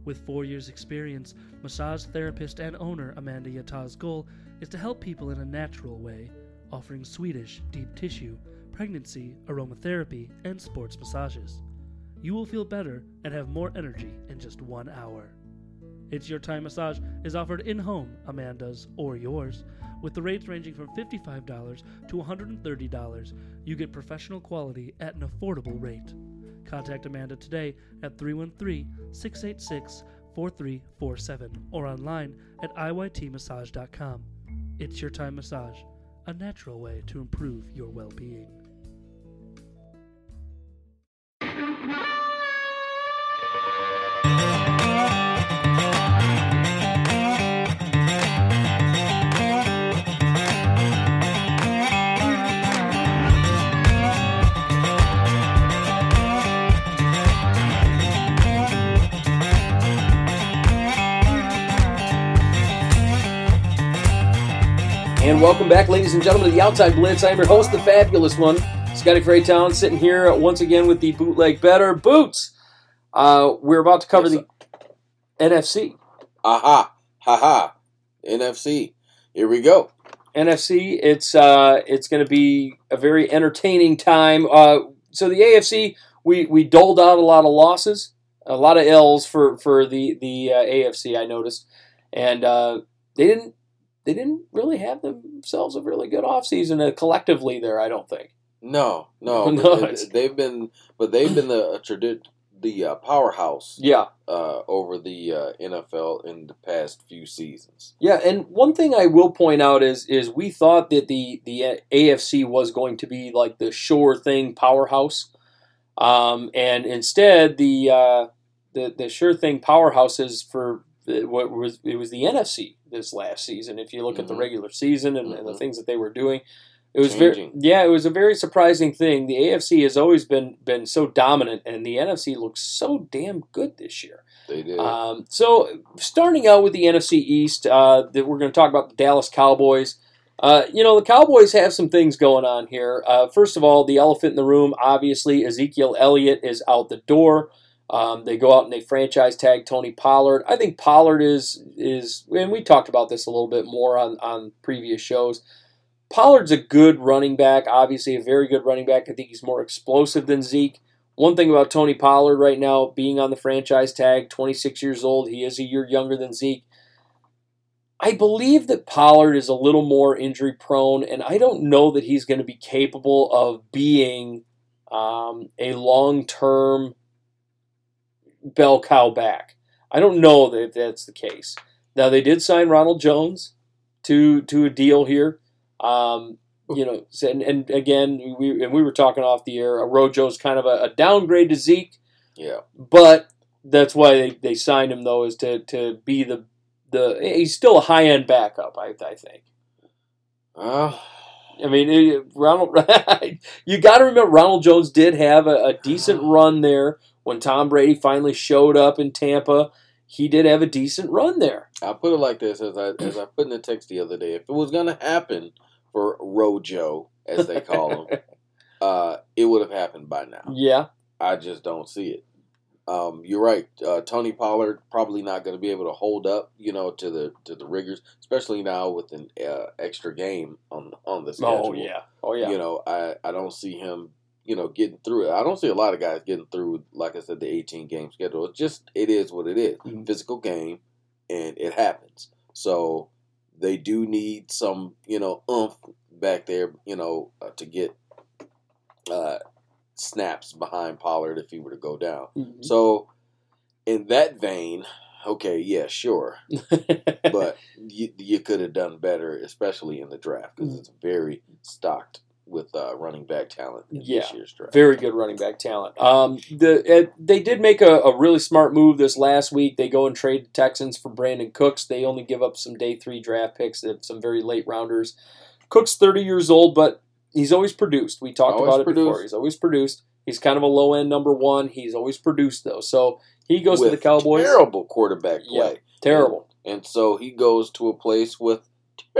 With four years' experience, massage therapist and owner Amanda Yata's goal is to help people in a natural way, offering Swedish, deep tissue, pregnancy, aromatherapy, and sports massages. You will feel better and have more energy in just one hour. It's Your Time Massage is offered in home, Amanda's or yours, with the rates ranging from $55 to $130. You get professional quality at an affordable rate. Contact Amanda today at 313 686 4347 or online at iytmassage.com. It's Your Time Massage, a natural way to improve your well being. And welcome back, ladies and gentlemen, to the Outside Blitz. I'm your host, the fabulous one, Scotty Freytown, sitting here once again with the Bootleg Bettor Boots. Uh, we're about to cover Yes, the NFC. Aha, ha ha. NFC. Here we go. NFC. It's uh, it's going to be a very entertaining time. Uh, so the AFC, we we doled out a lot of losses, a lot of L's for for the the uh, AFC. I noticed, and uh, they didn't they didn't really have themselves a really good offseason uh, collectively there. I don't think. No, no, No, they've been, but they've been the uh, tradi- the uh, powerhouse Yeah, uh, over the uh, NFL in the past few seasons. yeah. And one thing I will point out is is we thought that the the uh, AFC was going to be like the sure thing powerhouse. Um, and instead, the uh, the the sure thing powerhouses for the- what was it was the NFC this last season. If you look at the Mhm. regular season and, and the Mhm. things that they were doing, it was very yeah, it was a very surprising thing. The AFC has always been been so dominant, and the NFC looks so damn good this year. They did. Um, so starting out with the NFC East, uh, that we're going to talk about the Dallas Cowboys. Uh, you know, the Cowboys have some things going on here. Uh, first of all, the elephant in the room, obviously, Ezekiel Elliott is out the door. Um, they go out and they franchise tag Tony Pollard. I think Pollard is is, and we talked about this a little bit more on on previous shows. Pollard's a good running back, obviously a very good running back. I think he's more explosive than Zeke. One thing about Tony Pollard right now, being on the franchise tag, 26 years old, he is a year younger than Zeke. I believe that Pollard is a little more injury prone, and I don't know that he's going to be capable of being um, a long term bell cow back. I don't know that that's the case. Now they did sign Ronald Jones to to a deal here. Um, you know, and, and again, we and we were talking off the air. A Rojo's kind of a, a downgrade to Zeke, yeah. but that's why they, they signed him though is to, to be the the he's still a high end backup. I I think. Uh, I mean, it, Ronald. you got to remember, Ronald Jones did have a, a decent run there when Tom Brady finally showed up in Tampa. He did have a decent run there. I'll put it like this: as I as I put in the text the other day, if it was going to happen for Rojo, as they call him, uh, it would have happened by now. Yeah, I just don't see it. Um, you're right. Uh, Tony Pollard probably not going to be able to hold up, you know, to the to the rigors, especially now with an uh, extra game on on the schedule. Oh yeah, oh yeah. You know, I I don't see him, you know, getting through it. I don't see a lot of guys getting through, like I said, the 18 game schedule. It's just it is what it is. Mhm. Physical game, and it happens. So they do need some, you know, oomph back there, you know, uh, to get uh, snaps behind Pollard if he were to go down. Mhm. So, in that vein, okay, yeah, sure, but you, you could have done better, especially in the draft because it's very stocked with uh, running back talent in Yeah. this year's draft. Very good running back talent. Um, the uh, they did make a, a really smart move this last week. They go and trade the Texans for Brandin Cooks. They only give up some day three draft picks, some very late rounders. Cook's thirty years old, but he's always produced. We talked Always about it before. He's always produced. He's kind of a low end number one. He's always produced though. So he goes to the Cowboys. Terrible quarterback Yeah. play. Terrible. And so he goes to a place with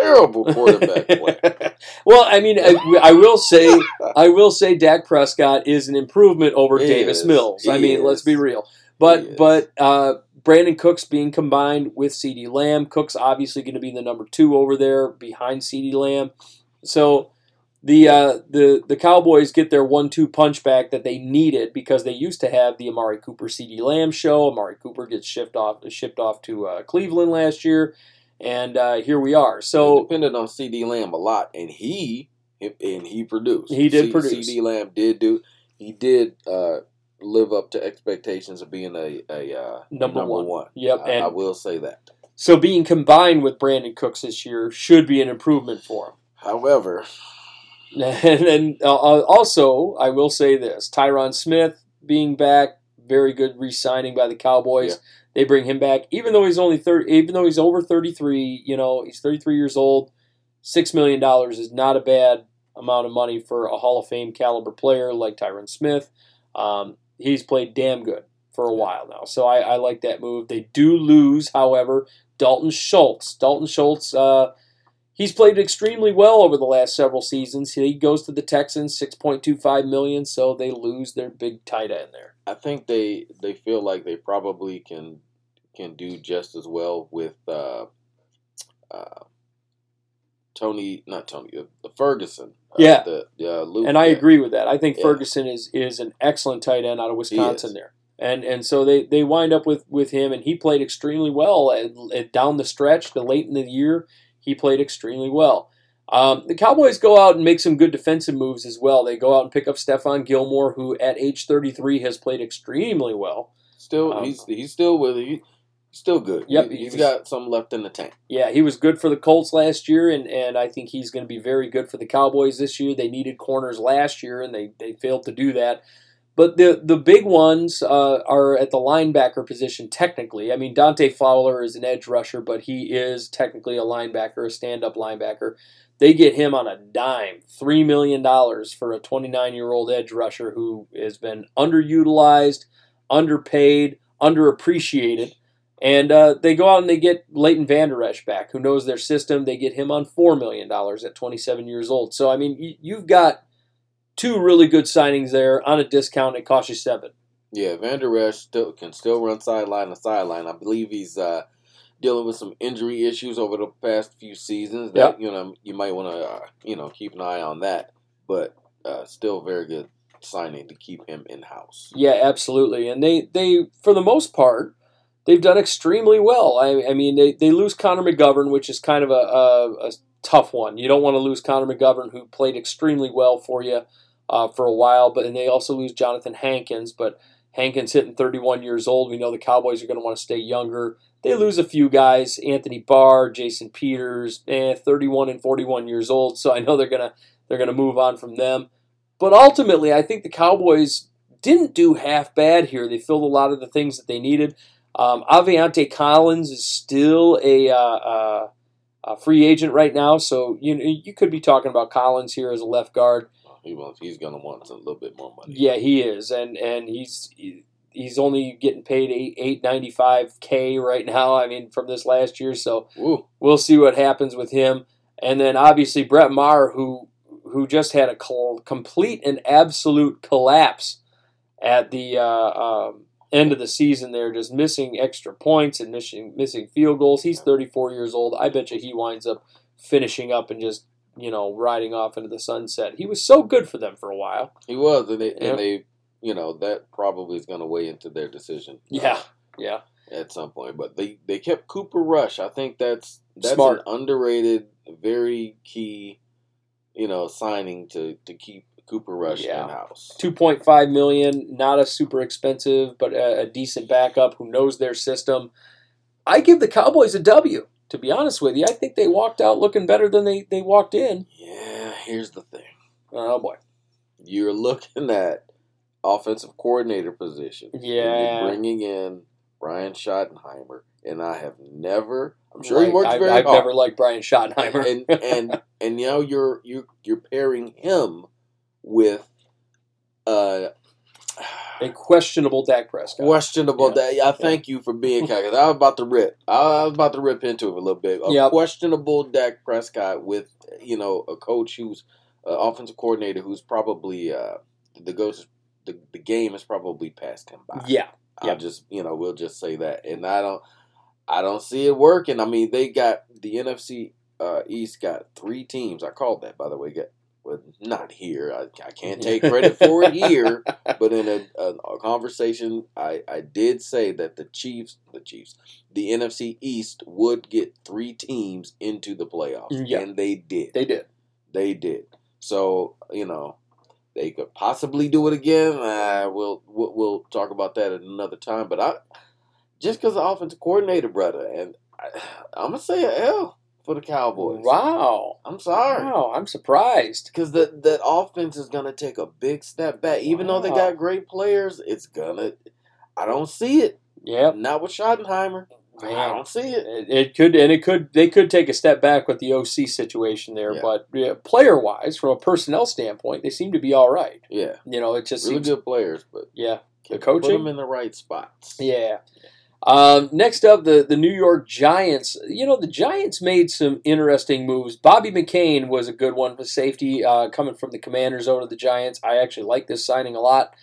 terrible quarterback play. well, I mean, I, I will say, I will say, Dak Prescott is an improvement over He Davis is. Mills. I He mean, let's be real. But but uh, Brandin Cooks being combined with CeeDee Lamb, Cooks obviously going to be the number two over there behind CeeDee Lamb. So the uh, the the Cowboys get their one-two punch back that they needed because they used to have the Amari Cooper CeeDee Lamb show. Amari Cooper gets shipped off shipped off to uh, Cleveland last year, and uh, here we are. So depended on CeeDee Lamb a lot, and he and he produced. He did produce. CeeDee Lamb did do. He did uh, live up to expectations of being a, a uh, Number one. Yep, I, and- I will say that. So being combined with Brandin Cooks this year should be an improvement for him. However. And then uh, also, I will say this: Tyron Smith being back, very good re-signing by the Cowboys. Yeah. They bring him back, even though he's only thirty, even though he's over thirty-three. You know, he's thirty-three years old. Six million dollars is not a bad amount of money for a Hall of Fame caliber player like Tyron Smith. Um, he's played damn good for a while now, so I, I like that move. They do lose, however, Dalton Schultz. Dalton Schultz, uh, he's played extremely well over the last several seasons. He goes to the Texans, six point two five million, so they lose their big tight end there. I think they they feel like they probably can can do just as well with uh, uh, Tony, not Tony, uh, the Ferguson. Uh, Yeah. the uh, Luke, And I yeah. agree with that. I think Yeah. Ferguson is is an excellent tight end out of Wisconsin there. And and so they, they wind up with, with him, and he played extremely well at, at down the stretch, the late in the year. He played extremely well. Um, the Cowboys go out and make some good defensive moves as well. They go out and pick up Stephon Gilmore, who at age 33 has played extremely well. Still, Um, he's he's still with he, still good. Yep, he, has got some left in the tank. Yeah, he was good for the Colts last year, and, and I think he's going to be very good for the Cowboys this year. They needed corners last year, and they, they failed to do that. But the the big ones uh, are at the linebacker position. Technically, I mean Dante Fowler is an edge rusher, but he is technically a linebacker, a stand up linebacker. They get him on a dime, three million dollars for a 29 year old edge rusher who has been underutilized, underpaid, underappreciated. And uh, they go out and they get Leighton Vander Esch back, who knows their system. They get him on $4 million at 27 years old. So, I mean, you, you've got two really good signings there on a discount. It costs you seven. Yeah, Van Der Esch still can still run sideline to sideline. I believe he's uh, dealing with some injury issues over the past few seasons. That you know you might want to uh, you know keep an eye on that. But uh, still very good signing to keep him in house. Yeah, absolutely. And they, they for the most part, they've done extremely well. I, I mean, they, they lose Connor McGovern, which is kind of a, a, a tough one. You don't want to lose Connor McGovern, who played extremely well for you uh, for a while. But and they also lose Johnathan Hankins, but Hankins hitting 31 years old. We know the Cowboys are going to want to stay younger. They lose a few guys: Anthony Barr, Jason Peters, eh, 31 and 41 years old. So I know they're gonna they're gonna move on from them. But ultimately, I think the Cowboys didn't do half bad here. They filled a lot of the things that they needed. Um, Aviante Collins is still a, uh, uh, a free agent right now, so you you could be talking about Collins here as a left guard. He wants, he's going to want a little bit more money. Yeah, he is, and and he's he's only getting paid eight eight ninety five k right now. I mean, from this last year, so Woo. we'll see what happens with him. And then obviously Brett Maher, who who just had a complete and absolute collapse at the uh, um, end of the season there, just missing extra points and missing missing field goals. He's 34 years old. I bet you he winds up finishing up and just you know riding off into the sunset. He was so good for them for a while. He was, and they, Yeah. and they, you know, that probably is going to weigh into their decision. uh, Yeah, yeah, at some point. But they they kept Cooper Rush. I think that's that's Smart. an underrated, very key, you know, signing to to keep Cooper Rush Yeah. in house. 2.5 million, not a super expensive, but a, a decent backup who knows their system. I give the Cowboys a W. To be honest with you, I think they walked out looking better than they, they walked in. Yeah, here's the thing. Oh boy, You're looking at offensive coordinator position. Yeah. You're bringing in Brian Schottenheimer, and I have never. I'm sure he Like, works I've, very I've hard. never liked Brian Schottenheimer. and and and now you're you you're pairing him with uh a questionable Dak Prescott. questionable. Yeah. That I thank you for being kind. 'cause I was about to rip. I was about to rip into it a little bit. A Yep. questionable Dak Prescott with you know a coach who's uh, offensive coordinator who's probably uh the ghost. The, the game is probably passed him by. Yeah, I'll Yep. just you know we'll just say that, and I don't I don't see it working. I mean they got the NFC uh, East got three teams. I called that by the way. Got well, not here. I, I can't take credit for it here, but in a, a, a conversation, I I did say that the Chiefs, the Chiefs, the NFC East would get three teams into the playoffs, Yeah. and they did. they did. They did. So you know, they could possibly do it again. Uh, we'll, we'll we'll talk about that at another time. But I just because the offensive coordinator, brother, and I, I'm gonna say a L for the Cowboys. Wow. I'm sorry. Wow, I'm surprised. Because the that offense is gonna take a big step back. Even though they got great players, it's gonna. I don't see it. Yeah. Not with Schottenheimer. I don't see it. It, it could and it could they could take a step back with the OC situation there, Yeah. but yeah, player wise, from a personnel standpoint, they seem to be all right. Yeah, You know, it just really seems good players, but yeah. The put coaching? them in the right spots. Yeah. Um, next up, the, the New York Giants. You know, the Giants made some interesting moves. Bobby McCain was a good one for safety, uh, coming from the Commanders over to the Giants. I actually like this signing a lot.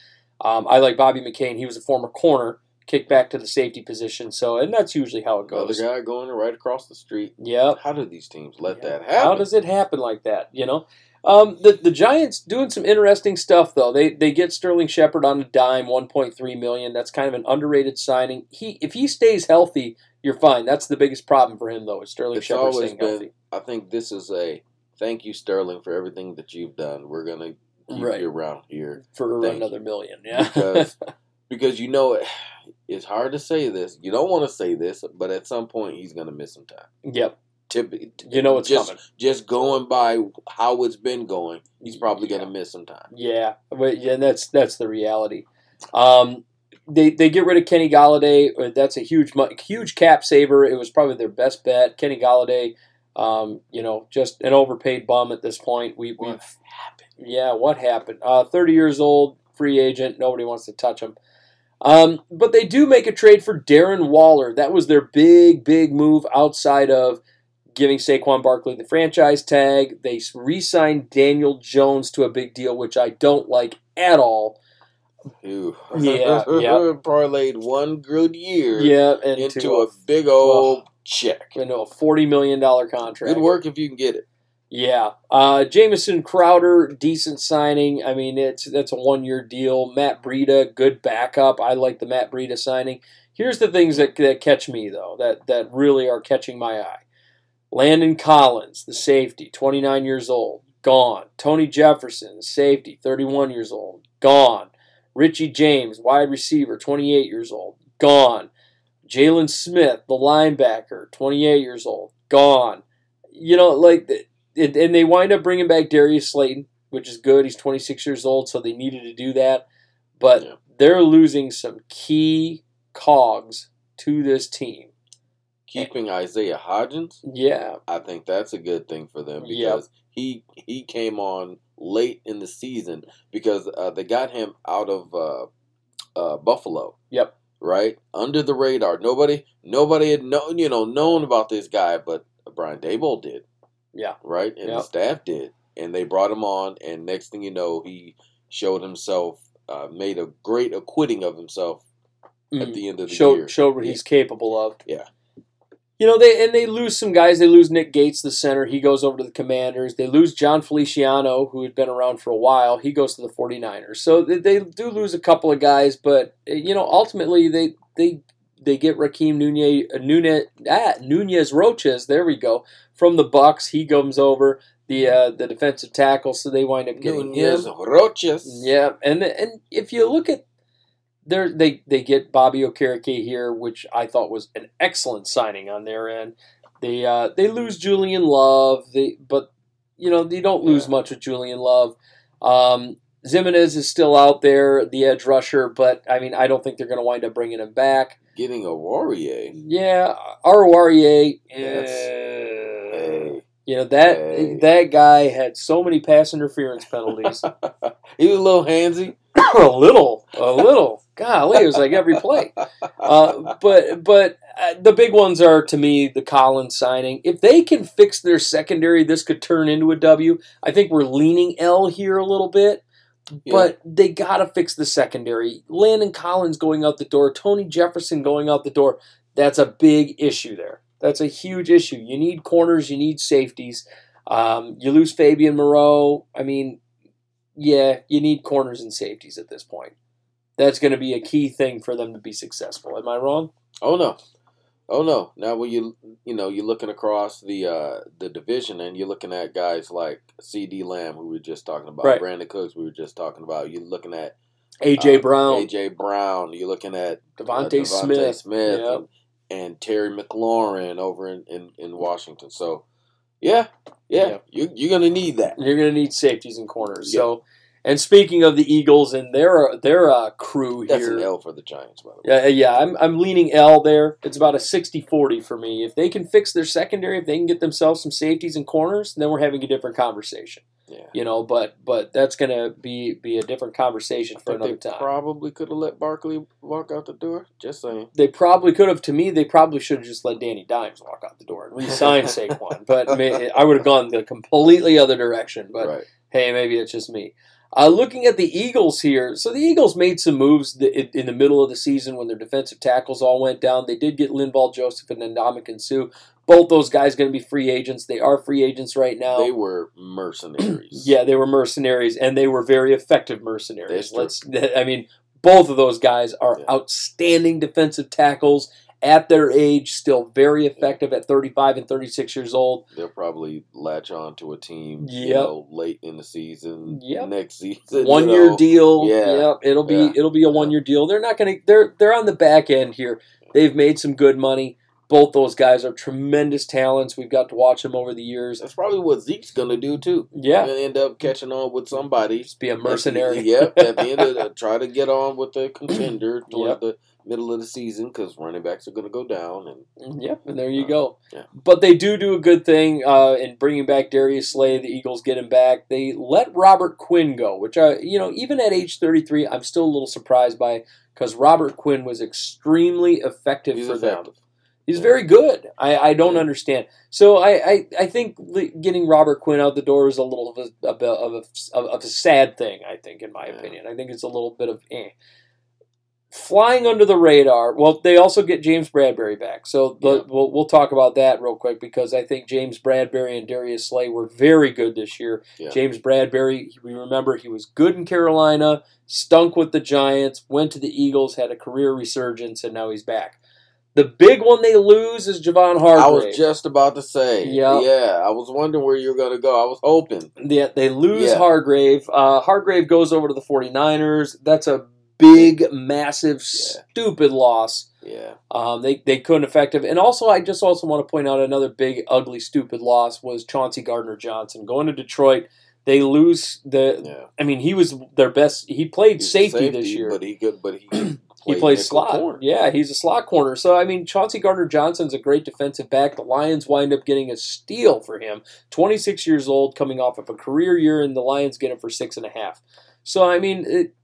Um, I like Bobby McCain. He was a former corner, kicked back to the safety position. So, and that's usually how it goes. Another guy going right across the street. Yep. How do these teams let Yeah. that happen? How does it happen like that? You know, um, the the Giants doing some interesting stuff though. They they get Sterling Shepard on a dime, one point three million. That's kind of an underrated signing. He if he stays healthy, you're fine. That's the biggest problem for him though. Is Sterling It's Shepard staying been- healthy? I think this is a thank you, Sterling, for everything that you've done. We're gonna keep Right. you around here for Thank another million. Yeah, because because you know it, it's hard to say this. You don't want to say this, but at some point he's gonna miss some time. yep. Tip, You know it's just, coming. Just going by how it's been going, he's probably Yeah. gonna miss some time. Yeah, but yeah, that's that's the reality. Um, they they get rid of Kenny Golladay. Uh, That's a huge huge cap saver. It was probably their best bet. Kenny Golladay, um, you know, just an overpaid bum at this point. We we What happened? yeah, what happened? Uh, Thirty years old, free agent. Nobody wants to touch him. Um, but they do make a trade for Darren Waller. That was their big big move outside of giving Saquon Barkley the franchise tag. They re-signed Daniel Jones to a big deal, which I don't like at all. Yeah, yeah. Parlayed one good year Yeah, into to a big old check. you know, a forty million dollar contract. Good work if you can get it. Yeah, uh, Jamison Crowder, decent signing. I mean, it's that's a one year deal. Matt Breida, good backup. I like the Matt Breida signing. Here's the things that, that catch me though, that that really are catching my eye. Landon Collins, the safety, 29 years old, gone. Tony Jefferson, the safety, 31 years old, gone. Richie James, wide receiver, 28 years old, gone. Jaylon Smith, the linebacker, 28 years old, gone. You know, like, it, and they wind up bringing back Darius Slayton, which is good. He's 26 years old, so they needed to do that. But Yeah. they're losing some key cogs to this team. Keeping Isaiah Hodgins, Yeah, I think that's a good thing for them Yep. because he he came on late in the season because uh, they got him out of uh, uh, Buffalo. Yep. Right under the radar. Nobody nobody had known you know known about this guy, but Brian Daboll did. Yeah. Right, and Yep. the staff did, and they brought him on. And next thing you know, he showed himself, uh, made a great acquitting of himself at Mm. the end of the showed year. showed what Yeah. he's capable of. Yeah. You know, they and they lose some guys. They lose Nick Gates, the center. He goes over to the Commanders. They lose Jon Feliciano, who had been around for a while. He goes to the 49ers. So they, they do lose a couple of guys, but you know, ultimately they they they get Raheem Nunez Nunez ah, Nunez Roches. There we go from the Bucks. He comes over the uh, the defensive tackle, so they wind up getting him. Nunez Roches. Yeah, and and if you look at there, they they get Bobby Okereke here, which I thought was an excellent signing on their end. They uh, they lose Julian Love, they but you know they don't lose Yeah. much with Julian Love. Um, Zimenez is still out there, the edge rusher, but I mean I don't think they're going to wind up bringing him back. Getting a Warrior. Yeah, our Hey. you know that Hey. that guy had so many pass interference penalties. he was a little handsy. A little, a little. Golly, it was like every play. Uh, but but uh, the big ones are to me the Collins signing. If they can fix their secondary, this could turn into a W. I think we're leaning L here a little bit, Yeah. but they gotta fix the secondary. Landon Collins going out the door, Tony Jefferson going out the door. That's a big issue there. That's a huge issue. You need corners, you need safeties. Um, you lose Fabian Moreau. I mean, yeah, you need corners and safeties at this point. That's going to be a key thing for them to be successful. Am I wrong? Oh no, oh no. Now when you you know you're looking across the uh, the division and you're looking at guys like CeeDee Lamb, who we were just talking about, Right. Brandin Cooks, we were just talking about. You're looking at AJ uh, Brown, A.J. Brown. You're looking at uh, DeVonta DeVonta Smith. Smith, Yep. and, and Terry McLaurin over in, in, in Washington. So yeah, yeah, Yeah. You, you're gonna need that. You're going to need safeties and corners. Yeah. So, and speaking of the Eagles and their their uh, crew That's here, an L for the Giants, by the way. Yeah, yeah, I'm, I'm leaning L there. It's about a 60-40 for me. If they can fix their secondary, if they can get themselves some safeties and corners, then we're having a different conversation. Yeah. You know, but but that's gonna be be a different conversation for I another they time. probably could have let Barkley walk out the door. Just saying. they probably could have. To me, they probably should have just let Danny Dimes walk out the door and re-sign Saquon. But may, I would have gone the completely other direction. But right. hey, maybe it's just me. Uh, looking at the Eagles here, so the Eagles made some moves th- in the middle of the season when their defensive tackles all went down. They did get Linval Joseph and Ndamukong Suh. Both those guys going to be free agents. They are free agents right now. They were mercenaries. Yeah, they were mercenaries, and they were very effective mercenaries. Let's. I mean, both of those guys are Yeah. outstanding defensive tackles at their age, still very effective at 35 and 36 years old. They'll probably latch on to a team, you know, late in the season, Yep. next season. One year know. deal. Yeah. Yep, it'll be Yeah. it'll be a one year deal. They're not going to. They're they're on the back end here. They've made some good money. Both those guys are tremendous talents. We've got to watch them over the years. That's probably what Zeke's gonna do too. Yeah, He's gonna end up catching on with somebody. just be a mercenary. Yep. At the end of the, try to get on with the contender towards Yep. the middle of the season because running backs are gonna go down and Yep, and there you Uh, go. yeah. But they do do a good thing uh, in bringing back Darius Slay. The Eagles get him back. They let Robert Quinn go, which I, you know, even at age 33, I'm still a little surprised by because Robert Quinn was extremely effective he's for them. effective. He's very good. I, I don't Yeah. understand. So I, I, I think getting Robert Quinn out the door is a little of a, of a, of a, of a sad thing, I think, in my opinion. I think it's a little bit of eh. Flying under the radar. Well, they also get James Bradberry back. So the, Yeah. we'll, we'll talk about that real quick because I think James Bradberry and Darius Slay were very good this year. Yeah. James Bradberry, we remember he was good in Carolina, stunk with the Giants, went to the Eagles, had a career resurgence, and now he's back. The big one they lose is Javon Hargrave. I was just about to say. Yep. Yeah. I was wondering where you were gonna go. I was hoping. Yeah, they lose Yeah. Hargrave. Uh, Hargrave goes over to the 49ers. That's a big, massive, stupid loss. Yeah. Um, they, they couldn't affect effective. And also, I just also want to point out another big, ugly, stupid loss was Chauncey Gardner Johnson. Going to Detroit, they lose the. Yeah. I mean, he was their best. He played a safety, this year. but he could. But he He plays slot. corner. Yeah, he's a slot corner. So I mean, Chauncey Gardner Johnson's a great defensive back. The Lions wind up getting a steal for him. Twenty six years old, coming off of a career year, and the Lions get him for six and a half. So I mean, it,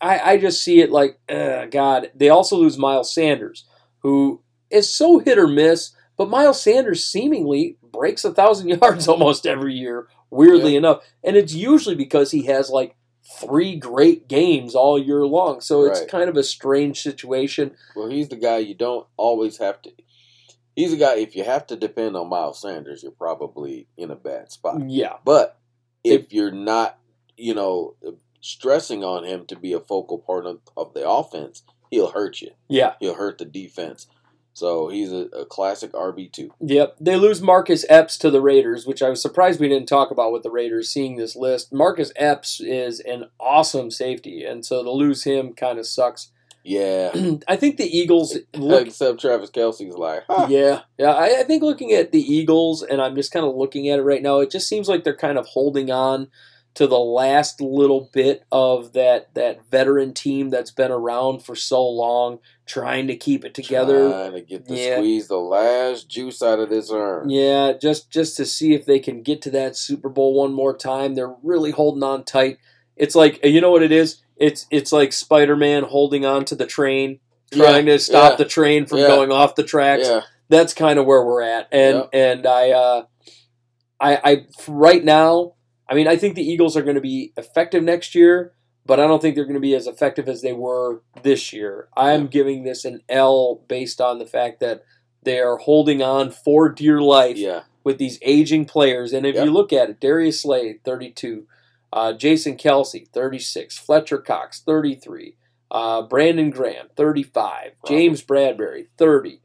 I I just see it like, uh, God. They also lose Miles Sanders, who is so hit or miss. But Miles Sanders seemingly breaks a thousand yards almost every year. Weirdly enough, and it's usually because he has like three great games all year long. So it's Right. kind of a strange situation. Well, he's the guy you don't always have to. He's a guy. If you have to depend on Miles Sanders, you're probably in a bad spot. Yeah, But if you're not, you know, stressing on him to be a focal part of, of the offense, he'll hurt you. yeah. He'll hurt the defense. So he's a, a classic RB two. Yep, they lose Marcus Epps to the Raiders, which I was surprised we didn't talk about with the Raiders. Seeing this list, Marcus Epps is an awesome safety, and so to lose him kind of sucks. Yeah. I think the Eagles look. Except Travis Kelce's like, huh. Yeah, yeah. I, I think looking at the Eagles, and I'm just kind of looking at it right now. It just seems like they're kind of holding on to the last little bit of that that veteran team that's been around for so long, trying to keep it together. Trying to get the Yeah. squeeze the last juice out of this urn. Yeah, just just to see if they can get to that Super Bowl one more time. They're really holding on tight. It's like you know what it is. It's it's like Spider Man holding on to the train, trying Yeah, to stop yeah, the train from going off the tracks. That's kind of where we're at. And and I uh, I I right now, I mean, I think the Eagles are going to be effective next year, but I don't think they're going to be as effective as they were this year. I'm giving this an L based on the fact that they are holding on for dear life Yeah. with these aging players. And if Yep. you look at it, Darius Slade, 32, uh, Jason Kelce, 36, Fletcher Cox, 33, uh, Brandon Graham, 35, Wow. James Bradberry, 30.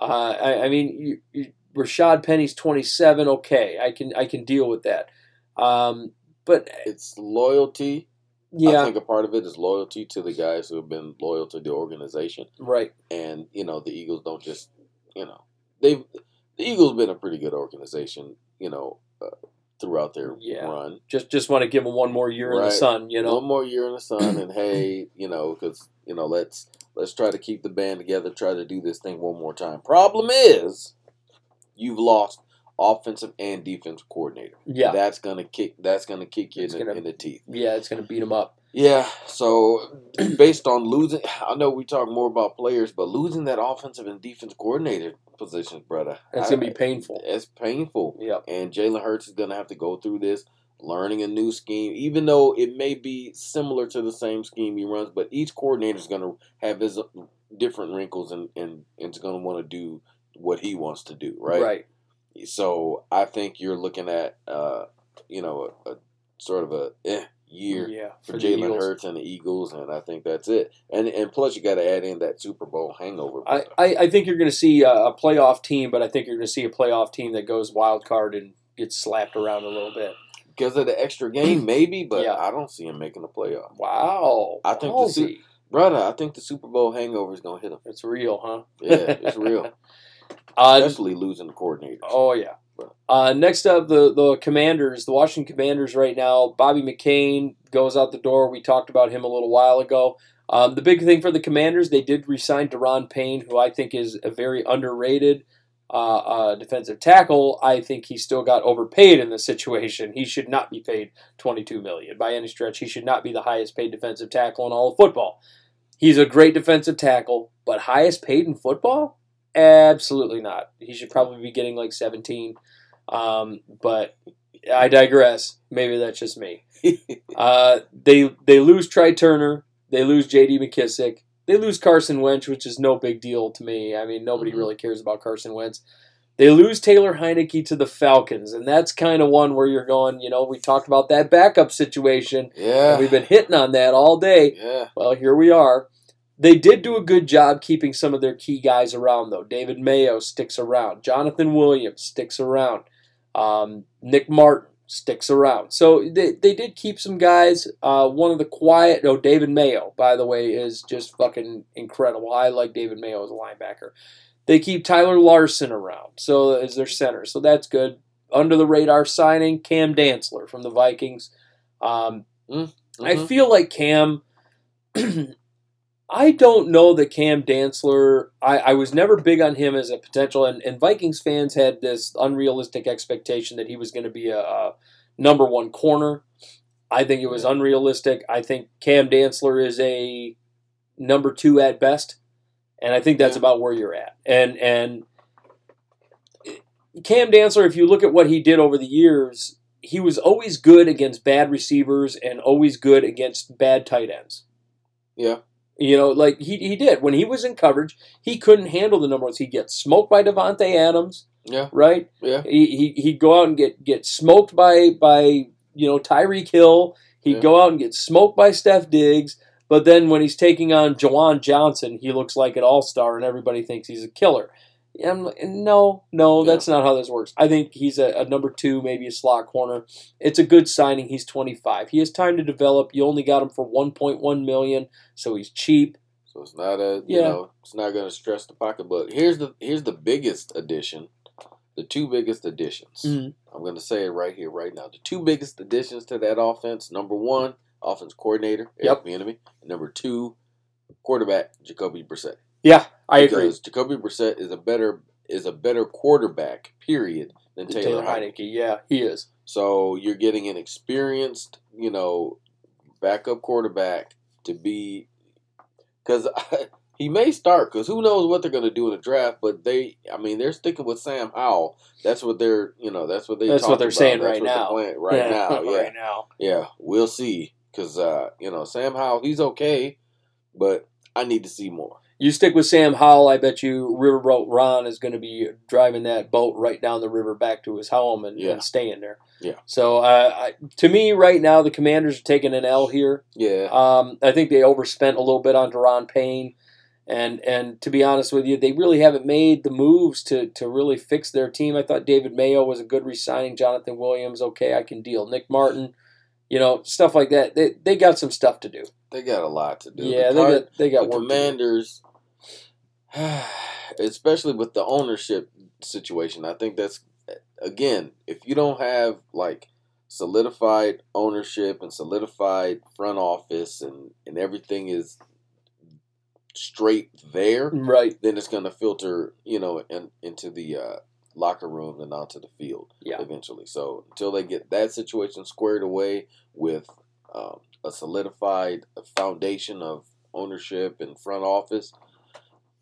Uh, I, I mean, you, you, Rashad Penny's 27. Okay, I can I can deal with that. Um, but It's loyalty. Yeah. I think a part of it is loyalty to the guys who have been loyal to the organization. right. And, you know, the Eagles don't just, you know, they've, the Eagles been a pretty good organization, you know, uh, throughout their Yeah. run. Just just want to give them one more year in the Right. sun. You know. One more year in the sun, and hey, you know, because you know, let's let's try to keep the band together. Try to do this thing one more time. Problem is, you've lost offensive and defensive coordinator. Yeah. that's gonna kick. That's gonna kick you in, the- gonna- in the teeth. Yeah, it's going to beat them up. Yeah. So based on losing, I know we talk more about players, but losing that offensive and defensive coordinator positions, brother, It's I- to be painful. It's painful. Yeah. And Jalen Hurts is going to have to go through this, learning a new scheme, even though it may be similar to the same scheme he runs, but each coordinator is going to have his different wrinkles and, and, and is going to want to do what he wants to do, right? Right. So I think you're looking at, uh, you know, a, a sort of a eh, year Yeah. for, the Jalen. Hurts and the Eagles, and I think that's it. And and plus you got to add in that Super Bowl hangover. I, I, I think you're going to see a, a playoff team, but I think you're going to see a playoff team that goes wild card and gets slapped around a little bit. because of the extra game, maybe, but Yeah. I don't see him making the playoff. Wow. I think the Brother, I think the Super Bowl hangover is gonna hit him. it's real, huh? Yeah, it's real. Uh, Especially losing the coordinator. oh yeah. Uh, next up, the the Commanders, the Washington Commanders, right now. Bobby McCain goes out the door. We talked about him a little while ago. Um, the big thing for the Commanders, they did resign Daron Payne, who I think is a very underrated uh, uh, defensive tackle. I think he still got overpaid in this situation. He should not be paid twenty two million by any stretch. He should not be the highest paid defensive tackle in all of football. He's a great defensive tackle, but highest paid in football? Absolutely not. He should probably be getting like 17. Um, but I digress. Maybe that's just me. Uh, they they lose Trai Turner. They lose J.D. McKissick. They lose Carson Wentz, which is no big deal to me. I mean, nobody Mhm. really cares about Carson Wentz. They lose Taylor Heinicke to the Falcons, and that's kind of one where you're going. You know, we talked about that backup situation. yeah. and We've been hitting on that all day. yeah. Well, here we are. They did do a good job keeping some of their key guys around, though. David Mayo sticks around. Jonathan Williams sticks around. Um, Nick Martin sticks around. So they, they did keep some guys. Uh, one of the quiet, no, David Mayo, by the way, is just fucking incredible. I like David Mayo as a linebacker. They keep Tyler Larsen around, so as their center, so that's good. Under the radar signing Cam Dantzler from the Vikings. Um, I Mhm. feel like Cam. I don't know that Cam Dantzler. I, I was never big on him as a potential, and, and Vikings fans had this unrealistic expectation that he was going to be a, a number one corner. I think it was unrealistic. I think Cam Dantzler is a number two at best, and I think that's about where you're at. And and Cam Dantzler, if you look at what he did over the years, he was always good against bad receivers and always good against bad tight ends. Yeah. You know, like he, he did. When he was in coverage, he couldn't handle the number ones. He'd get smoked by Davante Adams, Yeah. right? Yeah. He, he, he'd go out and get, get smoked by, by, you know, Tyreek Hill. He'd Yeah. go out and get smoked by Steph Diggs. But then when he's taking on Jawan Johnson, he looks like an all star and everybody thinks he's a killer. And I'm like, no, no, Yeah. that's not how this works. I think he's a, a number two, maybe a slot corner. It's a good signing. He's 25. He has time to develop. You only got him for 1.1 million, so he's cheap. So it's not a you Yeah. know it's not going to stress the pocketbook. Here's the here's the biggest addition, the two biggest additions. Mhm. I'm going to say it right here, right now. The two biggest additions to that offense. Number one, offense coordinator Yep. Eric Bieniemy. And number two, quarterback Jacoby Brissett. Yeah, I agree. Because Jacoby Brissett is a better is a better quarterback, period, than Taylor, Taylor Heinicke. Heinicke, yeah, he is. So you're getting an experienced, you know, backup quarterback to be because he may start because who knows what they're going to do in the draft. But they, I mean, they're sticking with Sam Howell. That's what they're, you know, that's what they. That's what they're about. saying That's right what the now. plan- right Yeah, now, yeah, right now. yeah. We'll see because uh, you know Sam Howell, he's okay, but I need to see more. You stick with Sam Howell, I bet you Riverboat Ron is going to be driving that boat right down the river back to his home and, Yeah. and staying there. Yeah. So, uh, I, to me, right now, the Commanders are taking an L here. Yeah, Um, I think they overspent a little bit on Daron Payne, and and to be honest with you, they really haven't made the moves to to really fix their team. I thought David Mayo was a good re-signing. Jonathan Williams, okay, I can deal. Nick Martin, you know, stuff like that. They they got some stuff to do. they got a lot to do. Yeah, The they got they got the work. Commanders, especially with the ownership situation, I think that's again, if you don't have like solidified ownership and solidified front office and and everything is straight there, Right. then it's going to filter, you know, in, into the uh, locker room and onto the field Yeah. eventually. So until they get that situation squared away with um, a solidified foundation of ownership and front office,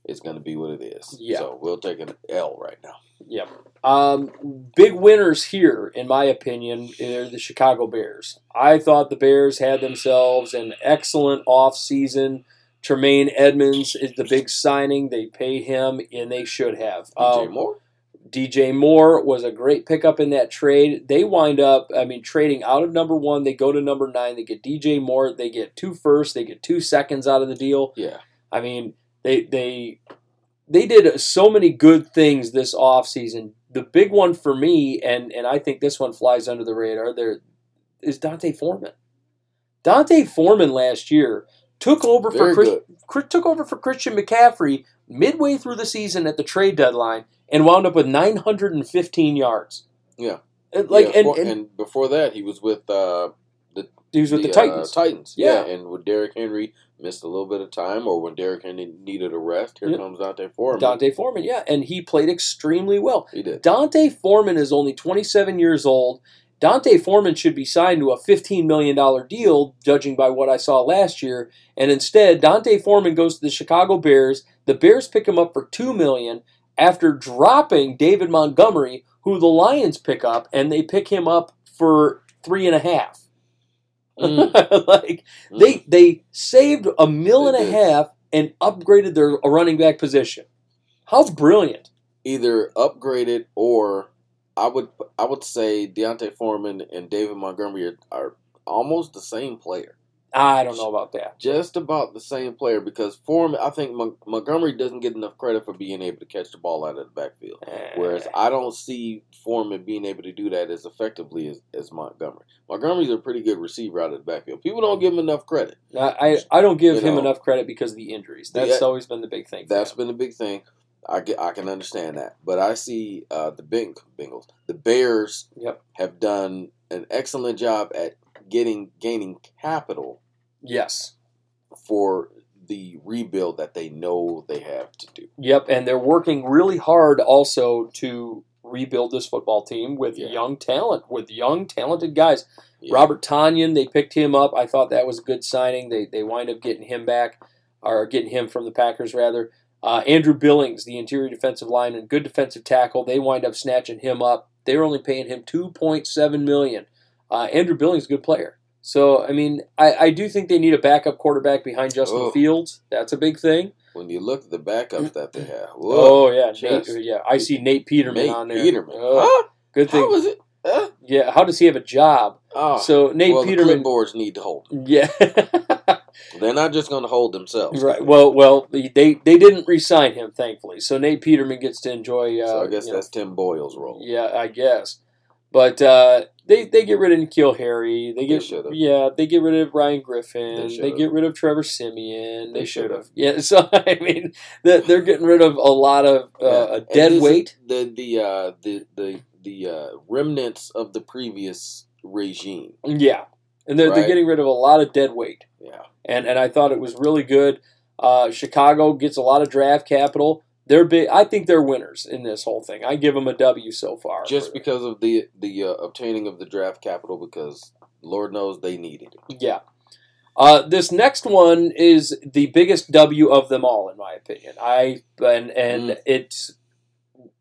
it's going to be what it is. Yeah. So we'll take an L right now. Yep. Um, big winners here, in my opinion, are the Chicago Bears. I thought the Bears had themselves an excellent offseason. Tremaine Edmunds is the big signing. They paid him, and they should have. DJ Um, Moore. DJ Moore was a great pickup in that trade. They wind up, I mean, trading out of number one. They go to number nine. They get DJ Moore. They get two firsts. They get two seconds out of the deal. Yeah. I mean, they they they did so many good things this offseason. The big one for me, and and I think this one flies under the radar, there is D'Onta Foreman. D'Onta Foreman last year took over Very for Chris, took over for Christian McCaffrey midway through the season at the trade deadline and wound up with 915 yards. Yeah. And, Like Yeah, and, for- and, before that, he was with uh, he was with the, uh, Titans. Titans. Yeah. Yeah. And when Derrick Henry missed a little bit of time, or when Derrick Henry needed a rest, here Yeah. comes D'Onta Foreman. D'Onta Foreman, yeah, and he played extremely well. He did. D'Onta Foreman is only 27 years old. D'Onta Foreman should be signed to a $15 million deal, judging by what I saw last year. And instead, D'Onta Foreman goes to the Chicago Bears. The Bears pick him up for 2 million after dropping David Montgomery, who the Lions pick up, and they pick him up for three and a half. Mm. like Mm. they they saved a mil and a half and upgraded their running back position. How brilliant! either upgraded or I would I would say D'Onta Foreman and David Montgomery are, are almost the same player. I don't know about that. Just about the same player because Foreman I think Mon- Montgomery doesn't get enough credit for being able to catch the ball out of the backfield. Whereas I don't see Foreman being able to do that as effectively as, as Montgomery. Montgomery's a pretty good receiver out of the backfield. People don't give him enough credit. I, I I don't give You him know. enough credit because of the injuries. That's Yeah. always been the big thing. That's him. been the big thing. I get, I can understand that, but I see uh, the Beng- Bengals, the Bears, Yep. have done an excellent job at getting gaining capital yes. for the rebuild that they know they have to do. Yep, and they're working really hard also to rebuild this football team with Yeah. young talent, with young talented guys. Yeah. Robert Tonyan, they picked him up. I thought that was a good signing. They they wind up getting him back, or getting him from the Packers rather. Uh, Andrew Billings, the interior defensive lineman, good defensive tackle. They wind up snatching him up. They were only paying him two point seven million. Uh, Andrew Billings a good player. So, I mean, I, I do think they need a backup quarterback behind Justin Oh. Fields. That's a big thing. When you look at the backups that they have, whoa, Oh, yeah. Nate, yeah. I see Nate Peterman Nate on there. Peterman. Oh, Huh? Good How thing. was it? Huh? Yeah. How does he have a job? Oh, So, Nate well, Peterman. the clipboards need to hold. Them. Yeah. They're not just going to hold themselves. right. Well, well, they they didn't re-sign him, thankfully. So Nate Peterman gets to enjoy. Uh, so I guess you know, that's Tim Boyle's role. Yeah, I guess. But uh, they they get rid of N'Keal Harry. They get should've. yeah. They get rid of Ryan Griffin. They They, get rid of Trevor Siemian. They, They should have. Yeah. So I mean, they're, they're getting rid of a lot of uh, Yeah. dead weight. The the uh, the the the uh, remnants of the previous regime. Yeah, and they're, they're getting rid of a lot of dead weight. Yeah. And and I thought it was really good. Uh, Chicago gets a lot of draft capital. They're big. I think they're winners in this whole thing. I give them a W so far. Just because of the the uh, obtaining of the draft capital, because Lord knows they needed it. Yeah. Uh, this next one is the biggest W of them all, in my opinion. I and and Mm. it's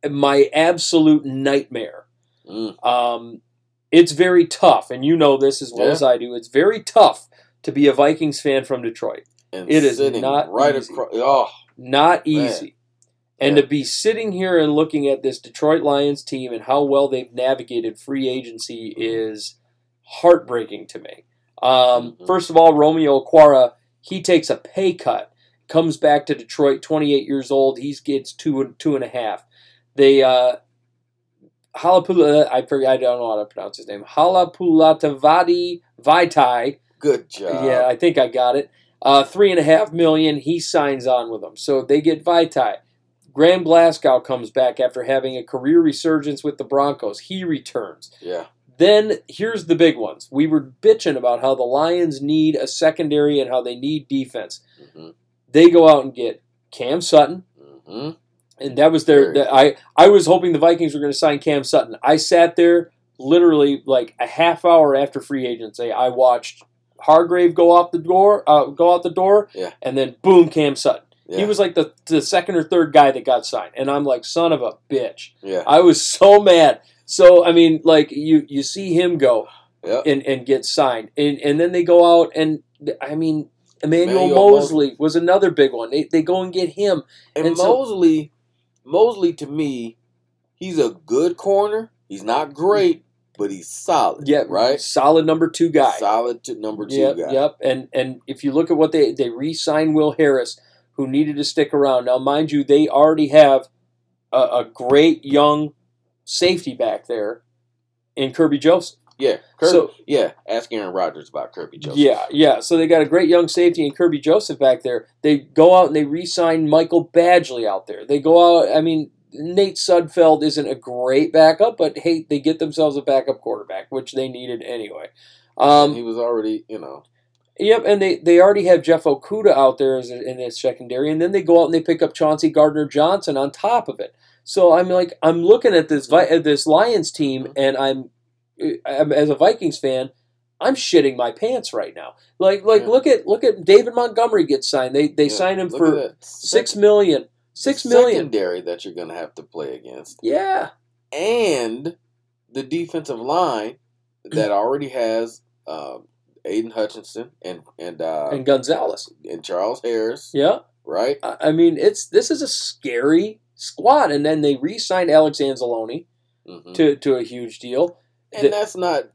my absolute nightmare. Mm. Um, it's very tough, and you know this as well Yeah. as I do. It's very tough to be a Vikings fan from Detroit. And It is not right easy. across. Oh, Not Man. And Yeah. to be sitting here and looking at this Detroit Lions team and how well they've navigated free agency is heartbreaking to me. Um, Mhm. First of all, Romeo Okwara, he takes a pay cut, comes back to Detroit, 28 years old. He gets two and two and a half. They uh, Halapula, I forget, I don't know how to pronounce his name. Halapulatavadi Vaitai. good job. Yeah, I think I got it. Uh, three and a half million. He signs on with them, so they get Vaitai. Graham Glasgow comes back after having a career resurgence with the Broncos. He returns. yeah. Then here's the big ones. We were bitching about how the Lions need a secondary and how they need defense. hmm They go out and get Cam Sutton, hmm and that was their. The- I I was hoping the Vikings were going to sign Cam Sutton. I sat there literally like a half hour after free agency. I watched Hargrave go out the door, uh, go out the door, Yeah. and then boom, Cam Sutton. Yeah. He was like the the second or third guy that got signed, and I'm like, son of a bitch. Yeah. I was so mad. So I mean, like you you see him go Yep. and, and get signed, and and then they go out and I mean, Emmanuel, Emmanuel Moseley was another big one. They they go and get him. And, And so- Moseley, Moseley to me, he's a good corner. He's not great, but he's solid. Yeah, right. Solid number two guy. Solid to number two Yep, guy. yep. And and if you look at what they they re-signed Will Harris, who needed to stick around. Now, mind you, they already have a, a great young safety back there in Kerby Joseph. Yeah. Kerby, So- yeah. Ask Aaron Rodgers about Kerby Joseph. Yeah, yeah. So they got a great young safety in Kerby Joseph back there. They go out and they re-sign Michael Badgley out there. They go out. I mean, Nate Sudfeld isn't a great backup, but hey, they get themselves a backup quarterback, which they needed anyway. Um, he was already, you know, Yep, and they, they already have Jeff Okudah out there as a, in his secondary, and then they go out and they pick up Chauncey Gardner Johnson on top of it. So I'm like, I'm looking at this at this Lions team, and I'm, I'm as a Vikings fan, I'm shitting my pants right now. Like like Yeah. look at look at David Montgomery gets signed. They they yeah, signed him for six million. Six million. secondary that you're going to have to play against, Yeah, and the defensive line that already has um, Aidan Hutchinson and and uh, and Gonzalez. and Charles Harris, Yeah, right? I mean it's this is a scary squad, and then they re-signed Alex Anzalone Mhm. to to a huge deal. And The- that's not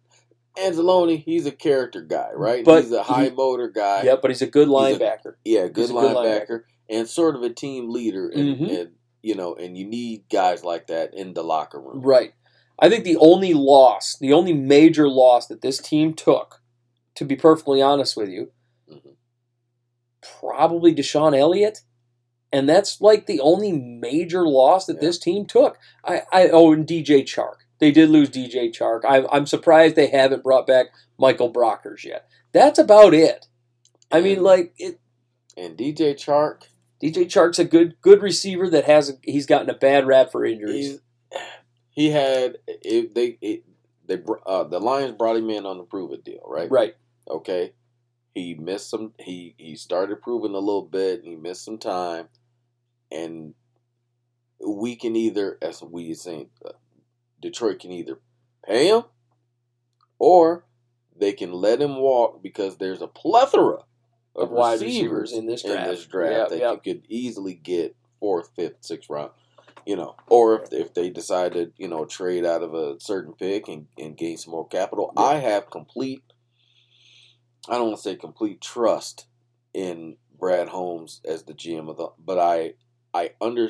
Anzalone. He's a character guy, right? But he's a high he- motor guy. Yep, but he's a good He's a- linebacker. Yeah, good a good linebacker, and sort of a team leader, and, Mhm. and you know, and you need guys like that in the locker room. Right. I think the only loss, the only major loss that this team took, to be perfectly honest with you, Mhm. probably DeShon Elliott. And that's like the only major loss that Yeah. this team took. I, I oh, and DJ Chark. They did lose DJ Chark. I, I'm surprised they haven't brought back Michael Brockers yet. That's about it. I mean, like it, And DJ Chark, DJ Chark's a good good receiver that has he's gotten a bad rap for injuries. he had it, they it, they uh, the Lions brought him in on the prove it deal, right? Right. Okay. He missed some. He he started proving a little bit. And he missed some time, and we can either, as we saying, uh, Detroit can either pay him or they can let him walk because there's a plethora of, Of wide receivers receivers in this draft. this draft Yep, that yep. you could easily get fourth, fifth, sixth round. You know, or if, if they decide to, you know, trade out of a certain pick and, and gain some more capital, I have complete, I don't want to say complete trust in Brad Holmes as the GM of the, but I, I under,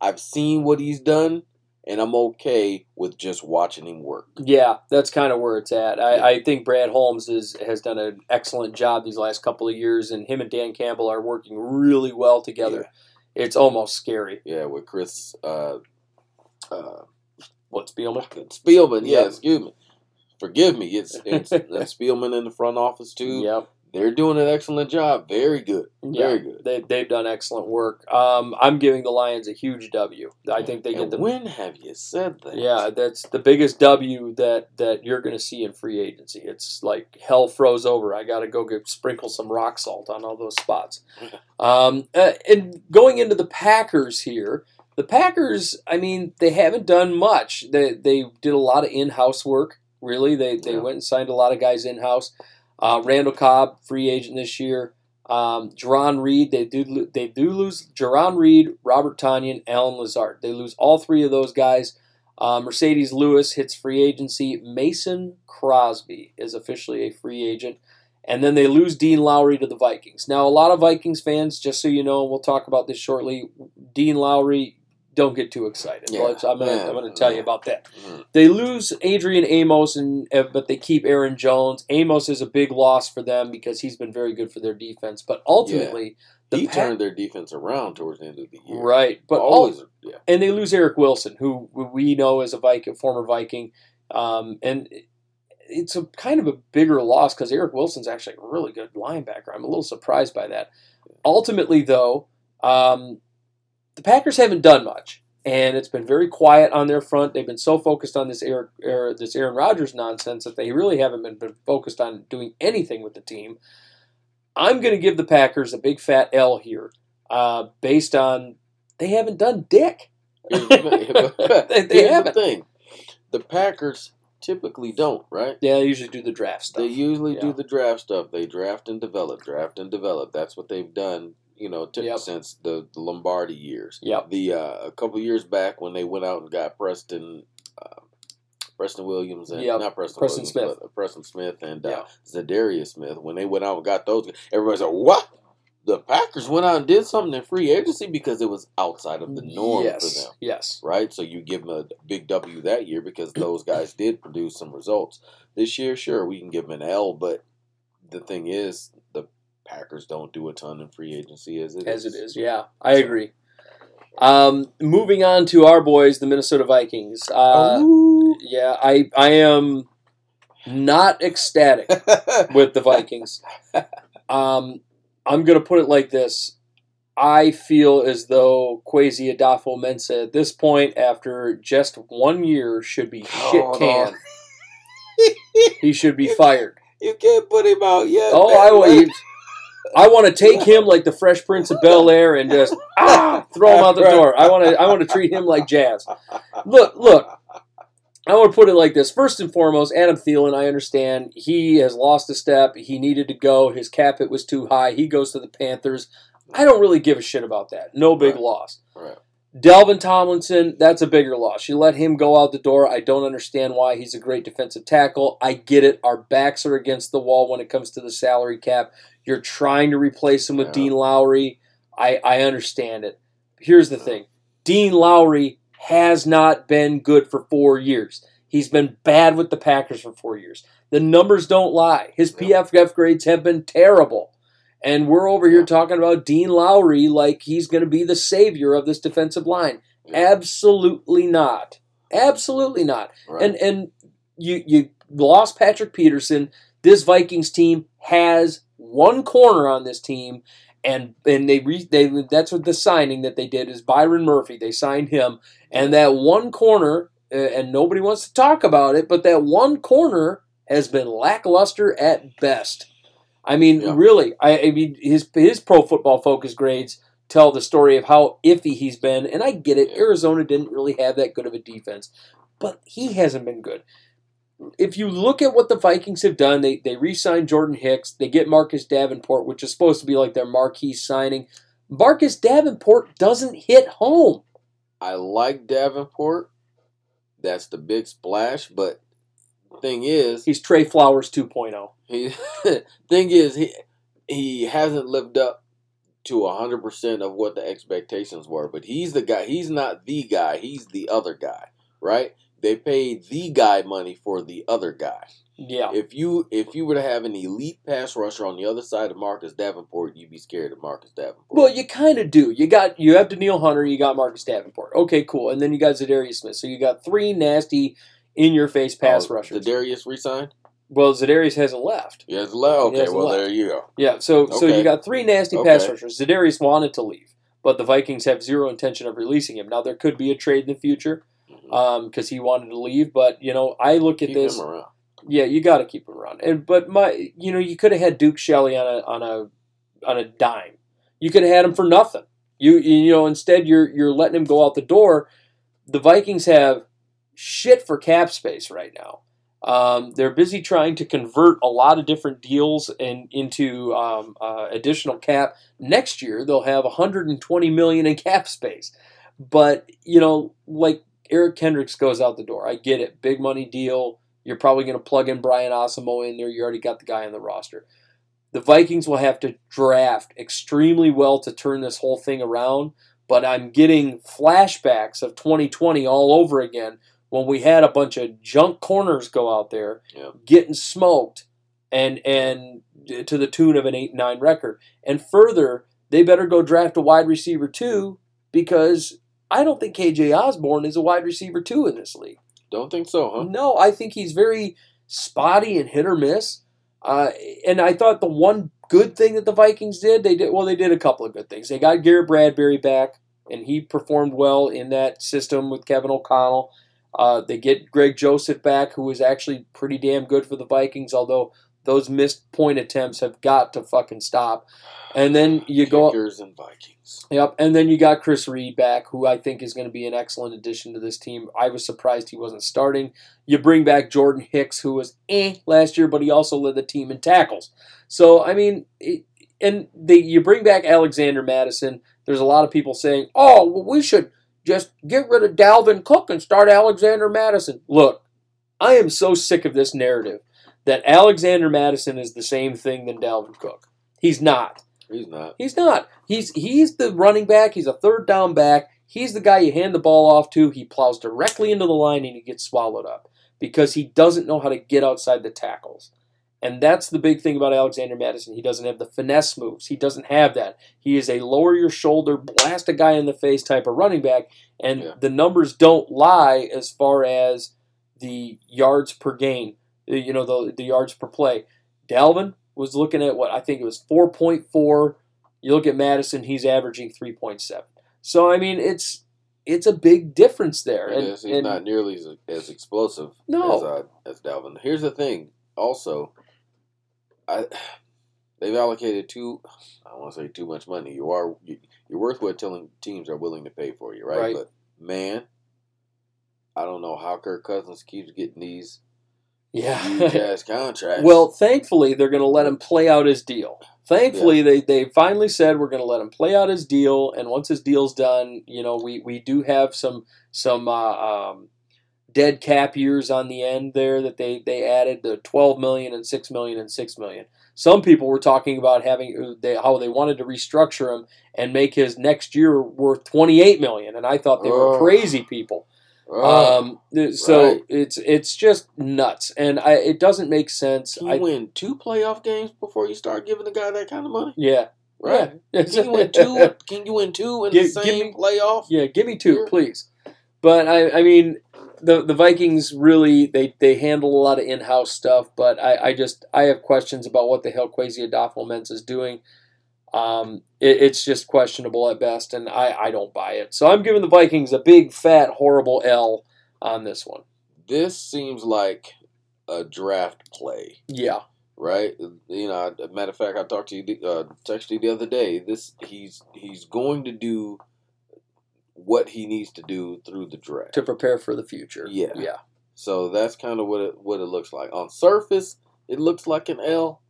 I've seen what he's done, and I'm okay with just watching him work. Yeah, that's kind of where it's at. I, Yeah. I think Brad Holmes is, has done an excellent job these last couple of years, and him and Dan Campbell are working really well together. It's almost scary. Yeah, with Chris uh, uh, What Spielman? Spielman. Yeah, Yep. excuse me. Forgive me. It's it's Spielman in the front office too. Yep. They're doing an excellent job. Very good. Yeah, Very good. They, they've done excellent work. Um, I'm giving the Lions a huge W. I think they get the when have you said that? Yeah, that's the biggest W that that you're going to see in free agency. It's like hell froze over. I got to go get sprinkle some rock salt on all those spots. Um, uh, and going into the Packers here, the Packers, I mean, they haven't done much. They they did a lot of in house work. Really, they they Yeah. went and signed a lot of guys in house. Uh, Randall Cobb, free agent this year. Um, Jarran Reed, they do they do lose Jarran Reed, Robert Tonyan, Allen Lazard. They lose all three of those guys. Uh, Marcedes Lewis hits free agency. Mason Crosby is officially a free agent. And then they lose Dean Lowry to the Vikings. Now, a lot of Vikings fans, just so you know, and we'll talk about this shortly. Dean Lowry, don't get too excited. Yeah, Let's- I'm going man, to I'm going to tell you about that. Mhm. They lose Adrian Amos, and uh, but they keep Aaron Jones. Amos is a big loss for them because he's been very good for their defense. But ultimately, the He turned their defense around towards the end of the year. right. But all, always, yeah. and they lose Eric Wilson, who we know as a Viking, former Viking, um, and it's a kind of a bigger loss because Eric Wilson's actually a really good linebacker. I'm a little surprised by that. Ultimately, though, um, the Packers haven't done much, and it's been very quiet on their front. They've been so focused on this Eric, er, this Aaron Rodgers nonsense that they really haven't been, been focused on doing anything with the team. I'm going to give the Packers a big fat L here, uh, based on they haven't done dick. They, the- they haven't. thing. The Packers typically don't, right? Yeah, they usually do the draft stuff. They usually Yeah. do the draft stuff. They draft and develop, draft and develop. That's what they've done, you know, t- Yep. since the, the Lombardi years. Yep. The uh, a couple years back when they went out and got Preston, uh, Preston Williams and Yep. not Preston, Preston Williams, Smith. but, Preston Smith and Yeah. uh, Zadarius Smith. When they went out and got those, everybody said, "What?" The Packers went out and did something in free agency because it was outside of the norm yes. for them Yes. right? So you give them a big W that year because those guys did produce some results. This year, sure, we can give them an L, but the thing is, the Packers don't do a ton in free agency as it As is. it is, yeah, I agree. Um, moving on to our boys, the Minnesota Vikings. Uh, yeah, I I am not ecstatic with the Vikings. Um, I'm going to put it like this. I feel as though Kwesi Adofo-Mensah at this point, after just one year, should be shit canned. on. He should be fired. you can't put him out yet. Oh, man. I want. I want to take him like the Fresh Prince of Bel Air and just ah, throw him out the door. I want to. I want to treat him like jazz. Look, look. I want to put it like this. First and foremost, Adam Thielen. I understand he has lost a step. He needed to go. His cap hit was too high. He goes to the Panthers. I don't really give a shit about that. No big Right. loss. Right. Dalvin Tomlinson, that's a bigger loss. You let him go out the door. I don't understand why. He's a great defensive tackle. I get it. Our backs are against the wall when it comes to the salary cap. You're trying to replace him with Yeah. Dean Lowry. I, I understand it. Here's the thing Dean Lowry has not been good for four years. He's been bad with the Packers for four years. The numbers don't lie. His Yeah. PFF grades have been terrible. And we're over here Yeah. talking about Dean Lowry like he's going to be the savior of this defensive line. Yeah. Absolutely not. Absolutely not. Right. And and you you lost Patrick Peterson. This Vikings team has one corner on this team, and and they re, they that's what the signing that they did is Byron Murphy. They signed him, and that one corner, uh, and nobody wants to talk about it, but that one corner has been lackluster at best. I mean, Yeah. really, I, I mean his his Pro Football Focus grades tell the story of how iffy he's been, and I get it. Arizona didn't really have that good of a defense, but he hasn't been good. If you look at what the Vikings have done, they they re-signed Jordan Hicks, they get Marcus Davenport, which is supposed to be like their marquee signing. Marcus Davenport doesn't hit home. I like Davenport. That's the big splash, but thing is, He's Trey Flowers oh. 2.0. he thing is he he hasn't lived up to hundred percent of what the expectations were. But he's the guy. He's not the guy. He's the other guy, right? They paid the guy money for the other guy. Yeah. If you if you were to have an elite pass rusher on the other side of Marcus Davenport, you'd be scared of Marcus Davenport. Well, you kind of do. You got you have Danielle Hunter, you got Marcus Davenport. Okay, cool. And then you got Zadarius Smith. So you got three nasty in your face oh, pass Oh, rushers. The Darius resigned. well, Zadarius hasn't left. Yes, le- okay. hasn't well, left. there you go. Yeah, so so you got three nasty pass rushers. Zadarius wanted to leave, but the Vikings have zero intention of releasing him. Now there could be a trade in the future Because he wanted to leave. But you know, I look at Keep this. him around. Yeah, you got to keep him around. And but my, you know, you could have had Duke Shelley on a on a on a dime. You could have had him for nothing. You you know, instead you're you're letting him go out the door. The Vikings have shit for cap space right now. Um, they're busy trying to convert a lot of different deals and into um, uh, additional cap. Next year they'll have 120 million in cap space. But you know, like Eric Kendricks goes out the door. I get it, big money deal. You're probably going to plug in Brian Asamoah in there. You already got the guy on the roster. The Vikings will have to draft extremely well to turn this whole thing around. But I'm getting flashbacks of 2020 all over again when we had a bunch of junk corners go out there Yeah. getting smoked and and eh, to the tune of an 8 9 record. And further, they better go draft a wide receiver too because I don't think KJ Osborn is a wide receiver too in this league. Don't think so, huh? No, I think he's very spotty and hit or miss. Uh, and I thought the one good thing that the Vikings did, they did well. They did a couple of good things. They got Garrett Bradbury back, and he performed well in that system with Kevin O'Connell. Uh, they get Greg Joseph back, who was actually pretty damn good for the Vikings. Although those missed point attempts have got to fucking stop. And then you go Kickers and Vikings. Yep, and then you got Chris Reed back, who I think is going to be an excellent addition to this team. I was surprised he wasn't starting. You bring back Jordan Hicks, who was eh last year, but he also led the team in tackles. So I mean, it, and they, you bring back Alexander Mattison. There's a lot of people saying, "Oh, well, we should just get rid of Dalvin Cook and start Alexander Mattison." Look, I am so sick of this narrative that Alexander Mattison is the same thing than Dalvin Cook. He's not. He's not. He's not. He's he's the running back. He's a third down back. He's the guy you hand the ball off to. He plows directly into the line and he gets swallowed up because he doesn't know how to get outside the tackles. And that's the big thing about Alexander Mattison. He doesn't have the finesse moves. He doesn't have that. He is a lower your shoulder, blast a guy in the face type of running back. And Yeah. the numbers don't lie as far as the yards per game, you know, the, the yards per play. Dalvin was looking at what I think it was 4.4. You look at Mattison, he's averaging 3.7. So I mean, it's it's a big difference there. And, is. He's and- not nearly as, as explosive No. as uh, as Dalvin. Here's the thing. Also, I they've allocated too. I don't want to say too much money. You are you, you're worth what telling teams are willing to pay for you, right? Right. But man, I don't know how Kirk Cousins keeps getting these huge yeah. ass contracts. well, thankfully they're going to let him play out his deal. Thankfully, they, they finally said we're going to let him play out his deal, and once his deal's done, you know we, we do have some some uh, um, dead cap years on the end there that they, they added the 12 million and 6 million and 6 million. Some people were talking about having uh, they, how they wanted to restructure him and make his next year worth 28 million, and I thought they were Oh. crazy people. Oh, Um, so right. it's it's just nuts, and I, it doesn't make sense. you I, win two playoff games before you start giving the guy that kind of money? yeah, Right. Yeah. Can you win two? Can you win two in Give- the same me- playoff? Yeah, give me two, please. But I, I mean, the the Vikings really they, they handle a lot of in house stuff, but I, I just I have questions about what the hell Kwesi Adolfo Mens is doing. Um, it, it's just questionable at best, and I, I don't buy it. So I'm giving the Vikings a big fat horrible L on this one. This seems like a draft play, Yeah, right? You know, matter of fact, I talked to you, uh, texted you the other day. This he's he's going to do what he needs to do through the draft. to prepare for the future. Yeah. yeah, So that's kind of what it what it looks like. On surface, it looks like an L,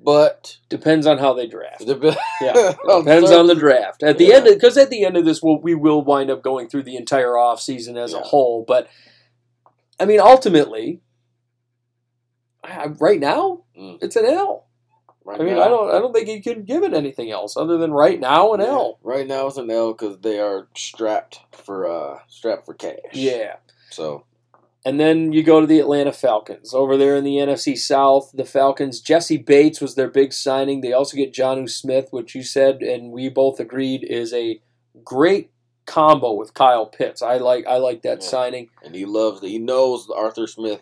but Depends on how they draft. dep- Yeah, Depends on the draft. At the Yeah. end, because at the end of this, we'll, we will wind up going through the entire off season as a whole. But I mean, ultimately, I, I- right now, Mm. it's an L. Right I mean, now- I don't, I don't think you can give it anything else other than right now an Yeah. L. Right now it's an L because they are strapped for uh strapped for cash. Yeah. So And then you go to the Atlanta Falcons. Over there in the NFC South, the Falcons, Jessie Bates was their big signing. They also get Jonnu Smith, which you said and we both agreed is a great combo with Kyle Pitts. I like I like that Yeah. signing. and he loves he knows Arthur Smith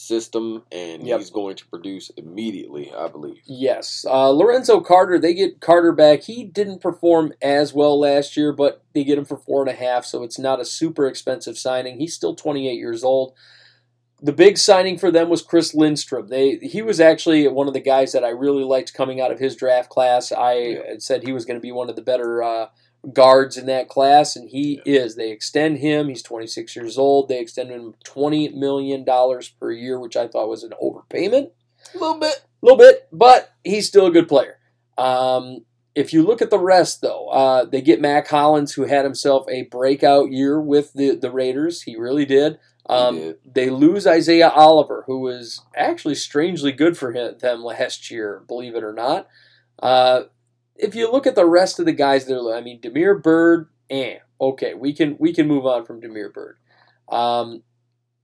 system and Yep. he's going to produce immediately, I believe. Yes. Uh, Lorenzo Carter, they get Carter back. He didn't perform as well last year, but they get him for four and a half, so it's not a super expensive signing. He's still 28 years old. The big signing for them was Chris Lindstrom. They he was actually one of the guys that I really liked coming out of his draft class. I Yeah. said he was going to be one of the better uh, guards in that class, and he is. They extend him. He's 26 years old. They extend him 20 million dollars per year, which I thought was an overpayment A little bit. a little bit, but he's still a good player. Um, if you look at the rest, though, uh, they get Mack Hollins, who had himself a breakout year with the, the Raiders. He really did. Um, did. They lose Isaiah Oliver, who was actually strangely good for him, them last year, believe it or not. Uh, if you look at the rest of the guys there, I mean, Damiere Byrd, eh, okay, we can we can move on from Damiere Byrd. Um,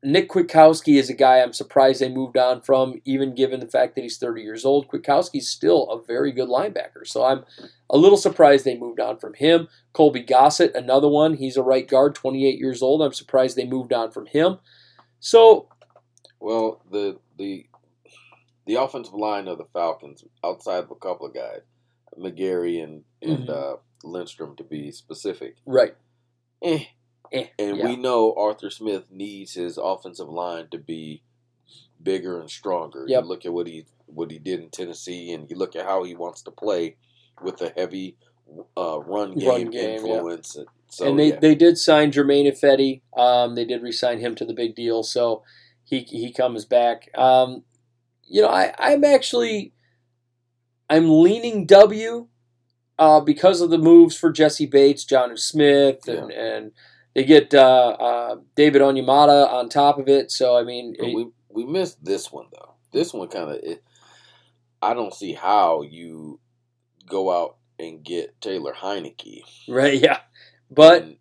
Nick Kwiatkowski is a guy I'm surprised they moved on from, even given the fact that he's 30 years old. Kwiatkowski's still a very good linebacker, so I'm a little surprised they moved on from him. Colby Gossett, another one. He's a right guard, 28 years old. I'm surprised they moved on from him. So, Well, the the the offensive line of the Falcons, outside of a couple of guys, McGary and and Mhm. uh, Lindstrom to be specific, right. eh. Eh, And yeah. we know Arthur Smith needs his offensive line to be bigger and stronger. Yep. You look at what he what he did in Tennessee, and you look at how he wants to play with a heavy uh, run game, Run game, yeah. influence. So and they, yeah. they did sign Germain Ifedi. Um, they did re-sign him to the big deal, so he he comes back. Um, you know, I I'm actually I'm leaning W uh, because of the moves for Jessie Bates, Jonnu Smith, and and they get uh, uh, David Onyemata on top of it. So I mean, it- we we missed this one though. This one kind of I don't see how you go out and get Taylor Heinicke, right? Yeah, but and,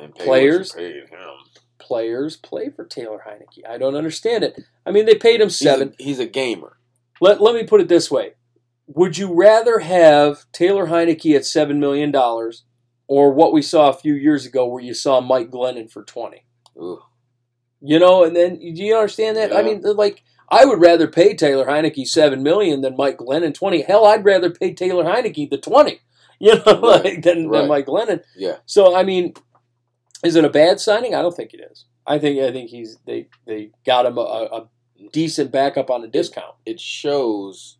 and pay what you players- him. players play for Taylor Heinicke. I don't understand it. I mean, they paid him He's seven. a, he's a gamer. Let, let me put it this way. Would you rather have Taylor Heinicke at $7 million or what we saw a few years ago where you saw Mike Glennon for 20? Ugh. You know, and then do you understand that? I mean, like, I would rather pay Taylor Heinicke 7 million than Mike Glennon 20. Hell, I'd rather pay Taylor Heinicke the 20, you know, Right, like, than, right. than Mike Glennon. Yeah, So, I mean, is it a bad signing? I don't think it is. I think I think he's they they got him a, a decent backup on a discount. it shows.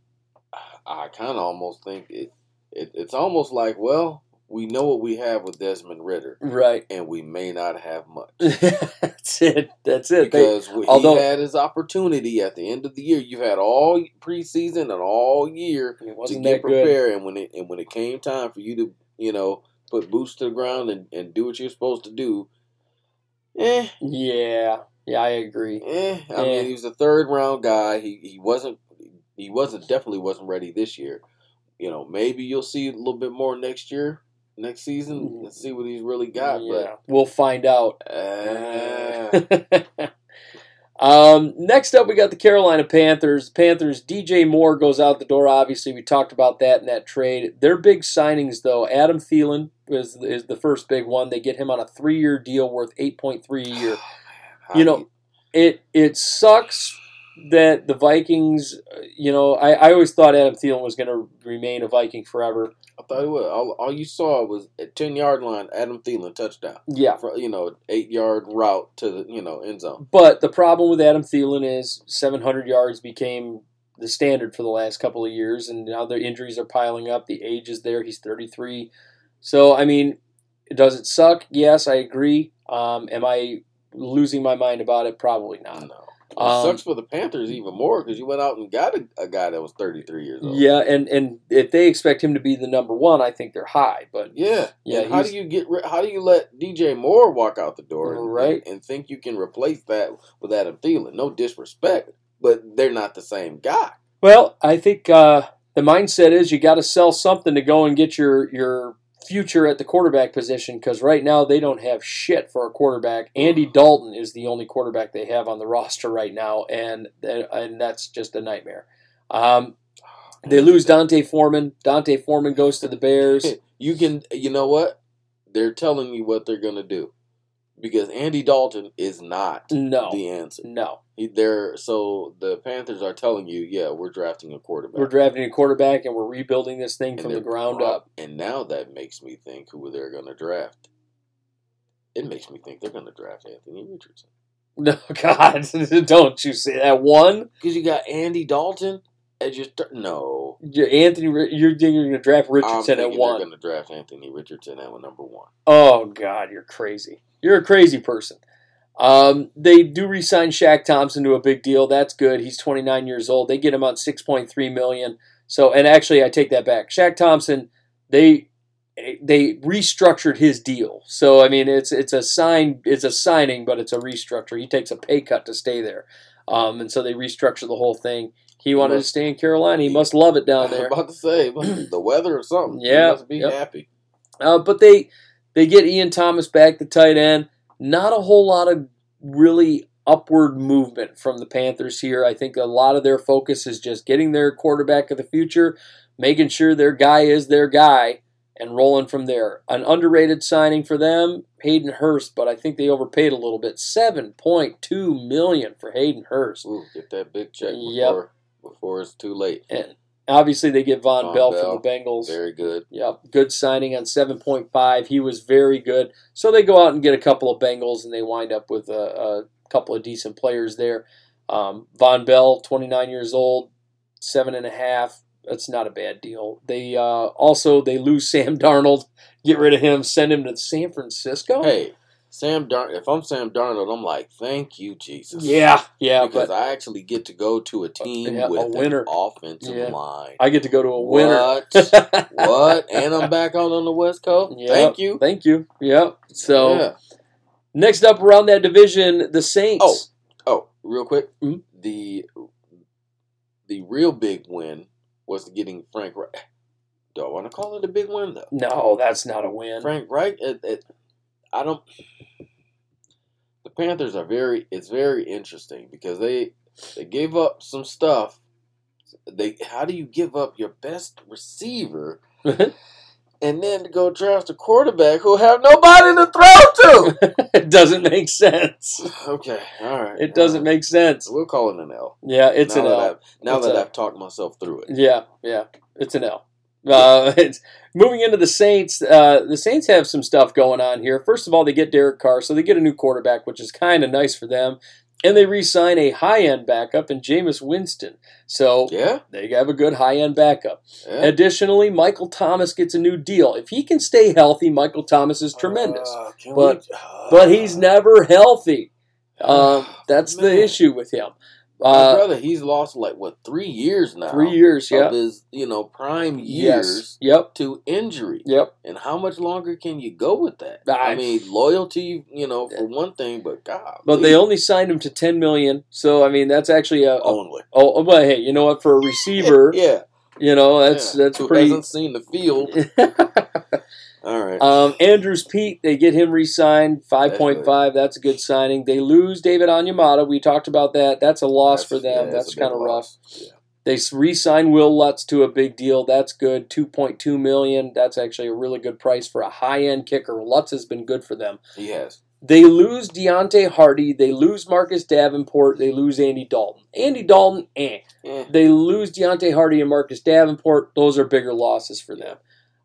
I kind of almost think it, it. It's almost like well, we know what we have with Desmond Ridder, Right. and we may not have much. That's it. That's it. They, because he although- had his opportunity at the end of the year. You've had all preseason and all year to get prepared, and when it and when it came time for you to you know put boots to the ground and, and do what you're supposed to do, eh, Yeah. Yeah, I agree. eh. I Yeah. mean, he was a third round guy. He he wasn't he wasn't definitely wasn't ready this year. You know, maybe you'll see a little bit more next year, next season, and see what he's really got. yeah. We'll find out. Uh, um, next up, we got the Carolina Panthers. Panthers, DJ Moore goes out the door. Obviously, we talked about that in that trade. Their big signings, though, Adam Thielen is, is the first big one. They get him on a three year deal worth eight point three a year. how You know, it it sucks that the Vikings. uh, You know, I, I always thought Adam Thielen was going to remain a Viking forever. I thought it was all, all you saw was a ten yard line. Adam Thielen touchdown. Yeah, For, you know, eight yard route to the you know end zone. but the problem with Adam Thielen is 700 yards became the standard for the last couple of years, and now the injuries are piling up. The age is there; he's 33. So, I mean, does it suck? Yes, I agree. Um, am I losing my mind about it? Probably not. No. It Um, sucks for the Panthers even more because you went out and got a, a guy that was 33 years old. Yeah, and and if they expect him to be the number one, I think they're high. But Yeah, Yeah, how do you get? How do you let DJ Moore walk out the door, and, Right. and, and think you can replace that with Adam Thielen? No disrespect, but they're not the same guy. well, I think uh, the mindset is you got to sell something to go and get your your future at the quarterback position because right now they don't have shit for a quarterback. Andy Dalton is the only quarterback they have on the roster right now, and and that's just a nightmare. Um, they lose D'Onta Foreman. D'Onta Foreman goes to the Bears. You can, you know what? They're telling you what they're gonna do because Andy Dalton is not No, the answer. no. He- They're so the Panthers are telling you, yeah, we're drafting a quarterback. We're drafting a quarterback and we're rebuilding this thing And from the ground up. And now that makes me think who they're going to draft. It makes me think they're going to draft Anthony Richardson. No, God, don't you say that. One, Because you got Andy Dalton as your th- no. you're Anthony, you're you're going to draft Richardson at one. they're going to draft Anthony Richardson at number one. Oh God, you're crazy. You're a crazy person. Um, they do re-sign Shaq Thompson to a big deal. That's good. He's 29 years old. They get him on 6.3 million. So, and actually, I take that back. Shaq Thompson, they they restructured his deal. So, I mean, it's it's a sign, it's a signing, but it's a restructure. He takes a pay cut to stay there, um, and so they restructure the whole thing. He wanted to must- stay in Carolina. He must love it down there. about to say the weather or something. He Yeah, must be yep. happy. Uh, but they they get Ian Thomas back, the tight end. Not a whole lot of really upward movement from the Panthers here. I think a lot of their focus is just getting their quarterback of the future, making sure their guy is their guy, and rolling from there. An underrated signing for them, Hayden Hurst, but I think they overpaid a little bit. Seven point two million for Hayden Hurst. Ooh, get that big check Yep. before before it's too late. And obviously they get Von, Vonn Bell, Bell, from the Bengals. Very good. Yep, good signing on 7.5. He was very good. So they go out and get a couple of Bengals, and they wind up with a, a couple of decent players there. Um, Vonn Bell, 29 years old, seven and a half. That's not a bad deal. They uh, also they lose Sam Darnold, get rid of him, send him to San Francisco. Hey, Sam Darn. If I'm Sam Darnold, I'm like, thank you, Jesus. yeah, yeah, because I actually get to go to a team yeah, a with winner. an offensive Yeah. line. I get to go to a winner. What? what? And I'm back out on the West Coast. Yep, Thank you. Thank you. Yep. So yeah. next up around that division, the Saints. Oh. Oh, real quick, Mhm. the the real big win was getting Frank. Reich. Do I want to call it a big win though? No, that's not a win. Frank Reich. It, it, I don't. The Panthers are very. It's very interesting because they they gave up some stuff. They how do you give up your best receiver and then to go draft a quarterback who have nobody to throw to? it doesn't make sense. okay, all right. It doesn't right. make sense. We'll call it an L. Yeah, it's now an L. I've, now It's that I've talked myself through it. Yeah, yeah, it's an L. Uh, it's, moving into the Saints, uh, the Saints have some stuff going on here. First of all, they get Derek Carr, so they get a new quarterback, which is kind of nice for them. And they re-sign a high-end backup in Jameis Winston, so Yeah, they have a good high-end backup. yeah. Additionally, Michael Thomas gets a new deal. If he can stay healthy, Michael Thomas is tremendous. Uh, But- we- uh, but he's never healthy. Um, that's the issue with him. My Uh, brother, he's lost like what three years now. three years, yeah. of his you know prime years, Yes. Yep. to injury. Yep. And how much longer can you go with that? I- I, mean, loyalty, you know, for one thing, but God, But they only signed him to ten million, so I mean that's actually a, only oh, oh, but hey, you know what? For a receiver, yeah, you know that's yeah. that's Who pretty. hasn't seen the field. All right, um, Andrus Peat, they get him re-signed, five point five. That's point good. five. That's a good signing. They lose David Onyemata. We talked about that. That's a loss for yeah, them. That's kind of rough. Yeah. They re-sign Wil Lutz to a big deal. That's good. Two point two million. That's actually a really good price for a high-end kicker. Lutz has been good for them. He has. They lose Deonte Harty. They lose Marcus Davenport. They lose Andy Dalton. Andy Dalton, eh. Yeah. They lose Deonte Harty and Marcus Davenport. Those are bigger losses for them.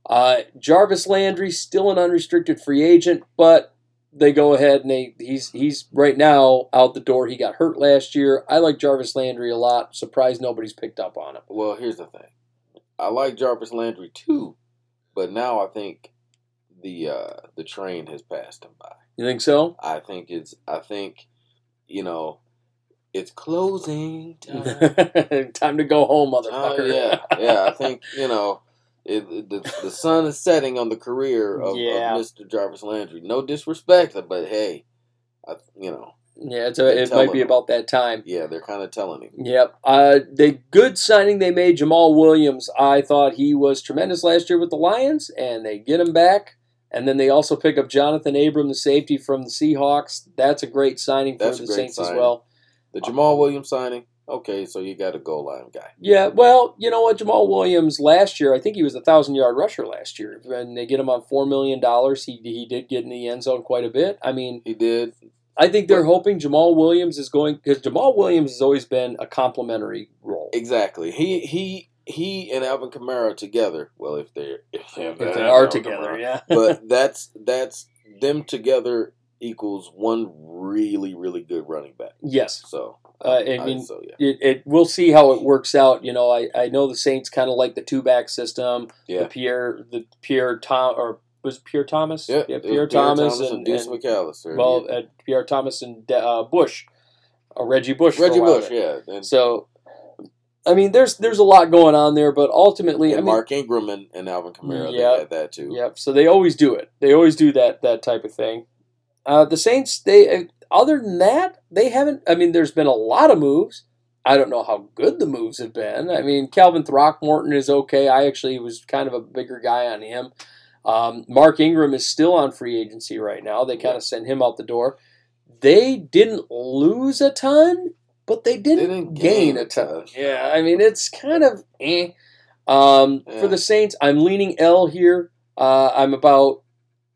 Uh, Jarvis Landry, still an unrestricted free agent, but they go ahead and they he's he's right now out the door. He got hurt last year. I like Jarvis Landry a lot. Surprised nobody's picked up on him. Well, here's the thing. I like Jarvis Landry too, but now I think the uh, the train has passed him by. You think so? I think it's. I think, you know, it's closing time. Time to go home, motherfucker. yeah, yeah. I think you know. It, the, the sun is setting on the career of, Yeah. of Mr. Jarvis Landry. No disrespect, but hey, I, you know, yeah. It might be about that time. yeah, they're kind of telling him. Yep. Uh, the good signing they made, Jamaal Williams. I thought he was tremendous last year with the Lions, and they get him back. And then they also pick up Jonathan Abram, the safety from the Seahawks. That's a great signing for That's the Saints as well. The Jamaal Williams signing. Okay, so you got a goal line guy. Yeah, well, you know what, Jamaal Williams last year, I think he was a thousand yard rusher last year, and they get him on four million dollars. He he did get in the end zone quite a bit. I mean, He did. I think they're hoping Jamaal Williams is going because Jamaal Williams has always been a complimentary role. Exactly. He he he and Alvin Kamara together. Well, if they if they, If they are Alvin together, Kamara. yeah. but that's that's them together equals one really really good running back. yes, So Uh, I mean, so yeah, it, it we'll see how it works out. You know, I, I know the Saints kind of like the two back system. The yeah, Pierre the Pierre Tom or was Pierre Thomas? yeah. yeah was Pierre, Thomas, and, and, Deuce and- McAllister. well, yeah. uh, Pierre Thomas and uh, Bush, uh, Reggie Bush. Reggie Bush, there. yeah, and, So, I mean, there's there's a lot going on there, but ultimately, and I mean, Mark Ingram and, and Alvin Kamara. Yeah. That too. Yep. So they always do it. They always do that that type of thing. Uh, the Saints, they uh, other than that, they haven't. I mean, there's been a lot of moves. I don't know how good the moves have been. I mean, Calvin Throckmorton is okay. I actually was kind of a bigger guy on him. Um, Mark Ingram is still on free agency right now. They kind of sent him out the door. They didn't lose a ton, but they didn't, didn't gain, gain a ton. Yeah, I mean, it's kind of eh. Um, Yeah. For the Saints, I'm leaning L here. Uh, I'm about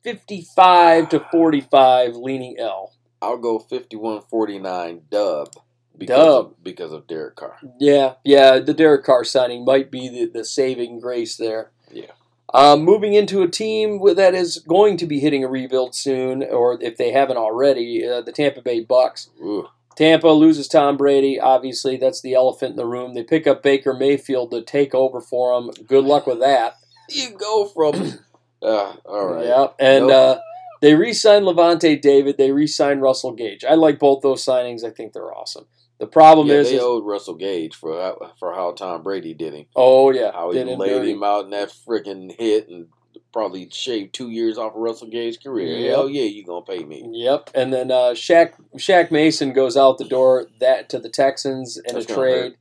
55 to 45 leaning L. I'll go 51-49 dub because Dub. of, because of Derek Carr. Yeah, yeah, the Derek Carr signing might be the, the saving grace there. Yeah. Um, moving into a team that is going to be hitting a rebuild soon, or if they haven't already, uh, the Tampa Bay Bucks. Ooh, Tampa loses Tom Brady. Obviously, that's the elephant in the room. They pick up Baker Mayfield to take over for him. Good luck with that. you go from uh, all right. Yeah, and Nope. uh, they re-signed Lavonte David. They re-signed Russell Gage. I like both those signings. I think they're awesome. The problem Yeah, is, they is- owed Russell Gage for how, for how Tom Brady did him. oh yeah, How he laid dirty. him out in that freaking hit and probably shaved two years off of Russell Gage's career. Yep. Hell yeah, you gonna pay me? Yep, and then uh, Shaq Shaq Mason goes out the door that to the Texans in That's a trade.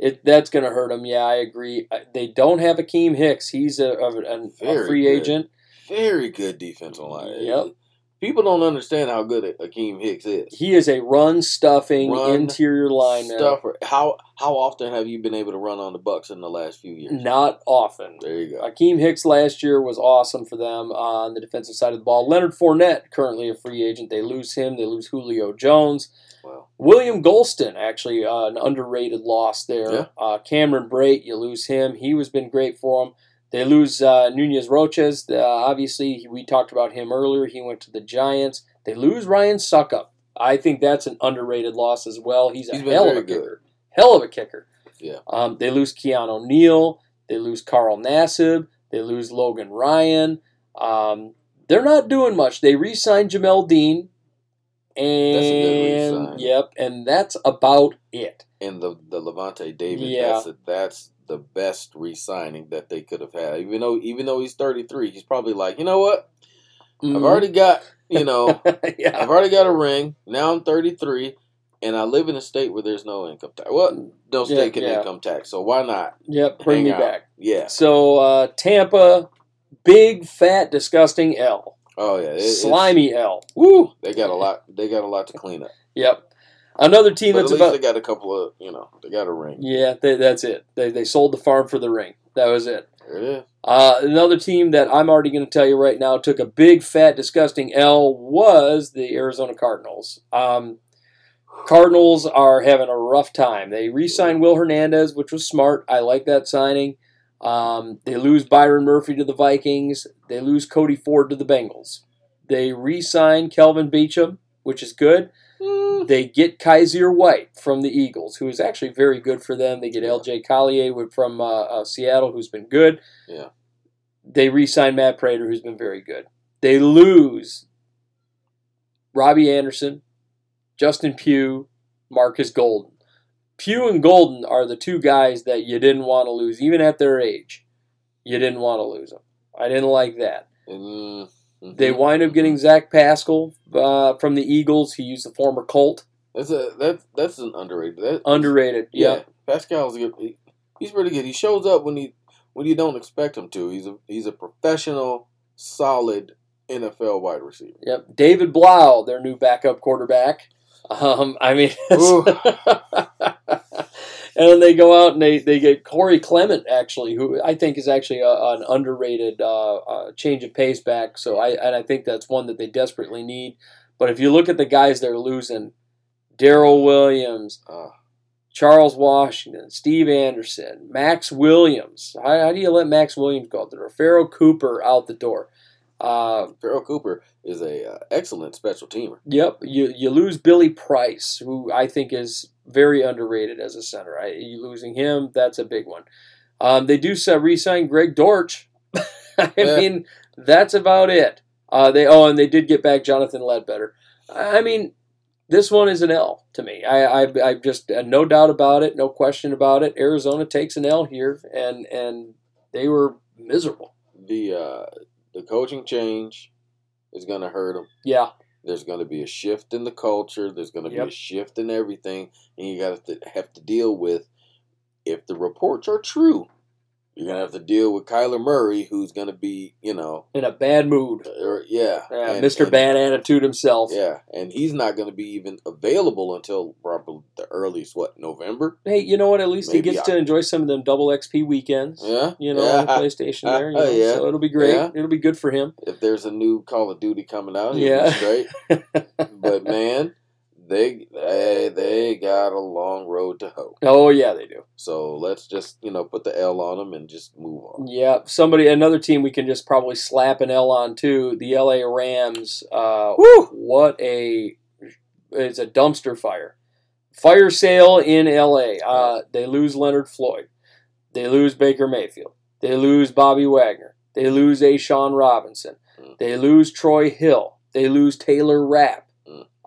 It that's going to hurt them. Yeah, I agree. They don't have Akiem Hicks. He's a, a, a- a free good. agent. Very good defensive line. Yep. People don't understand how good Akiem Hicks is. He is a run stuffing Run interior line now. Stuffer. How how often have you been able to run on the Bucks in the last few years? Not often. There you go. Akiem Hicks last year was awesome for them on the defensive side of the ball. Leonard Fournette, currently a free agent, they lose him. They lose Julio Jones. Well, William Gholston, actually, uh, an underrated loss there. Yeah. Uh, Cameron Brate, you lose him. He was been great for them. They lose uh, Nunez Roches. Uh, obviously, we talked about him earlier. He went to the Giants. They lose Ryan Succop. I think that's an underrated loss as well. He's a He's hell of a good. kicker. Hell of a kicker. Yeah. Um, they lose Keanu Neal. They lose Carl Nassib. They lose Logan Ryan. Um, they're not doing much. They re-signed Jamel Dean. That's a good And yep, and that's about it. and the the Lavonte David, Yeah. that's a, that's the best re-signing that they could have had. Even though even though he's thirty three, he's probably like, you know what? I've Mhm. already got you know, yeah. I've already got a ring. Now I'm thirty three. And I live in a state where there's no income tax. Well, No Yeah, state can yeah. income tax. So why not? Yep, bring me out? back. Yeah. So uh, Tampa, big, fat, disgusting L, Oh yeah. It- slimy L. Woo! They got a lot. They got a lot to clean up. Yep. Another team But at that's about they got a couple of you know. They got a ring. yeah, they, that's it. They they sold the farm for the ring. That was it. There it is. Uh, another team that I'm already going to tell you right now took a big, fat, disgusting L was the Arizona Cardinals. Um, Cardinals are having a rough time. They re-signed Will Hernandez, which was smart. I like that signing. Um, they lose Byron Murphy to the Vikings. They lose Cody Ford to the Bengals. They re-sign Kelvin Beachum, which is good. They get Kyzir White from the Eagles, who is actually very good for them. They get. L.J. Collier from uh, uh, Seattle, who's been good. Yeah. They re-sign Matt Prater, who's been very good. They lose Robbie Anderson, Justin Pugh, Marcus Golden. Pugh and Golden are the two guys that you didn't want to lose, even at their age. You didn't want to lose them. I didn't like that. Mm, mhm. They wind up getting Zach Pascal uh, from the Eagles. He used the former Colt. That's a that that's an underrated. That, Underrated. yeah, Yeah. Pascal's good. He, he's pretty good. He shows up when he when you don't expect him to. He's a he's a professional, solid NFL wide receiver. Yep. David Blough, their new backup quarterback. Um, I mean, and then they go out and they, they get Corey Clement, actually, who I think is actually a, an underrated uh, uh, change of pace back. So I and I think that's one that they desperately need. But if you look at the guys they're losing, Daryl Williams, Uh, Charles Washington, Steve Anderson, Max Williams. How, how do you let Max Williams go out the door? Pharoh Cooper out the door. Uh, Pharoh Cooper is a uh, excellent special teamer. Yep, you you lose Billy Price, who I think is very underrated as a center. I, you losing him, that's a big one. Um, they do re-sign Greg Dortch. I Yeah. mean, that's about it. Uh, they oh, and they did get back Jonathan Ledbetter. I mean, this one is an L to me. I I, I just uh, no doubt about it, no question about it. Arizona takes an L here, and and they were miserable. The uh, the coaching change is going to hurt them. Yeah, There's going to be a shift in the culture. There's going to be a shift in everything, and you got to have to deal with if the reports are true. You're going to have to deal with Kyler Murray, who's going to be, you know, in a bad mood. or, yeah, Yeah, and- Mr. and- Bad Attitude himself. Yeah, and he's not going to be even available until probably the earliest what November. Hey, you know what? At least he gets I- to enjoy some of them double XP weekends. Yeah, You know, yeah. on the PlayStation oh, there. You know, yeah. So it'll be great. Yeah. It'll be good for him. If there's a new Call of Duty coming out, Yeah. be straight. but man, they they they got a long road to hoe. Oh yeah, they do. So let's just you know put the L on them and just move on. Yeah, somebody, another team we can just probably slap an L on too. The LA Rams. Uh, Woo! What a it's a dumpster fire. Fire sale in LA. Uh, they lose Leonard Floyd. They lose Baker Mayfield. They lose Bobby Wagner. They lose A'Shawn Robinson. Mm. They lose Troy Hill. They lose Taylor Rapp.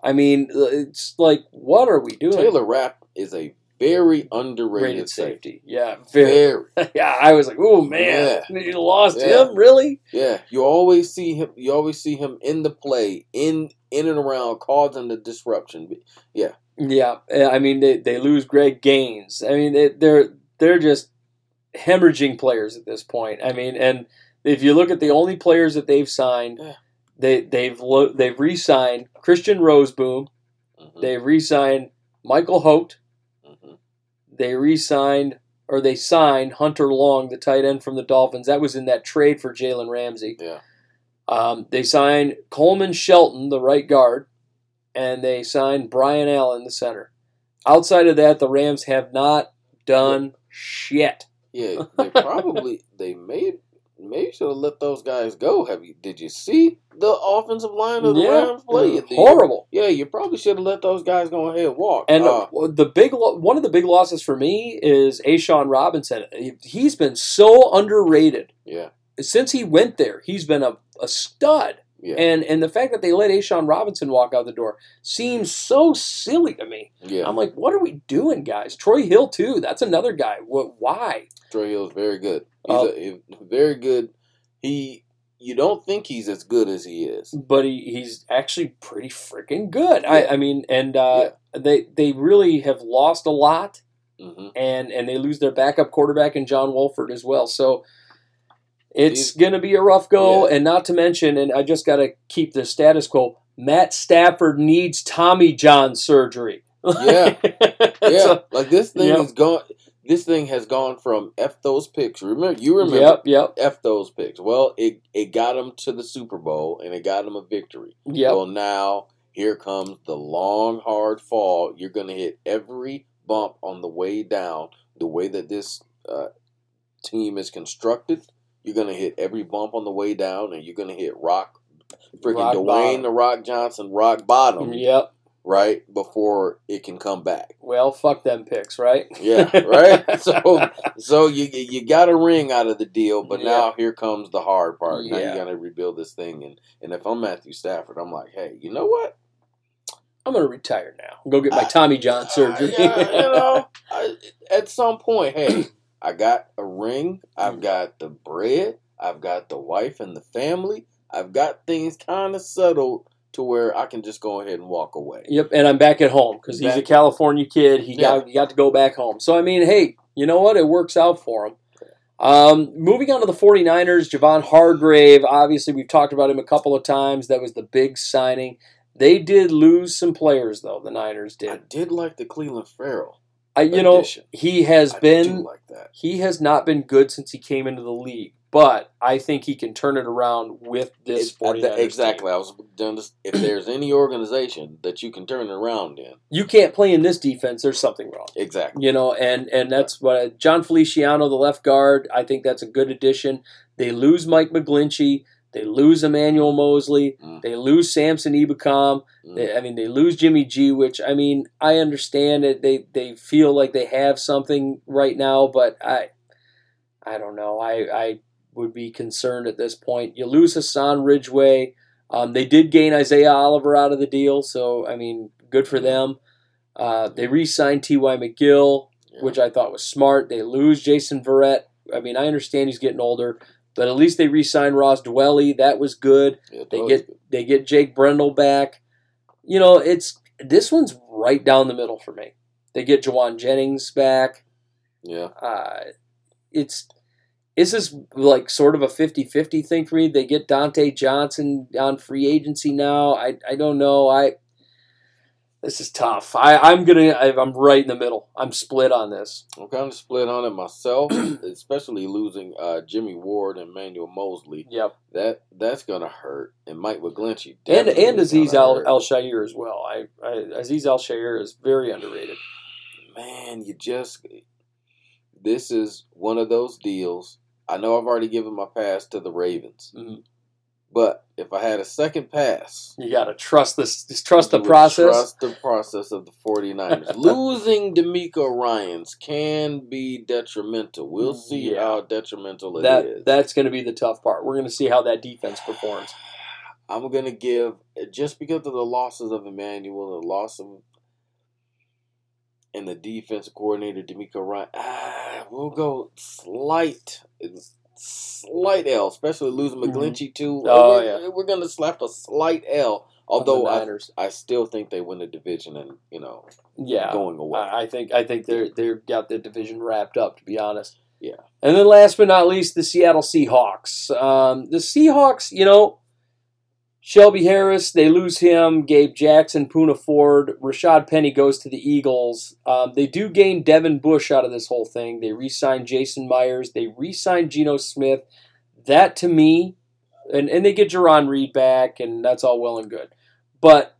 I mean, it's like, what are we doing? Taylor Rapp is a very underrated rated safety. safety. Yeah, very. Very. yeah, I was like, oh man, you lost Yeah. him, really? Yeah, you always see him. You always see him in the play, in in and around, causing the disruption. Yeah, Yeah, I mean they, they lose Greg Gaines. I mean they, they're they're just hemorrhaging players at this point. I mean, and if you look at the only players that they've signed, Yeah. They they've lo- they've re-signed Christian Rozeboom. Mhm, They've re-signed Michael Holt. mhm. They re-signed or they signed Hunter Long, the tight end from the Dolphins. That was in that trade for Jalen Ramsey. yeah. Um, they signed Coleman Shelton, the right guard, and they signed Brian Allen, the center. Outside of that, the Rams have not done shit. Yeah, they probably they may maybe should have let those guys go. Have you? Did you see the offensive line of the Yeah, Rams play? horrible. Yeah, you probably should have let those guys go ahead and walk. And Uh, uh, the big lo- one of the big losses for me is A'Shawn Robinson. He- He's been so underrated yeah, since he went there. He's been a, a stud. Yeah, And and the fact that they let A'Shawn Robinson walk out the door seems so silly to me. yeah. I'm like, what are we doing, guys? Troy Hill too. That's another guy. What? Why? Troy Hill is very good. He's Uh, a, very good. He, you don't think he's as good as he is. But he, he's actually pretty freaking good. I, Yeah. I mean, and uh, they they really have lost a lot, hmm and and they lose their backup quarterback in John Wolford as well. So it's gonna be a rough go. Yeah. And not to mention, and I just got to keep the status quo. Matt Stafford needs Tommy John surgery. Yeah. Yeah, So- like this thing Yep. is gone. This thing has gone from f those picks. Remember, you remember Yep. Yep. f those picks. Well, it it got them to the Super Bowl and it got them a victory. Yep. Well, now here comes the long, hard fall. You're going to hit every bump on the way down. The way that this uh, team is constructed, you're going to hit every bump on the way down, and you're going to hit rock, freaking Rock Dwayne bottom. the Rock Johnson, rock bottom, Yep. right before it can come back. Well, fuck them picks, right? Yeah, right. so, so you you got a ring out of the deal, but Yeah. now here comes the hard part. Now you got to rebuild this thing, and and if I'm Matthew Stafford, I'm like, hey, you know what? I'm going to retire now. Go get my Tommy John surgery. Yeah, you know, I, at some point, hey, I got a ring. I've got the bread. I've got the wife and the family. I've got things kind of settled to where I can just go ahead and walk away. Yep, and I'm back at home because he's a California kid. He got he got to go back home. So I mean, hey, you know what? It works out for him. Um, moving on to the 49ers, Javon Hargrave. Obviously, we've talked about him a couple of times. That was the big signing. They did lose some players, though. The Niners did. I did. did like the Clelin Ferrell. I, you know, he has I been do like that. he has not been good since he came into the league, but I think he can turn it around with this It- uh, 49ers that- team. exactly. I was done. This, if there's any organization that you can turn it around in, You can't play in this defense. There's something wrong. exactly. You know, and and that's what Jon Feliciano, the left guard. I think that's a good addition. They lose Mike McGlinchey. They lose Emmanuel Moseley. Mm. They lose Samson Ebukam. Mm. They, I mean, they lose Jimmy G, which I mean, I understand it. They they feel like they have something right now, but I, I don't know. I I would be concerned at this point. You lose Hassan Ridgeway. Um, they did gain Isaiah Oliver out of the deal, so I mean, good for them. Uh, they re-signed T.Y. McGill, Yeah. which I thought was smart. They lose Jason Verrett. I mean, I understand he's getting older, but at least they re-signed Ross Dwelley. That was good. Yeah, They get good. they get Jake Brendel back. You know, it's this one's right down the middle for me. They get Jauan Jennings back. yeah. Uh, it's this is like sort of a 50-50 thing for me. They get Dante Johnson on free agency now. I I don't know. I this is tough. I I'm gonna I, I'm right in the middle. I'm split on this. I'm kind of split on it myself, especially losing uh, Jimmy Ward and Manuel Moseley. Yep. That that's gonna hurt, and Mike McGlinchey And and Aziz Al. Al Shair as well. I, I Azeez Al-Shaair is very underrated. Man, you just this is one of those deals. I know I've already given my pass to the Ravens, Mhm. But if I had a second pass, You got to trust this. Trust the process. Trust the process of the 49ers. Losing DeMeco Ryans can be detrimental. We'll see Yeah. how detrimental it is. that that's going to be the tough part. We're going to see how that defense performs. I'm gonna give just because of the losses of Emmanuel, the loss of and the defensive coordinator DeMeco Ryan. Ah, we'll go slight, slight L, especially losing Mhm. McGlinchey too. Oh, we're, yeah. we're gonna slap a slight L. Although I, I still think they win the division and you know yeah, going away. I I think I think they're they've got the division wrapped up. To be honest. Yeah. And then last but not least, the Seattle Seahawks. Um, the Seahawks, you know, Shelby Harris, they lose him. Gabe Jackson, Poona Ford, Rashad Penny goes to the Eagles. Um, they do gain Devin Bush out of this whole thing. They re-sign Jason Myers. They re-sign Geno Smith. That to me, and, and they get Jarran Reed back, and that's all well and good. But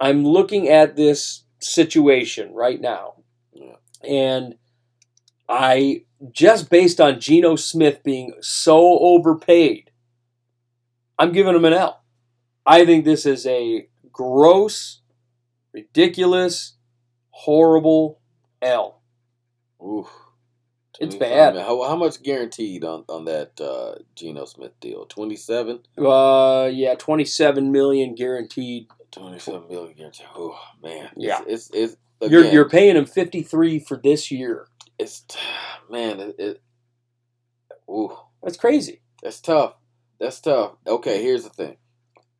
I'm looking at this situation right now, and I just based on Geno Smith being so overpaid, I'm giving him an L. I think this is a gross, ridiculous, horrible L. Oof. It's bad. How, how much guaranteed on on that uh, Geno Smith deal? Twenty seven. Uh, yeah, 27 million guaranteed. 27 million guaranteed. Oh man, Yeah. it's it's, it's You're you're paying him 53 for this year. it's man, it, it ooh, That's crazy. that's tough. That's tough. Okay, here's the thing.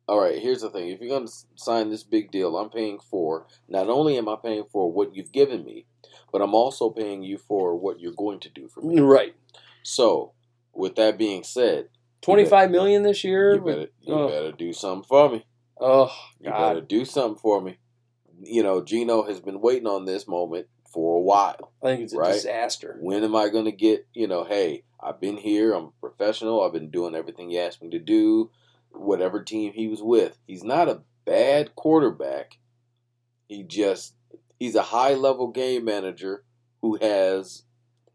All right, here's the thing. If you're gonna sign this big deal, I'm paying for. Not only am I paying for what you've given me, but I'm also paying you for what you're going to do for me. Mm, right. So, with that being said, 25 million this year. you better you oh. better do something for me. Oh You better God, do something for me. You know, Geno has been waiting on this moment for a while. I think it's a disaster. When am I going to get, you know, hey, I've been here, I'm a professional, I've been doing everything you asked me to do, whatever team he was with. He's not a bad quarterback. He just, he's a high level game manager who has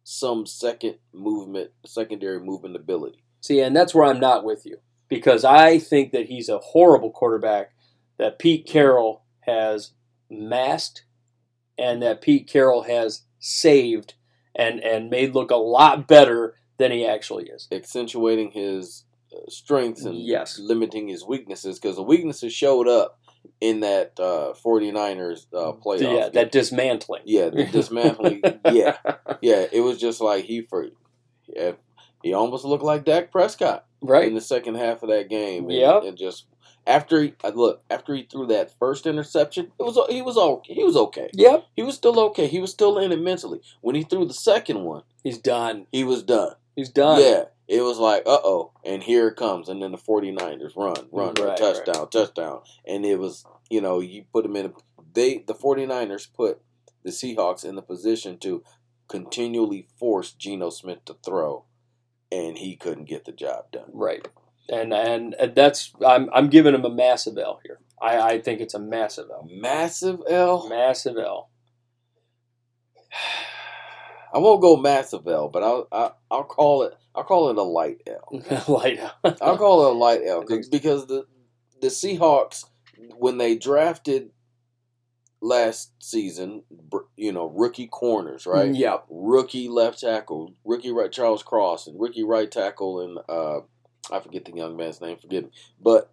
some second movement, secondary movement ability. See, and that's where I'm not with you because I think that he's a horrible quarterback that Pete Carroll has masked and that Pete Carroll has saved and and made look a lot better than he actually is. accentuating his strengths and Yes. limiting his weaknesses because the weaknesses showed up in that uh, 49ers uh, playoff. yeah, game. that dismantling. yeah, the dismantling. yeah, yeah, it was just like he for yeah, he almost looked like Dak Prescott right in the second half of that game. Yeah, and just after he uh, look after he threw that first interception, it was he was all he was okay. Yep, He was still okay. He was still in it mentally. When he threw the second one, he's done. he was done. He's done. Yeah, it was like, uh oh, and here it comes. And then the 49ers run, run, run, Right, touchdown, touchdown. And it was, you know, you put them in, a, they, the 49ers put the Seahawks in the position to continually force Geno Smith to throw, and he couldn't get the job done. Right. And and that's I'm I'm giving him a massive L here. I, I think it's a massive L. Massive L. Massive L. I won't go massive L, but I'll, I, I'll call it, I'll call it a light L. Light. I'll call it a light L 'cause- because the the Seahawks when they drafted last season, you know, rookie corners, right? Yep. Rookie left tackle, rookie right Charles Cross, and rookie right tackle, and uh, I forget the young man's name. Forgive me, but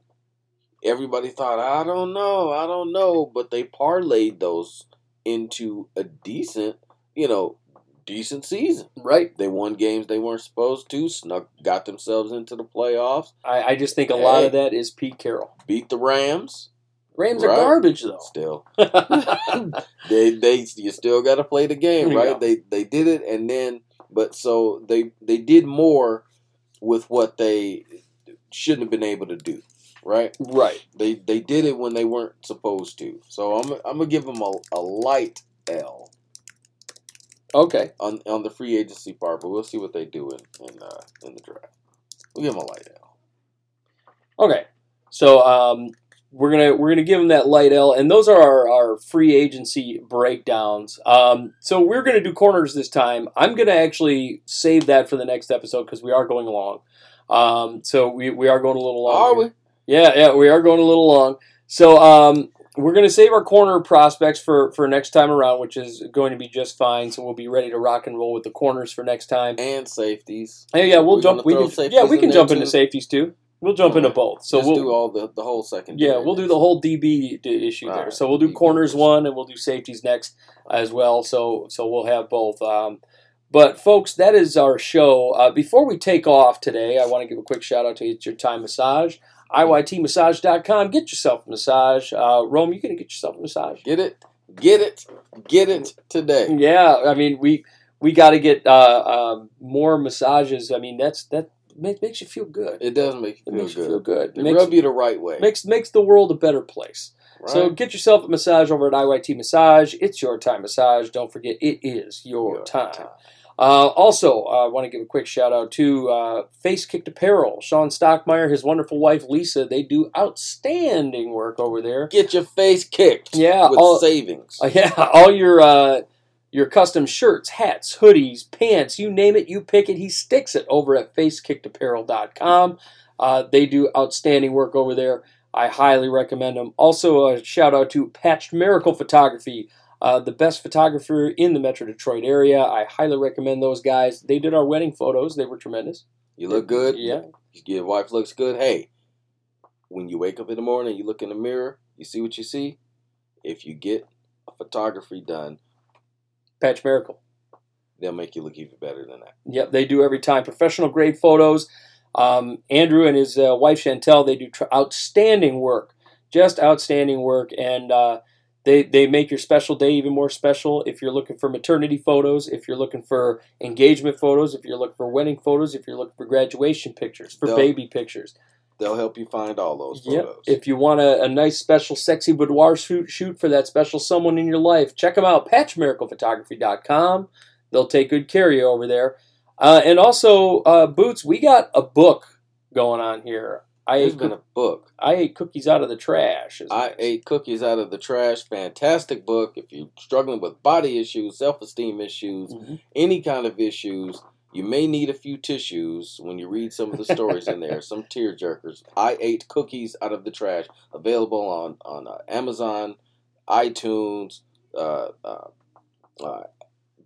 everybody thought I don't know, I don't know, but they parlayed those into a decent, you know, decent season. Right. They won games they weren't supposed to, snuck, got themselves into the playoffs, I, I just think a lot of that is Pete Carroll. beat the Rams. Rams are garbage though. Still, they they you still got to play the game, Yeah. right? They they did it, and then but so they they did more with what they shouldn't have been able to do, right? right. They they did it when they weren't supposed to. So I'm I'm gonna give them a, a light L Okay. on on the free agency part, but we'll see what they do in in uh, in the draft. We'll give them a light L. Okay. So um, we're gonna we're gonna give them that light L, and those are our, our free agency breakdowns. Um, so we're gonna do corners this time. I'm gonna actually save that for the next episode because we are going along. Um, so we, we are going a little long. Are we? Yeah, yeah, we are going a little long. So um, we're going to save our corner prospects for, for next time around, which is going to be just fine. So we'll be ready to rock and roll with the corners for next time. And safeties. Hey, yeah, we'll We're jump. We can, yeah, we can there, jump into too? safeties too. We'll jump into both. So Just we'll do all the the whole second. yeah, we'll do the whole DB d- issue there. Alright, So we'll do DB corners issue. one, and we'll do safeties next as well. So so we'll have both. Um, but folks, that is our show. Uh, before we take off today, I want to give a quick shout out to It's Your Time Massage, IYTmassage.com. Get yourself a massage. Uh, Rome, you gonna get yourself a massage? Get it, get it, get it today. Yeah, I mean we we got to get uh, um more massages. I mean that's that makes makes you feel good. It does make It you feel makes you good. feel good. It makes, rub you the right way. makes makes the world a better place. right? So get yourself a massage over at IYT Massage. It's your time massage. Don't forget, it is your, time. Uh, also, I want to give a quick shout out to uh, Face Kicked Apparel. Sean Stockmeyer, his wonderful wife Lisa, they do outstanding work over there. Get your face kicked. Yeah, with all- savings. Uh, yeah, all your uh, your custom shirts, hats, hoodies, pants, you name it, you pick it. He sticks it over at FaceKickedApparel.com. Uh, they do outstanding work over there. I highly recommend them. Also, a shout out to Patched Miracle Photography, uh, the best photographer in the Metro Detroit area. I highly recommend those guys. They did our wedding photos. They were tremendous. You look good. Yeah. Your wife looks good. Hey, when you wake up in the morning, you look in the mirror, you see what you see. If you get a photography done, Patch Miracle. they'll make you look even better than that. Yep, they do every time. Professional grade photos. Um, Andrew and his uh, wife Chantel, they do tr- outstanding work, just outstanding work, and uh, they they make your special day even more special. If you're looking for maternity photos, if you're looking for engagement photos, if you're looking for wedding photos, if you're looking for graduation pictures, for They'll- baby pictures, They'll help you find all those Yep. photos. If you want a, a nice special sexy boudoir shoot, shoot for that special someone in your life, check them out. PatchMiraclePhotography.com. They'll take good care of you over there. Uh, and also, uh, Boots, we got a book going on here. I There's ate, been a book. I ate cookies out of the trash. I ate cookies out of the trash. Fantastic book. If you're struggling with body issues, self esteem issues, is. Mhm. any kind of issues, you may need a few tissues when you read some of the stories in there. Some tear jerkers. I ate cookies out of the trash. Available on on uh, Amazon, iTunes, uh, uh, uh,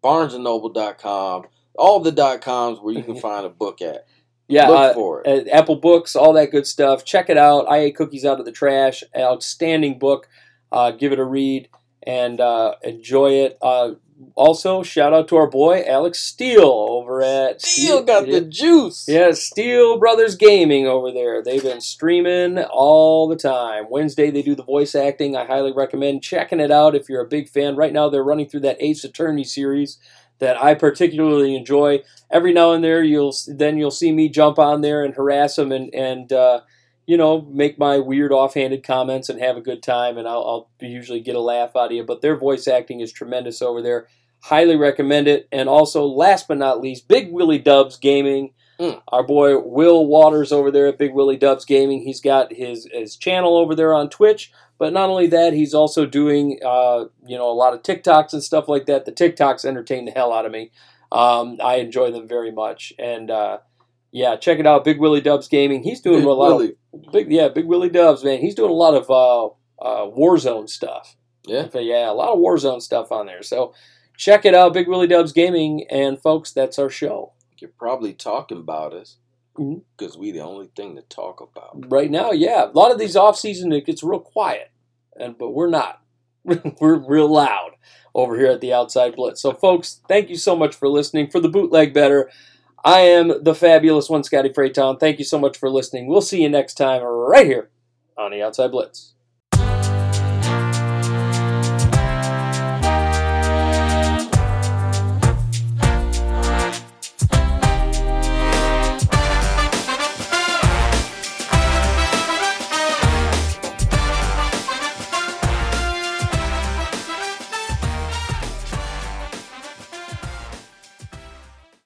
BarnesandNoble.com, all the dot coms where you can find a book at. Yeah, Look uh, for it. uh, Apple Books, all that good stuff. Check it out. I ate cookies out of the trash. Outstanding book. Uh, give it a read and uh, enjoy it. Uh, also, shout out to our boy Alex Steele over at Still got the juice. yeah Steel Brothers Gaming over there. They've been streaming all the time. Wednesday they do the voice acting. I highly recommend checking it out if you're a big fan. Right now they're running through that Ace Attorney series that I particularly enjoy. Every now and there you'll then you'll see me jump on there and harass them and and uh, you know make my weird offhanded comments and have a good time and I'll, I'll usually get a laugh out of you. But their voice acting is tremendous over there. Highly recommend it. And also, last but not least, Big Willie Dubs Gaming. Mm. Our boy Will Waters over there at Big Willie Dubs Gaming. He's got his his channel over there on Twitch. But not only that, he's also doing uh, you know a lot of TikToks and stuff like that. The TikToks entertain the hell out of me. Um, I enjoy them very much. And uh, yeah, check it out, Big Willie Dubs Gaming. He's doing a lot Willie. of big yeah, Big Willie Dubs man. He's doing a lot of uh, uh, Warzone stuff. Yeah. But yeah, a lot of Warzone stuff on there. So check it out, Big Willie Dubs Gaming. And folks, that's our show. You're probably talking about us Mhm. because we the only thing to talk about. Right now, yeah, a lot of these off season it gets real quiet, and but we're not. we're real loud over here at the Outside Blitz. So, folks, thank you so much for listening. For the bootleg bettor, I am the fabulous one, Scotty Freytown. Thank you so much for listening. We'll see you next time right here on the Outside Blitz.